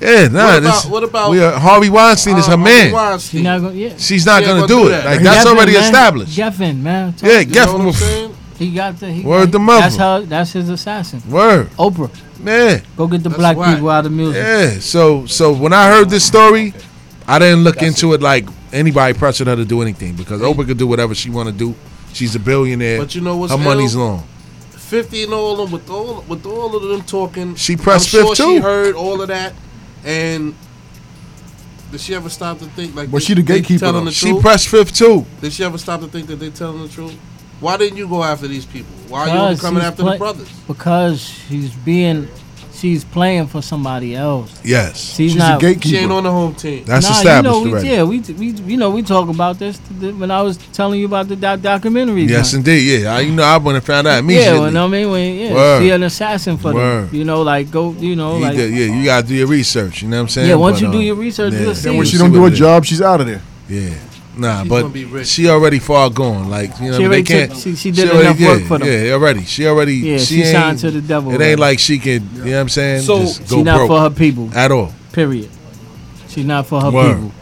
D: Yeah, nah.
F: What about, what about
D: we are, Harvey Weinstein
F: uh, is
D: her
F: Harvey
D: man.
F: Weinstein.
G: Not gonna, yeah.
D: She's not going
F: to
D: do,
F: do,
D: it.
F: That.
D: Like, that's already
G: man.
D: established.
G: Geffen, man.
F: Talk yeah,
D: Geffen. was,
G: he got the he,
D: word
G: the
D: mother.
G: That's how. That's his assassin.
D: Word.
G: Oprah.
D: man.
G: Go get the
F: that's
G: black people out of music.
D: Yeah. So so when I heard this story, I didn't look that's into it. it. like anybody pressured her to do anything because Oprah could do whatever she want to do. She's a billionaire.
F: But you know what's
D: her money's long.
F: Fifty and all of them with all with all of them talking.
D: She pressed
F: i sure
D: too.
F: She heard all of that. And did she ever stop to think like
P: was she the gatekeeper?
F: Telling the
D: she pressed fifth too.
F: Did she ever stop to think that they're telling the truth? Why didn't you go after these people? Why are you coming after the brothers?
G: Because he's being She's playing for somebody else.
D: Yes,
G: she's,
P: she's
G: not.
P: A gatekeeper.
F: She ain't on the home team.
D: That's
G: nah,
D: established
G: you know, we,
D: already.
G: Yeah, we, we you know we talk about this the, when I was telling you about the doc- documentary.
D: Yes, indeed. Yeah, I, you know I went and found out
G: Me,
D: Yeah,
G: well, you know I mean, when, yeah,
D: Word.
G: an assassin for
D: Word.
G: them. You know, like go, you know, like
D: did, yeah, you gotta do your research. You know what I'm saying?
G: Yeah, once
D: but,
G: you um,
D: do
G: your research, yeah. you'll see.
P: And when she don't do
D: a
P: job, she's out of there.
D: Yeah. Nah,
F: She's
D: but she already far gone. Like you know,
G: she
D: they can't.
G: Took, she, she, did she
D: already,
G: enough work yeah, for them.
D: Yeah, already. She already.
G: Yeah,
D: she,
G: she signed to the devil.
D: It ain't like she can. You know what I'm saying?
E: So
D: Just go
G: not
D: broke
G: for her people
D: at all.
G: Period. She's not for her
D: Word.
G: people.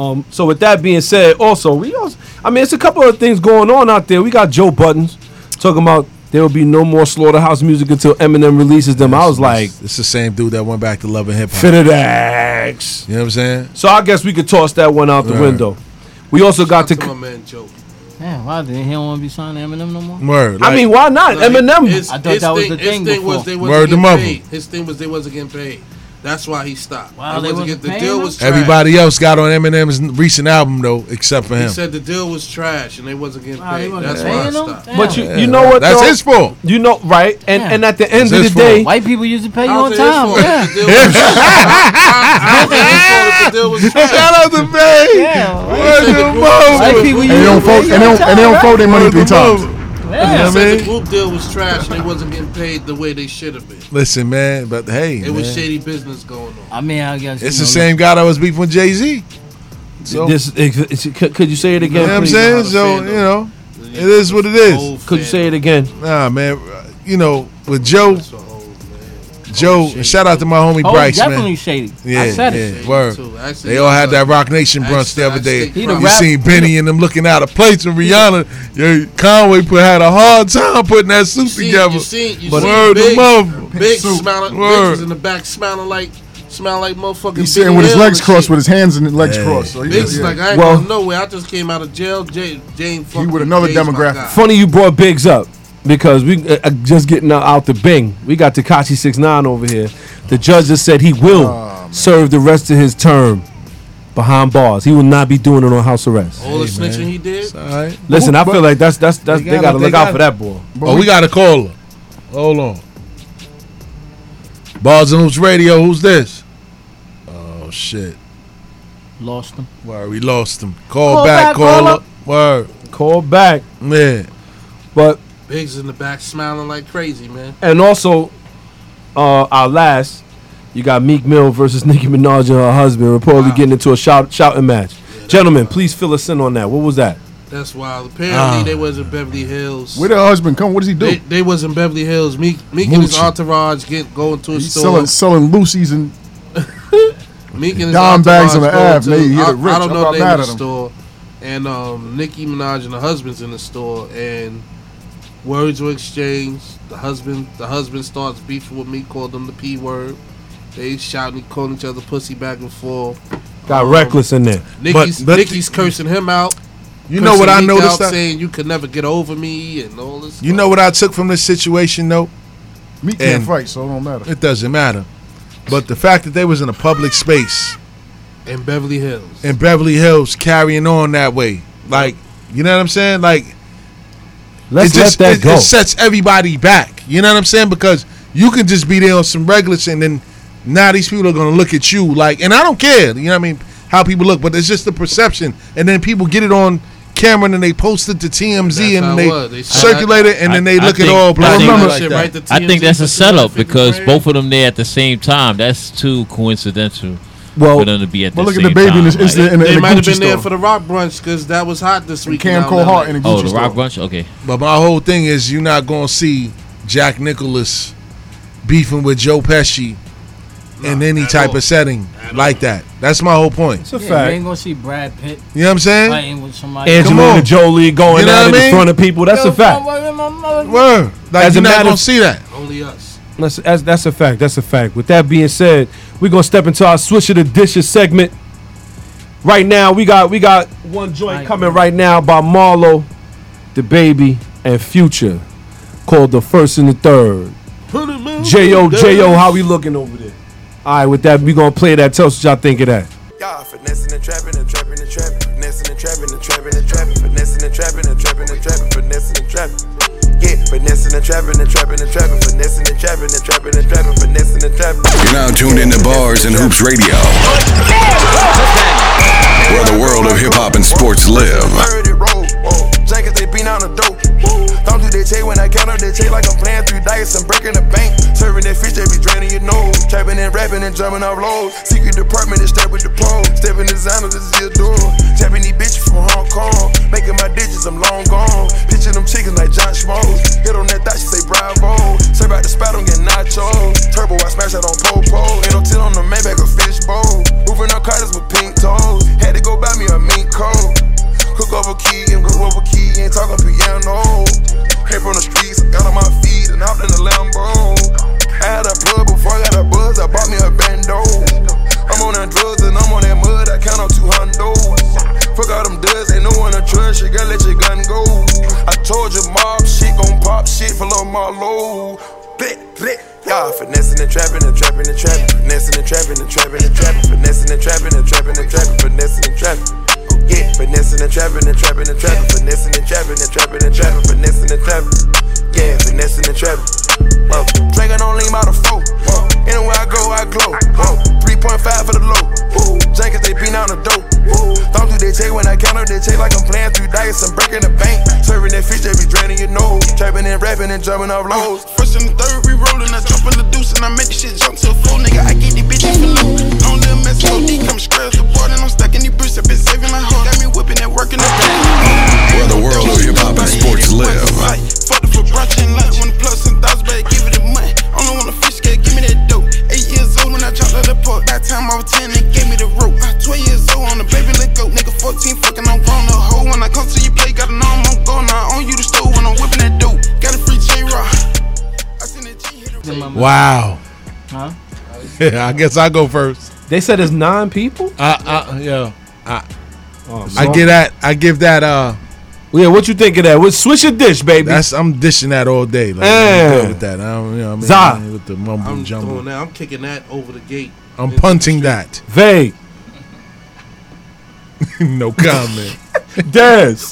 E: Um. So with that being said, also we also, I mean, it's a couple of things going on out there. We got Joe Budden talking about there will be no more Slaughterhouse music until Eminem releases them. Yes, I was like,
D: it's the same dude that went back to Love and Hip Hop.
E: Fit
D: You know what I'm saying?
E: So I guess we could toss that one out the
D: right.
E: window. We also got to.
F: to my man Joe.
G: Man, why did he want to be signed Eminem no more?
D: Word. Like, I
E: mean, why not
F: like,
E: Eminem?
F: His,
G: I thought that was the thing.
F: His
G: thing
F: before. was they wasn't
D: Word
F: getting paid. His thing was they wasn't getting paid. That's why he stopped.
G: Wow, they
F: the deal was trash.
D: Everybody else got on Eminem's recent album though, except for him.
F: He said the deal was trash and they wasn't getting
G: wow,
F: paid.
G: Wasn't
F: That's why I stopped.
E: But you, you know what?
D: That's
E: though?
D: his fault.
E: You know, right? And and at the end
D: That's
E: of the day, fault.
G: white people used to pay you on time. Yeah.
D: Shout out to Bay.
G: Yeah. White people
P: used to
G: pay.
P: And they don't fold their money three times.
D: Yeah,
F: You
G: know
F: I
D: mean?
F: The Whoop deal was trash and they wasn't getting paid the way they should have been.
D: Listen, man, but hey.
F: It
D: man.
F: was shady business going on.
G: I mean, I guess.
D: It's the
G: know,
D: same guy that was beefing with Jay Z. So,
E: this, it, could you say it again?
D: You know what I'm saying? So, you know, it is what it is.
E: Could you say it again?
D: Nah, man. You know, with Joe, Joe,
F: shady.
D: shout out to my homie
G: oh,
D: Bryce,
G: definitely
D: man.
G: shady.
D: Yeah,
G: I said
D: yeah,
G: it.
D: Word. They all had that Roc Nation brunch the other day. You seen Benny and them looking out of place with Rihanna. Yeah, Conway put had a hard time putting that suit
F: see,
D: together.
F: You seen, you
D: but seen
F: big,
D: of
F: big smiling,
D: word.
F: Big in the back smiling like smell like motherfucking.
P: He's sitting with his legs crossed,
F: shit.
P: with his hands and his legs
D: yeah.
P: crossed. So
F: Biggs
P: yeah.
F: like, I ain't
E: well,
F: going nowhere. I just came out of jail. Jay, Jane fucking.
P: He with another
F: Jay's
P: demographic.
E: Funny you brought Biggs up because we uh, uh just getting out the bing. We got Tekashi six nine over here. The judge just said he will
P: oh,
E: serve the rest of his term behind bars. He will not be doing it on house arrest.
F: All the snitching he did.
E: Listen, I feel like that's that's that's
D: they,
E: they
D: got
E: to look
D: gotta,
E: out for that boy.
D: Oh, we,
P: we
D: got to call. Hold on. Bars and Hoops Radio. Who's this? Oh shit.
G: Lost him.
D: Word, we lost him. Call,
G: call
D: back,
G: back,
D: call,
G: call up. up.
D: Word.
E: Call back.
D: Man.
E: But
F: Biggs in the back smiling like crazy, man.
E: And also, uh, our last, you got Meek Mill versus Nicki Minaj and her husband reportedly
F: wow.
E: getting into a shout, shouting match. Yeah, Gentlemen, wild. please fill us in on that. What was that?
F: That's wild. Apparently,
D: uh,
F: they was in Beverly Hills.
P: Where her husband come? What does he do?
F: They, they was in Beverly Hills. Meek, Meek and his entourage get going to a
P: He's
F: store.
P: Selling, selling Lucy's and
F: Meek and
P: Dom bags on the
F: app.
P: Maybe he
F: I,
P: rich.
F: I don't know. They
P: in
F: the store, and um, Nicki Minaj and her husband's in the store, and Words were exchanged. The husband the husband starts beefing with me, called him the P word. They shouting, calling each other pussy back and forth.
E: Got
F: um,
E: reckless in there.
F: Nicki's,
D: but, but
F: Nicki's cursing him out.
D: You know what I noticed?
F: Out, saying you could never get over me and all this.
D: You stuff. know what I took from this situation though.
P: Me can't
D: and
P: fight, so it don't matter.
D: It doesn't matter. But the fact that they was in a public space
F: in Beverly Hills,
D: in Beverly Hills, carrying on that way, like you know what I'm saying, like
E: Let's
D: it just,
E: let that
D: it,
E: go.
D: It sets everybody back. You know what I'm saying? Because you can just be there on some regular shit, and then now these people are gonna look at you like, and I don't care. You know what I mean? How people look, but it's just the perception, and then people get it on camera and they post it to TMZ and they,
F: they
D: circulate it and I, then they
H: I
D: look at all black.
H: I
D: like.
H: I think that's a setup because both of them there at the same time. That's too coincidental.
E: Well,
H: for them to be at the
P: well, look at the baby in
H: time.
P: this
H: Like-
P: incident in the-
F: They
P: in
F: might have
P: Gucci
F: been there for the rock brunch because that was hot this week.
P: Cam
F: down
P: Cole
F: there.
P: Hart in a
H: oh,
P: Gucci
H: the
P: store.
H: rock brunch. Okay,
D: But my whole thing is you're not gonna see Jack Nicholas beefing with Joe Pesci in any type
F: all.
D: of setting like that. That's my whole point.
E: It's a
G: Yeah, you ain't gonna see Brad Pitt
D: You know what I'm saying?
G: fighting with somebody.
E: Angelina. Jolie going
D: You know
E: at
D: what
E: it in
D: mean?
E: front of people. That's a fact.
D: Word. Like
E: As
D: you're not gonna see that.
F: Only us.
E: That's, that's, that's a fact. That's a fact. With that being said, we're gonna step into our switch of the dishes segment. Right now, we got we got one joint coming right now by Marlo, the baby, and Future, called the first and the third. J.O. J.O. How we looking over there? All right, with that, we gonna play that. Tell us what y'all think of that.
Q: Y'all finessing and trapping and trapping and trapping, finessing and trapping and trapping and trapping, finessing and trapping and trapping and trapping, finessing and trapping. Yeah, finessing and trapping and trapping and trapping, finessing and trapping and trapping and trapping, finessing and trapping.
A: You're now tuned into Bars and Hoops Radio, where the world of hip hop and sports live.
Q: Heard it roll, whoa. Jankers, they beat on the dope. Don't do that check when I count up that check like I'm playing through dice and breaking the bank. Serving that fish, they be draining your nose. Trapping and rapping and jumping off lows. Secret department is step with the pro. Stepping designer, this is your door. Tapping these bitches from Hong Kong. Making my digits, I'm long gone. Pitching them chickens like John Schmoes. Hit on that thought, she say bravo. Serve out the spot, I'm getting nachos. Turbo, I smash that on Popo. Ain't no till on the Maybach, a fish bowl. Moving up Carters with pink toes. Had to go buy me a mink coat. Cook over key and cook over key, ain't talking piano. Came from the streets, got on my feet and out in the Lambo. I had a plug before I got a buzz, I bought me a bando. I'm on that drugs and I'm on that mud, I count on two hundos. Fuck all them duds, ain't no one to trust, you gotta let your gun go. I told you mob shit gon' pop shit for Lil Marlo. Blick, blick. Y'all finessing and trapping and trapping and trapping, finessing and trapping and trapping and trapping, finessing and trapping and trapping and trapping, finessing and trapping. Yeah, finessing and trapping and trapping and trapping, finessing and trapping and trapping and trapping, finessing and trapping. Yeah, finessing and trapping. Whoa, drinking on lean out of four. Whoa, anywhere I go, I glow. Whoa, 3.5 for the low. Woo, Jankers, they beat on the dope. Woo, don't do that check when I count up that check like I'm playing three dice and breaking the bank. Serving that fish, they be draining your nose. Trapping and rapping and jumping off lows.
R: Uh, first and the third, we rollin', I jump in the deuce and I make the shit jump to a full nigga. I get these bitches for low. On the mess, so deep, come scratch the water, and I'm stuck in these bricks, I been saving like hard. Got me whipping and working the back.
A: Where the world of hip hop and sports live.
R: Fuck the for brunch and lunch, when plus and thousand back, give it a month. Only want a fish cake, give me that dope. Eight years old when I dropped out the park. That time I was 10, they gave me the rope. I 12 years old on the baby let go. Nigga 14, fucking I'm grown the hoe. When I come to your play, gotta know I'm on go. Now on you the stove when I'm whipping that dope. Got a free J Rock.
D: Wow.
G: Huh?
D: Yeah, I guess I go first.
E: They said it's nine people.
D: I, I, yo, I,
E: Oh,
D: I
E: so-
D: give that. I give that. Uh,
E: yeah. What you think of that? What switch a dish, baby?
D: That's I'm dishing that all day. Like, I'm
E: Eh.
D: good with that. I don't, you know, what I mean,
E: Za.
D: with the mumbo
F: I'm
D: jumbo.
F: throwing that. I'm kicking that over the gate.
D: I'm punting that.
E: Vague.
D: no comment.
E: Des.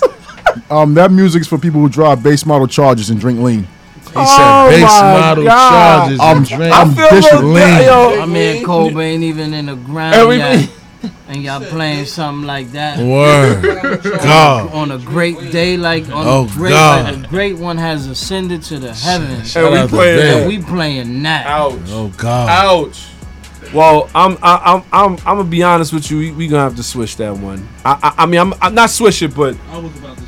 P: Um, that music's for people who drive base model Chargers and drink lean.
D: He said base model Chargers
P: I'm,
D: and drink
P: I'm dishing lean.
G: My man Kobe ain't even in the ground
E: Every-
G: yet. And y'all playing something like that.
D: Word. God.
G: On a great day, like on
D: Oh,
G: a great,
D: God.
G: like a great one has ascended to the heavens.
D: And we playing Ben.
G: And we playing that.
E: Ouch.
D: Oh God.
E: Ouch. Well, I'm I, I'm I'm I'm gonna be honest with you. We, we gonna have to switch that one. I I, I mean I'm, I'm not switch it, but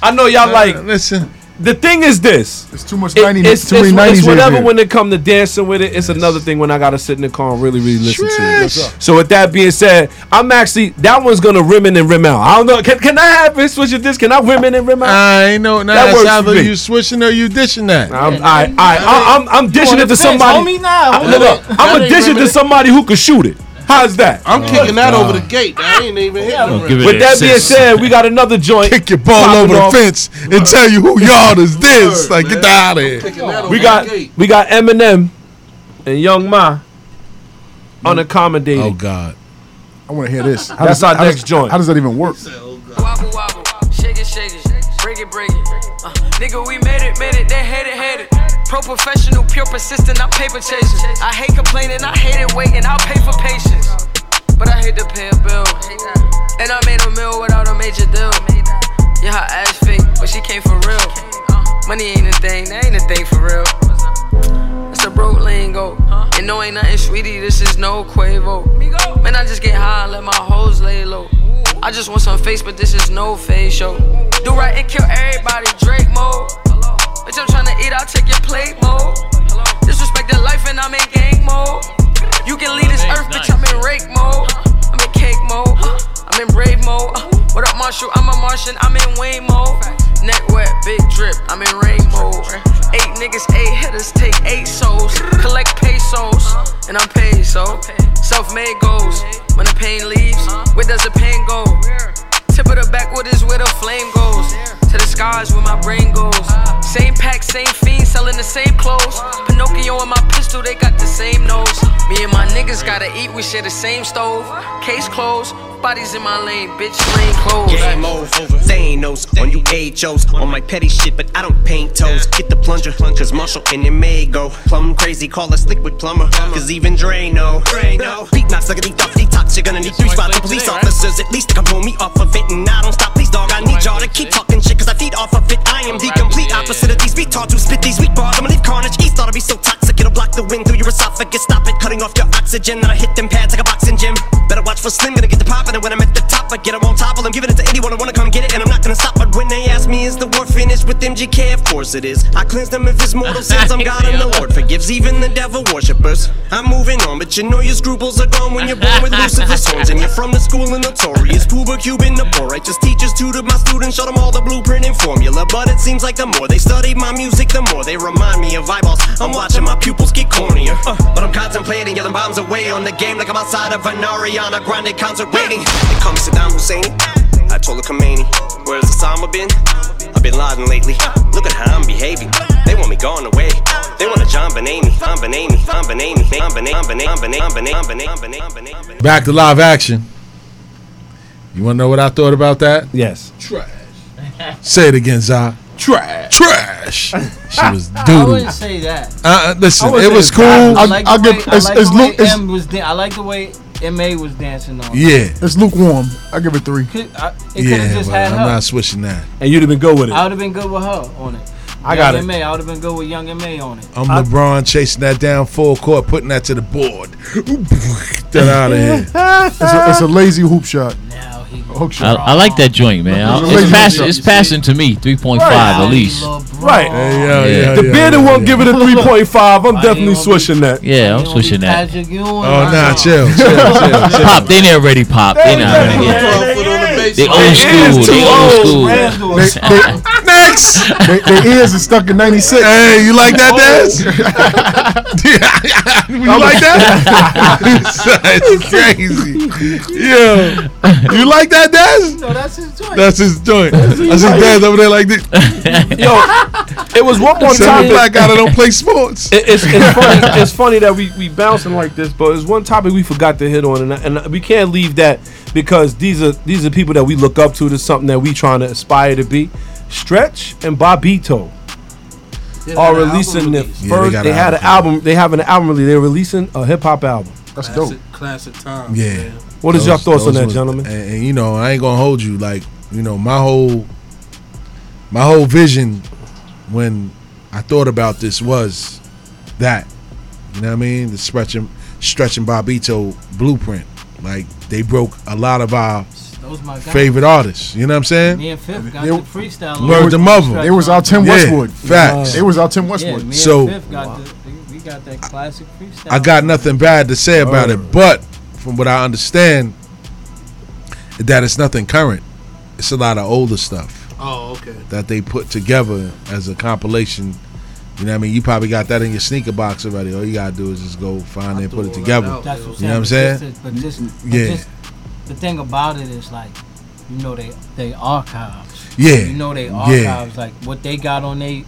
E: I know y'all like.
D: listen,
E: the thing is this.
P: It's too much
E: It-
P: 90
E: it's,
P: too many
E: it's,
P: 90s
E: it's whatever when it come to dancing with it. It's another thing when I gotta sit in the car and really really listen to
D: Trish.
E: it. So with that being said, I'm actually that one's gonna rim in and rim out. I don't know. Can, can I have it? Switch it this? Can I rim in and rim out?
D: I ain't know. Now
E: That
D: it's
E: works
D: either you switching or you dishing that.
E: I'm, I, I, I, I'm, I'm dishing it to
G: fence,
E: somebody.
G: homie, now.
E: I, no, no, I'm gonna dish it to somebody who can shoot it. How's that?
F: I'm kicking that
D: God.
F: over the gate. That ain't even hitting the
H: Give
F: rim.
H: it
E: With that being said, we got another joint.
D: Kick your ball over the
E: off.
D: fence and tell you who y'all is this.
F: Word,
D: like, get
F: man.
D: that out of here.
F: Kicking that over
E: We got we got Eminem and Young M.A unaccommodated.
D: Oh God.
P: I want to hear this. How
E: That's
P: does-
E: our
P: how
E: next
P: does-
E: joint.
P: How does that even work?
S: Wobble wobble, shake it, shake it, break it, break it. Uh, nigga, we made it, made it, they hate it, hate it. Pro professional, pure persistent, I'm paper chasing. I hate complaining, I hate it waiting, I'll pay for patience. But I hate to pay a bill. And I made a meal without a major deal. Yeah, her ass fake, but she came for real. Money ain't a thing, that ain't a thing for real. It's a broke lingo. And no, ain't nothing sweetie, this is no Quavo. Man, I just get high and let my hoes lay low. I just want some face, but this is no face show. Do right and kill everybody, Drake mode. Bitch, I'm tryna eat, I'll take your plate mode. Disrespect the life and I'm in gang mode. You can leave this earth, bitch, I'm in rake mode. I'm in cake mode. I'm in brave mode. What up, Marshall? I'm a Martian, I'm in Wayne mode. Neck wet, big drip, I'm in rain mode. Eight niggas, eight hitters, take eight souls. Collect pesos, and I'm paid, so. Self made goals. When the pain leaves, where does the pain go? Tip of the backwood is where the flame goes. To the skies where my brain goes. Same pack, same fiend, selling the same clothes. Pinocchio and my pistol, they got the same nose. Me and my niggas gotta eat, we share the same stove. Case closed, bodies in my lane, bitch, lane closed.
T: Game over. Thanos on you HOs on my petty shit, but I don't paint toes. Get the plunger, cause Marshall and it may go. Plum crazy, call us liquid plumber. Cause even Dre know. Beat knocks like a deep off detox. You're gonna need three spots. of Police officers, at least they can pull me off of it. And I don't stop, please, dog. I need y'all to keep talking shit, cause I feed off of it. I am the complete opposite of these retards who spit these weak bars. I'ma leave carnage. East ought to be so toxic, it'll block the wind through your esophagus. Stop it, cutting off your oxygen. Then I hit them pads like a boxing gym. Better watch for Slim, gonna get the poppin'. And when I'm at the top, I get 'em on top. While I'm giving it to anyone who wanna come get it. And I'm not gonna stop. But when they ask me, is the war finished with MGK? Of course it is. I cleanse them of his mortal sins. I'm God and the Lord forgives even the devil worshippers. I'm moving on, but you know your scruples are gone when you're born with Lucifer's horns. And you're from the school of notorious Cuba Cuban, the poor righteous teachers tutored my students, showed them all the blueprint and formula. But it seems like the more they study my music, the more they remind me of eyeballs. I'm watching my pupils get cornier. Uh, but I'm contemplating, yelling bombs away on the game like I'm outside of an Ariana Grande concert waiting. They call me Saddam Hussein. I told Khomeini, where's Osama been? I've been Laden lately. Look at how I'm behaving. They want me gone away. They want a JonBenét John Benet JonBenét John Benet
D: Back to live action. You want to know what I thought about that?
E: Yes.
F: Trash.
D: Say it again, Zah.
F: Trash.
D: Trash. She was
G: I wouldn't say that.
D: Uh, uh, listen,
G: I
D: it was cool.
G: I like the
P: I'll
G: way,
P: give-
G: I like the way M was. I like the way Ma was dancing on. it.
D: Yeah.
P: It's lukewarm. I give it three.
G: Could, I, it
D: yeah,
G: just had
D: I'm
G: her.
D: not switching that.
E: And you'd have been good with it.
G: I would have been good with her on it.
E: I got it.
G: M.A. I would have been good with Young and M.A. on it.
D: I'm LeBron chasing that down full court, putting that to the board. Get out of here.
P: It's a, it's a lazy hoop shot. A hook
H: I, I like that joint, man.
P: It's passing.
H: It's passing to me. Three point five at least.
E: Right.
D: Yeah,
H: yeah,
D: yeah,
E: The
D: yeah,
E: bearded
D: yeah,
E: won't
D: yeah.
E: give it a 3.5. I'm definitely swishing that.
H: Yeah, I'm switching that.
D: Oh, nah, chill, chill, chill, chill.
H: Pop, they ain't already pop. They not ready.
E: They
H: old school. They old school.
D: Next.
P: they, their ears are stuck in 96.
D: Hey, you like that,
G: Oh.
D: Daz? you like that? That's crazy. Yeah. You like that, Daz?
G: No, that's his joint.
D: That's his joint. I see Daz over there like this.
E: Yo, it was one more
D: Send
E: time.
D: the black guy that don't play sports.
E: It- it's, it's funny. It's funny that we we bouncing like this, but it's one topic we forgot to hit on, and, and we can't leave that because these are these are people that we look up to. This is something that we trying to aspire to be. Stretch and Bobbito
F: Yeah,
E: are releasing the
F: release.
D: Yeah, they
E: first. they had an
D: album.
E: album. They have an album release. They're releasing a hip hop album.
P: That's dope.
F: Classic, classic times.
D: Yeah.
F: man.
E: What is your
D: Those-
E: thoughts on that,
D: was-
E: gentlemen?
D: And, and, you know, I ain't gonna hold you. Like, you know, my whole my whole vision when I thought about this was that. You know what I mean? The stretching stretching Bobbito blueprint. Like they broke a lot of our
G: Those my guys.
D: favorite artists. You know what I'm saying?
G: Me and Fifth got
P: They-
G: the freestyle.
D: Word
G: on
D: to
G: it.
D: mother.
G: Stretch
P: was
G: on
P: out
G: it.
P: Tim
D: Yeah,
P: Westwood.
D: facts.
P: They was out Tim
G: Yeah,
P: Westwood.
G: me
D: So-
G: and Fifth got the, we got that classic freestyle.
D: I got nothing bad to say about it, but from what I understand, that it's nothing current. It's a lot of older stuff.
F: Oh, okay.
D: that they put together as a compilation. You know what I mean? You probably got that in your sneaker box already. All you gotta do is just go find it and put it together.
G: That's
D: You know what I'm saying?
G: just- But just, but
D: Yeah.
G: just the thing about it is like, you know, they they archives.
D: Yeah.
G: You know they
D: Yeah.
G: archives. Like what they got on they,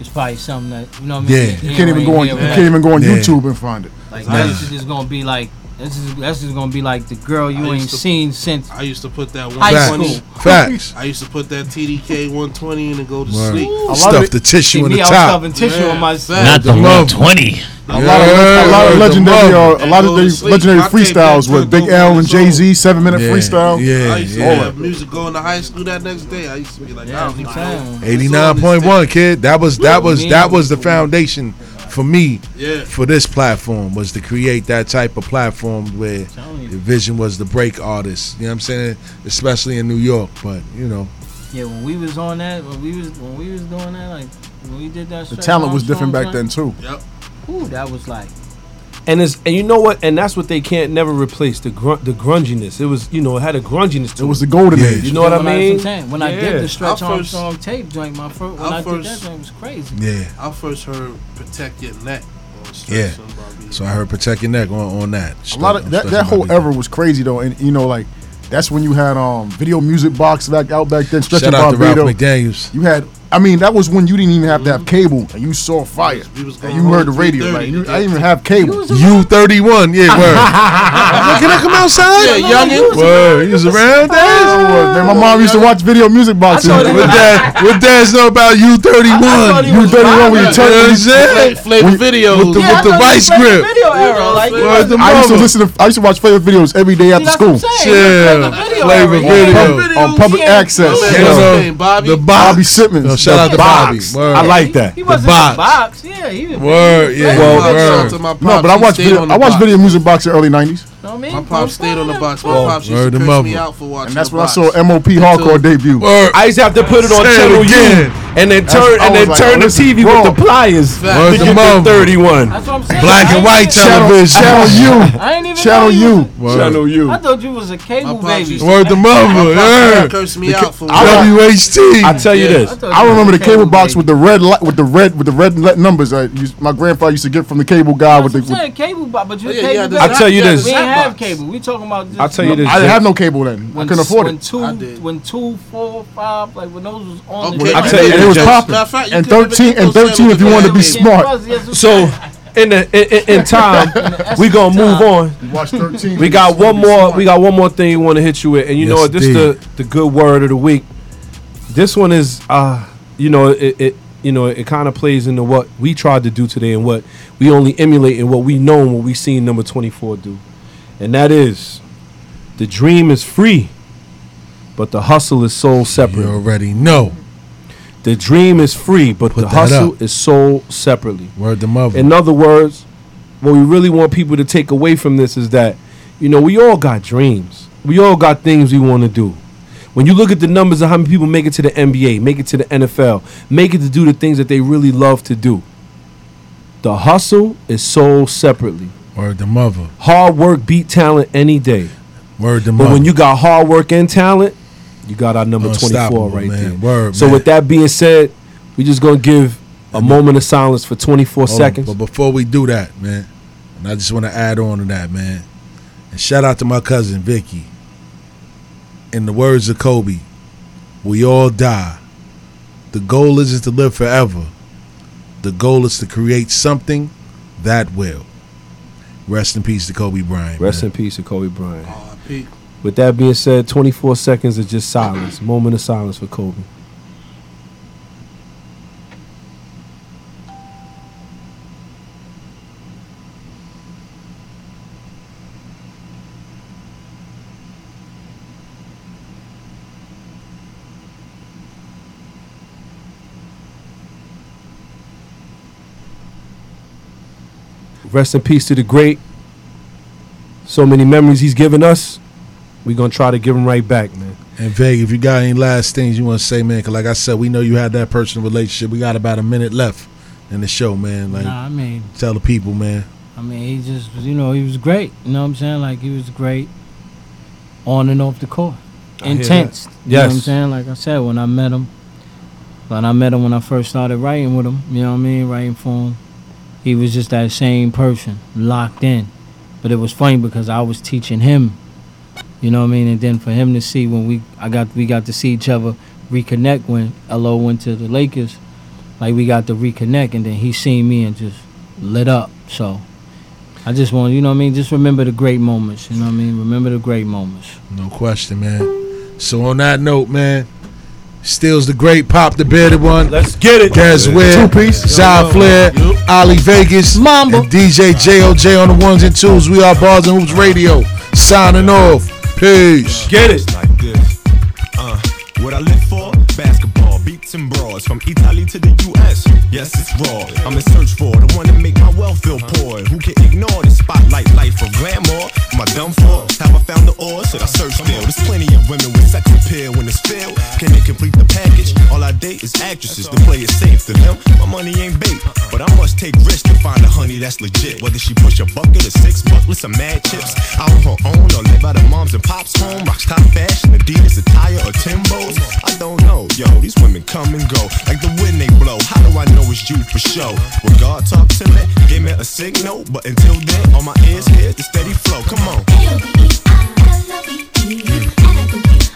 G: it's probably something that you know. What I
D: Yeah.
P: You can't even go on. You can't even go on YouTube and find it.
G: Like
D: Nah.
G: that's just gonna be like this is that's just gonna be like the girl you
F: I
G: ain't
F: to-
G: seen since
F: I used to put that
G: high
D: Facts.
G: school.
F: 120.
D: Facts.
F: I used to put that TDK 120 in and go to
D: Word.
F: sleep.
E: lot
D: Stuff the tissue
G: See
D: in
G: me,
D: the
G: I was
D: top.
G: stuffing tissue
F: Yeah.
G: on my
F: Facts.
H: Not the
D: The love.
H: 120.
P: A lot of a lot of legendary uh, a lot of the legendary freestyles
F: that
P: with Big L and. Jay Z seven minute
D: Yeah,
P: freestyle.
D: yeah.
F: I used to
D: yeah.
F: have music going to high school that next day. I used to be like, I don't even know.
D: Eighty nine point one, kid. That was that was that was the foundation for me
F: Yeah.
D: for this platform was to create that type of platform where the vision was to break artists. You know what I'm saying? Especially in New York, but you know,
G: Yeah, when we was on that, when we was when we was doing that, like when we did that.
P: The talent was different
G: Armstrong
P: back then too.
F: Yep.
G: Ooh, that was like
E: And it's and you know what? And that's what they can't never replace the grun- the grunginess. It was you know it had a grunginess to it.
P: It was the golden
D: Yeah.
P: age.
E: You know what I mean?
G: was saying, when I did the Stretch
F: Our first-
G: Armstrong tape joint, my first when
F: our
G: I did that
F: first-
G: joint was crazy.
D: yeah,
F: I first heard Protect Your Neck.
D: yeah. So I heard protect your neck on on that.
P: A lot of that, that whole era was crazy though, and you know like that's when you had um video music box back out back then. Stretch
D: Shout
P: and
D: out to Ralph
P: Barbados.
D: McDaniels.
P: You had, I mean, that was when you didn't even have to have cable, and you saw fire,
F: We was
P: and you heard the radio.
F: 3:30
P: Like, you, I didn't even have cable.
D: U thirty one, yeah, word. Can I come outside?
F: Yeah, youngin.
D: Word, he was around
P: I
D: there.
P: was, man, my mom used to watch video music boxes.
G: thought it
D: What dad? What dads know about U thirty one?
P: You 31 when you turn
D: You know what I'm
P: when you-
D: saying?
F: Flavor videos.
D: With the,
G: Yeah,
D: with the
G: I thought you
D: vice grip.
G: Video era, like,
D: Word
P: I used to listen to. I used to watch flavor videos every day after school.
G: what I'm saying.
D: Chill.
G: Like the video
D: Flavor
G: era.
D: Video.
F: Uh, video.
P: on public access.
F: Yeah.
D: You
P: Yeah.
D: know,
F: name, Bobby?
D: The
P: Bobby
D: box.
P: Simmons.
D: Shout out
P: The
D: to Bobby. Word.
E: I like that.
G: He wasn't
D: box.
G: in the box. Yeah, he was.
D: Word, yeah.
F: Well,
D: word.
F: to my pops,
P: No, but I watched video. I watched
F: box.
P: video music box in the early '90s,
G: Know what I mean?
F: My pops stayed on the box. My
D: Well,
F: pops used to
D: to
F: curse me out for watching
P: and that's
F: the
P: when I saw MOP Hardcore debut.
D: Word.
E: I used to have to put it on
D: Say
E: channel
D: again.
E: U and then turn and then
P: like,
E: turn
P: oh,
E: the TV
P: raw.
E: with the pliers
F: Fact.
D: Word to
E: get the
D: mother.
E: 31.
G: That's what I'm saying.
D: Black and white
G: even-
P: Channel,
D: television.
P: channel U,
G: I ain't even
P: channel
G: you
P: U.
E: Channel U.
G: I thought you was a cable baby.
D: Word to mother. Yeah.
F: curse me out for
D: WHT.
E: I tell you this.
P: I remember the cable box with the red light, with the red, with the red le- numbers. I used, my grandfather used to get from the cable guy with the.
G: what I'm
P: With,
G: saying, cable box, but you
F: Oh, yeah,
G: cable
F: yeah, the.
E: I tell you this.
G: We
F: the
G: ain't
F: Zap
G: have cable. We talking about. Just
E: I'll tell you this.
P: I didn't have no cable then. I
G: When,
P: couldn't afford
G: when
P: it.
G: two,
F: I did.
G: when two, four, five, like when those was on.
F: Okay,
E: I tell you
P: And it was popping.
F: Matter of fact,
P: And 13 and 13 if you
F: channels
P: wanted to be smart.
E: So in the in, in, in time, we gonna move on.
P: Watch 13.
E: We got one more. We got one more thing we want to hit you with, and you know
D: Yes,
E: what? This is the the good word of the week. This one is, uh, you know, it, it you know it kind of plays into what we tried to do today and what we only emulate and what we know and what we seen number twenty four do, and that is, the dream is free, but the hustle is sold separate.
D: You already know.
E: The dream is free, but
D: Put
E: the hustle
D: up.
E: is sold separately.
D: Word to mother.
E: In other words, what we really want people to take away from this is that, you know, we all got dreams. We all got things we want to do. When you look at the numbers of how many people make it to the NBA, make it to the NFL, make it to do the things that they really love to do, the hustle is sold separately.
D: Word to mother.
E: Hard work beat talent any day.
D: Word to
E: But
D: mother.
E: when you got hard work and talent, you got our number 24 right
D: man.
E: there.
D: Word,
E: so
D: man.
E: with that being said, we just gonna give a moment of silence for 24
D: Hold on,
E: seconds.
D: But before we do that, man, and I just want to add on to that, man, and shout out to my cousin Vicky. In the words of Kobe, we all die. The goal isn't to live forever. The goal is to create something that will. Rest in peace to Kobe Bryant.
E: Rest
D: man.
E: in peace to Kobe Bryant.
F: R.I.P.
E: With that being said, 24 seconds of just silence. Moment of silence for Kobe. Rest in peace to the great. So many memories he's given us. We're going to try to give him right back, man.
D: And Veg, if you got any last things you want to say, man, because like I said, we know you had that personal relationship. We got about a minute left in the show, man. Like,
G: Nah, I mean,
D: tell the people, man.
G: I mean, he just, you know, he was great. You know what I'm saying? Like he was great on and off the court.
E: I hear that.
G: Intense. You know what I'm saying? Like I said, when I met him, when I met him when I first started writing with him, you know what I mean, writing for him, he was just that same person, locked in. But it was funny because I was teaching him, you know what I mean, and then for him to see when we, I got, we got to see each other reconnect when LO went to the Lakers, like we got to reconnect, and then he seen me and just lit up. So. I just want, you know what I mean? Just remember the great moments, you know what I mean? Remember the great moments.
D: No question, man. So on that note, man, Steals the great, pop the bearded one.
E: Let's get it.
D: Des Ware,
P: Two-piece.
D: Zy Flair, Ali Vegas, Mamba, and DJ JOJ on the ones and twos. We are Bars and Hoops Radio. Signing off. Peace.
E: Get it.
J: like this. Uh, what I live for? And bras from Italy to the US. Yes, it's raw. I'm in search for the one to make my wealth feel poor. Who can ignore the spotlight life of glamour? Am I done for? Have I found the ore? Should I search still? There's plenty of women with sex appeal when it's filled. Can they complete the package? All I date is actresses. The play is safe to them. My money ain't bait, but I must take risks to find a honey that's legit. Whether she push a bucket or six bucklets or mad chips, out on her own or live out of mom's and pop's home. Rocks top fashion, Adidas attire or Timbo's. I don't know, yo. These women come come and go, like the wind they blow. How do I know it's you for sure? When God talk to me, give me a signal, but until then, all my ears, here's the steady flow. Come on.
U: L-O-V-E, I love you, and I think you